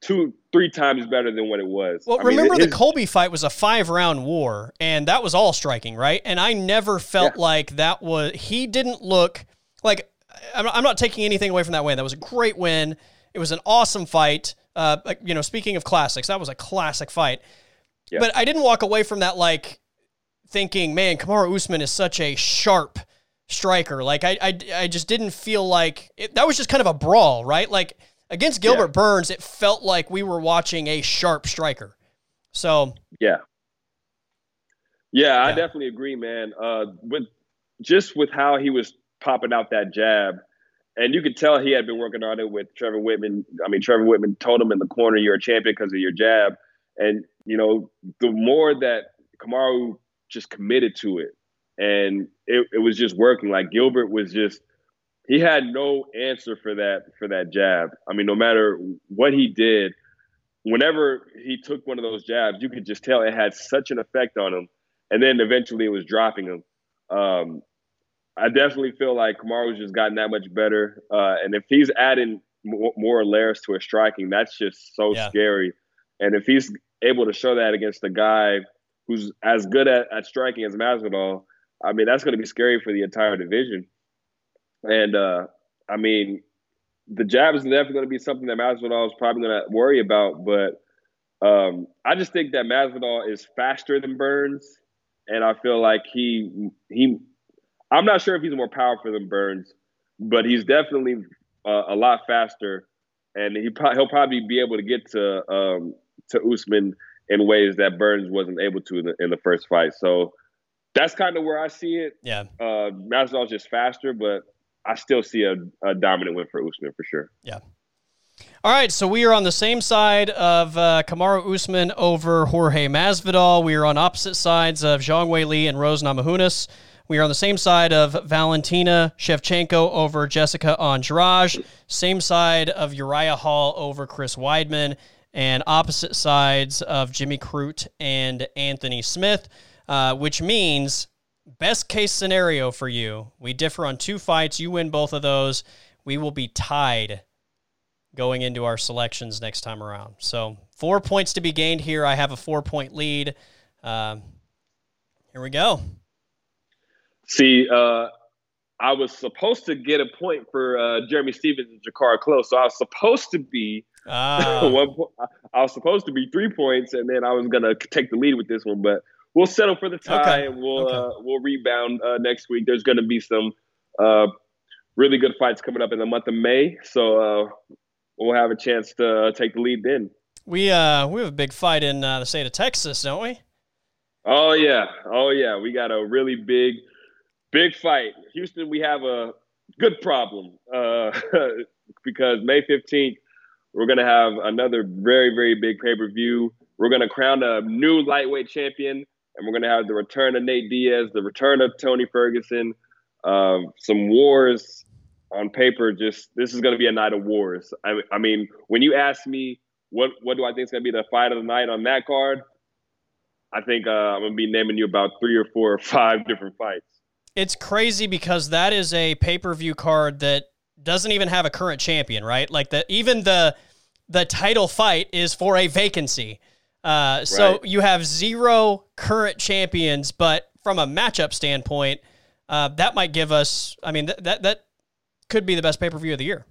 two, three times better than what it was. Well, I remember mean, the Colby fight was a five round war, and that was all striking, right? And I never felt yeah. like that was, he didn't look like, I'm not taking anything away from that win. That was a great win. It was an awesome fight. Uh, you know, speaking of classics, that was a classic fight. Yeah. But I didn't walk away from that like thinking, man, Kamaru Usman is such a sharp striker. Like I, I, I just didn't feel like it, that was just kind of a brawl, right? Like Against Gilbert yeah. Burns, it felt like we were watching a sharp striker. So yeah, yeah, I definitely agree, man. Uh, with just with how he was popping out that jab, and you could tell he had been working on it with Trevor Wittman. I mean, Trevor Wittman told him in the corner, "You're a champion because of your jab." And you know, the more that Kamaru just committed to it, and it, it was just working. Like Gilbert was just he had no answer for that for that jab. I mean, no matter what he did, whenever he took one of those jabs, you could just tell it had such an effect on him. And then eventually it was dropping him. Um, I definitely feel like Kamaru's just gotten that much better. Uh, and if he's adding more, more layers to his striking, that's just so yeah. scary. And if he's able to show that against a guy who's as good at, at striking as Masvidal, I mean, that's going to be scary for the entire division. And uh, I mean, the jab is definitely going to be something that Masvidal is probably going to worry about. But um, I just think that Masvidal is faster than Burns, and I feel like he he. I'm not sure if he's more powerful than Burns, but he's definitely uh, a lot faster, and he pro- he'll probably be able to get to um, to Usman in ways that Burns wasn't able to in the, in the first fight. So that's kind of where I see it. Yeah, uh, Masvidal's just faster, but I still see a, a dominant win for Usman for sure. Yeah. All right, so we are on the same side of uh, Kamaru Usman over Jorge Masvidal. We are on opposite sides of Zhang Weili and Rose Namajunas. We are on the same side of Valentina Shevchenko over Jessica Andrade. Same side of Uriah Hall over Chris Weidman. And opposite sides of Jimmy Crute and Anthony Smith, uh, which means best case scenario for you, we differ on two fights. You win both of those. We will be tied going into our selections next time around. So four points to be gained here. I have a four point lead. Um, here we go. See, uh, I was supposed to get a point for uh, Jeremy Stephens and Drakkar Klose, so I was supposed to be uh. <laughs> one. I was supposed to be three points, and then I was gonna take the lead with this one, but we'll settle for the tie okay. and we'll okay. uh, we'll rebound uh, next week. There's going to be some uh, really good fights coming up in the month of May, so uh, we'll have a chance to uh, take the lead then. We uh we have a big fight in the state of Texas, don't we? Oh yeah, oh yeah. We got a really big, big fight. Houston, we have a good problem <laughs> because May 15th we're going to have another very very big pay per view. We're going to crown a new lightweight champion and we're going to have the return of Nate Diaz, the return of Tony Ferguson, um, some wars on paper. Just this is going to be a night of wars. I, I mean, when you ask me what what do I think is going to be the fight of the night on that card, I think uh, I'm going to be naming you about three or four or five different fights. It's crazy because that is a pay per view card that doesn't even have a current champion, right? Like the even the the title fight is for a vacancy. Uh, so right. you have zero current champions, but from a matchup standpoint, uh, that might give us. I mean, th- that that could be the best pay per view of the year.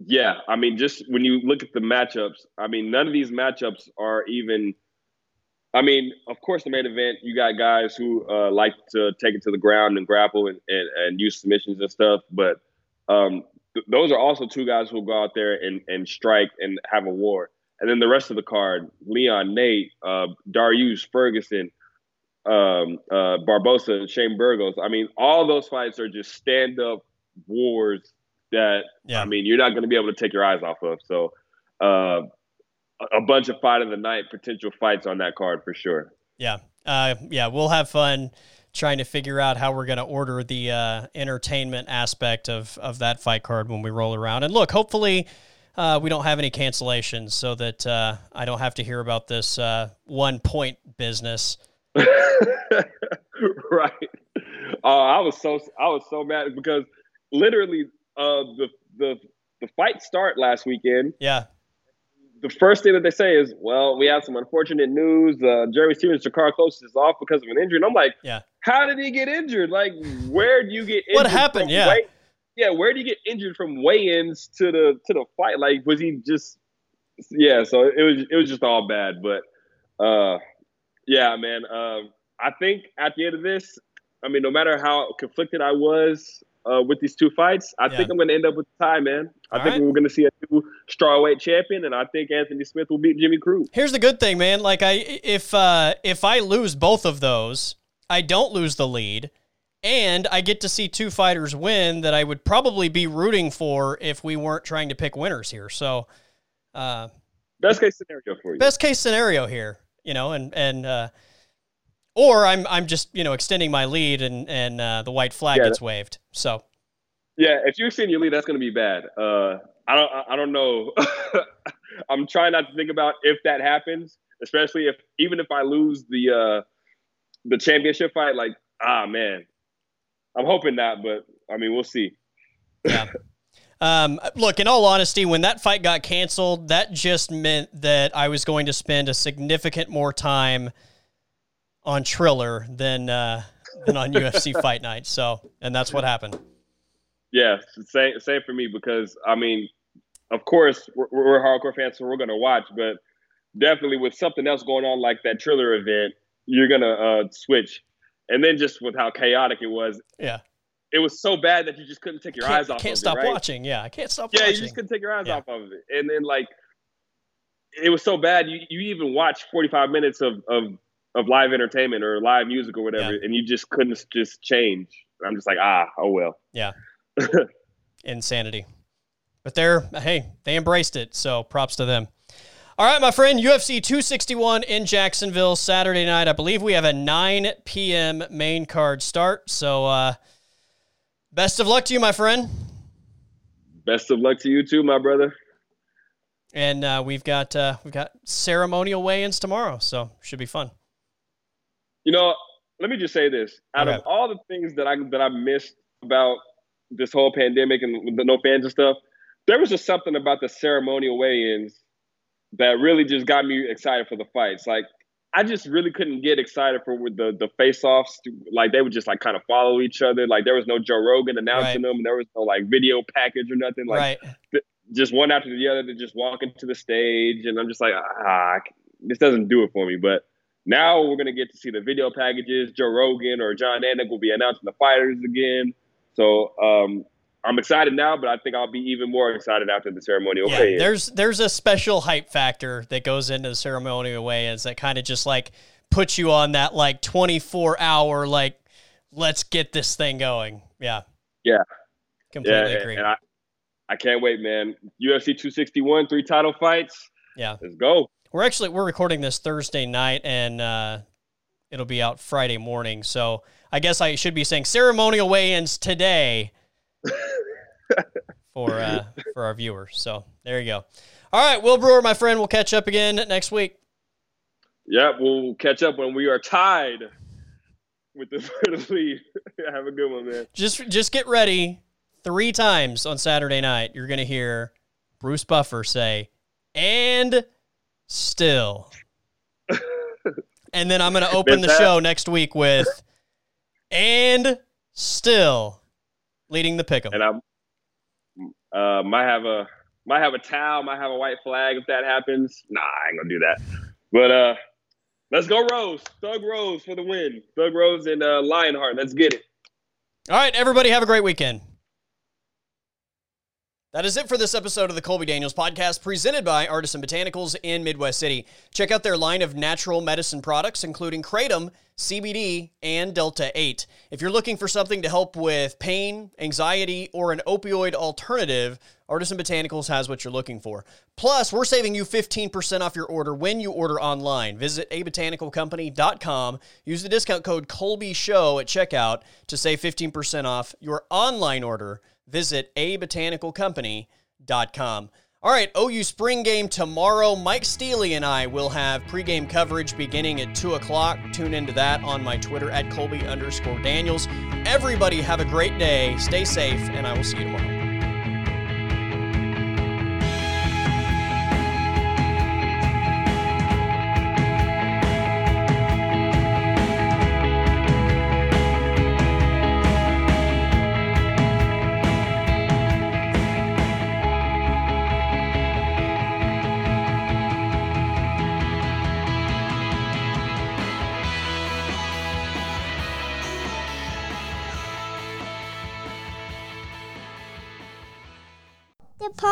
Yeah, I mean, just when you look at the matchups, I mean, none of these matchups are even I mean, of course, the main event, you got guys who uh, like to take it to the ground and grapple and, and, and use submissions and stuff. But um, th- those are also two guys who will go out there and, and strike and have a war. And then the rest of the card, Leon Nate, uh, Dariush Ferguson, um, uh, Barbosa, and Shane Burgos. I mean, all those fights are just stand up wars that, yeah. I mean, you're not going to be able to take your eyes off of. So, uh, a bunch of fight of the night potential fights on that card for sure. Yeah. Uh, yeah, we'll have fun trying to figure out how we're going to order the uh, entertainment aspect of, of that fight card when we roll around. And look, hopefully uh, we don't have any cancellations so that uh, I don't have to hear about this uh, one point business. <laughs> right. Uh, I was so I was so mad because literally the the the fight start last weekend. Yeah the first thing that they say is, "Well, we have some unfortunate news. Uh, Jeremy Stephens, Drakkar Klose is off because of an injury." And I'm like, "Yeah, how did he get injured? Like, where do you get injured? What happened? Yeah, weigh- yeah, where did you get injured from weigh-ins to the to the fight? Like, was he just? Yeah, so it was it was just all bad. But uh, yeah, man. Um, I think at the end of this, I mean, no matter how conflicted I was uh, with these two fights, I yeah. think I'm going to end up with the tie, man. I All think right. we're going to see a new strawweight champion, and I think Anthony Smith will beat Jimmy Crute. Here's the good thing, man. Like I, if uh, if I lose both of those, I don't lose the lead, and I get to see two fighters win that I would probably be rooting for if we weren't trying to pick winners here. So, uh, best case scenario for you. Best case scenario here, you know, and and. Uh, or I'm I'm just you know extending my lead and and uh, the white flag yeah, gets waved. So yeah, if you extend your lead, that's going to be bad. Uh, I don't I don't know. <laughs> I'm trying not to think about if that happens, especially if even if I lose the uh, the championship fight. Like ah man, I'm hoping not, but I mean we'll see. yeah. Um, look, in all honesty, when that fight got canceled, that just meant that I was going to spend a significant more time on Triller than uh, than on UFC <laughs> Fight Night. So, and that's what happened. Yeah, same same for me because I mean, of course we're, we're hardcore fans, so we're gonna watch, but definitely with something else going on like that Triller event, you're gonna uh, switch. And then just with how chaotic it was, yeah, it was so bad that you just couldn't take your can't, eyes off. Can't of stop it, right? watching. Yeah, I can't stop. Yeah, watching. you just couldn't take your eyes yeah. off of it. And then like, it was so bad you you even watched 45 minutes of of of live entertainment or live music or whatever, yeah. and you just couldn't just change. I'm just like, ah, oh well. Yeah. <laughs> Insanity. But they're hey, they embraced it, so props to them. All right, my friend, UFC 261 in Jacksonville Saturday night. I believe we have a 9 p.m. main card start. So, uh, best of luck to you, my friend. Best of luck to you too, my brother. And uh, we've got uh, we've got ceremonial weigh-ins tomorrow, so should be fun. You know, let me just say this: out okay. of all the things that I that I missed about this whole pandemic and the no fans and stuff, there was just something about the ceremonial weigh-ins that really just got me excited for the fights. Like I just really couldn't get excited for the the face-offs. Like they would just like kind of follow each other. Like there was no Joe Rogan announcing right. them. There was no like video package or nothing. Like right. th- just one after the other, to just walk into the stage, and I'm just like, ah, this doesn't do it for me. But now we're gonna get to see the video packages. Joe Rogan or Jon Anik will be announcing the fighters again. So um, I'm excited now, but I think I'll be even more excited after the ceremonial yeah, There's there's a special hype factor that goes into the ceremonial weigh-ins that kind of just like puts you on that like 24 hour like let's get this thing going. Yeah. Yeah. Completely yeah, agree. And I, I can't wait, man. UFC 261, three title fights. Yeah. Let's go. We're actually we're recording this Thursday night, and uh, it'll be out Friday morning. So I guess I should be saying ceremonial weigh-ins today for uh, for our viewers. So there you go. All right, Will Brewer, my friend. We'll catch up again next week. Yeah, we'll catch up when we are tied with the, <laughs> the lead. <laughs> Have a good one, man. Just just get ready. Three times on Saturday night, you're gonna hear Bruce Buffer say, "And." still. <laughs> and then I'm going to open the show next week with and still leading the pick'em. And I uh, might have a might have a towel, might have a white flag if that happens. Nah, I ain't gonna do that. But uh, Let's go, Rose. Thug Rose for the win. Thug Rose and uh, Lionheart. Let's get it. All right, everybody, have a great weekend. That is it for this episode of the Colby Daniels podcast presented by Artisan Botanicals in Midwest City. Check out their line of natural medicine products, including Kratom, CBD, and Delta 8. If you're looking for something to help with pain, anxiety, or an opioid alternative, Artisan Botanicals has what you're looking for. Plus, we're saving you 15% off your order when you order online. Visit abotanicalcompany.com. Use the discount code Colby Show at checkout to save 15% off your online order visit abotanicalcompany.com. All right, OU spring game tomorrow. Mike Steely and I will have pregame coverage beginning at 2 o'clock. Tune into that on my Twitter at Colby underscore Daniels. Everybody have a great day. Stay safe, and I will see you tomorrow.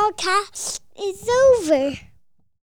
Podcast is over.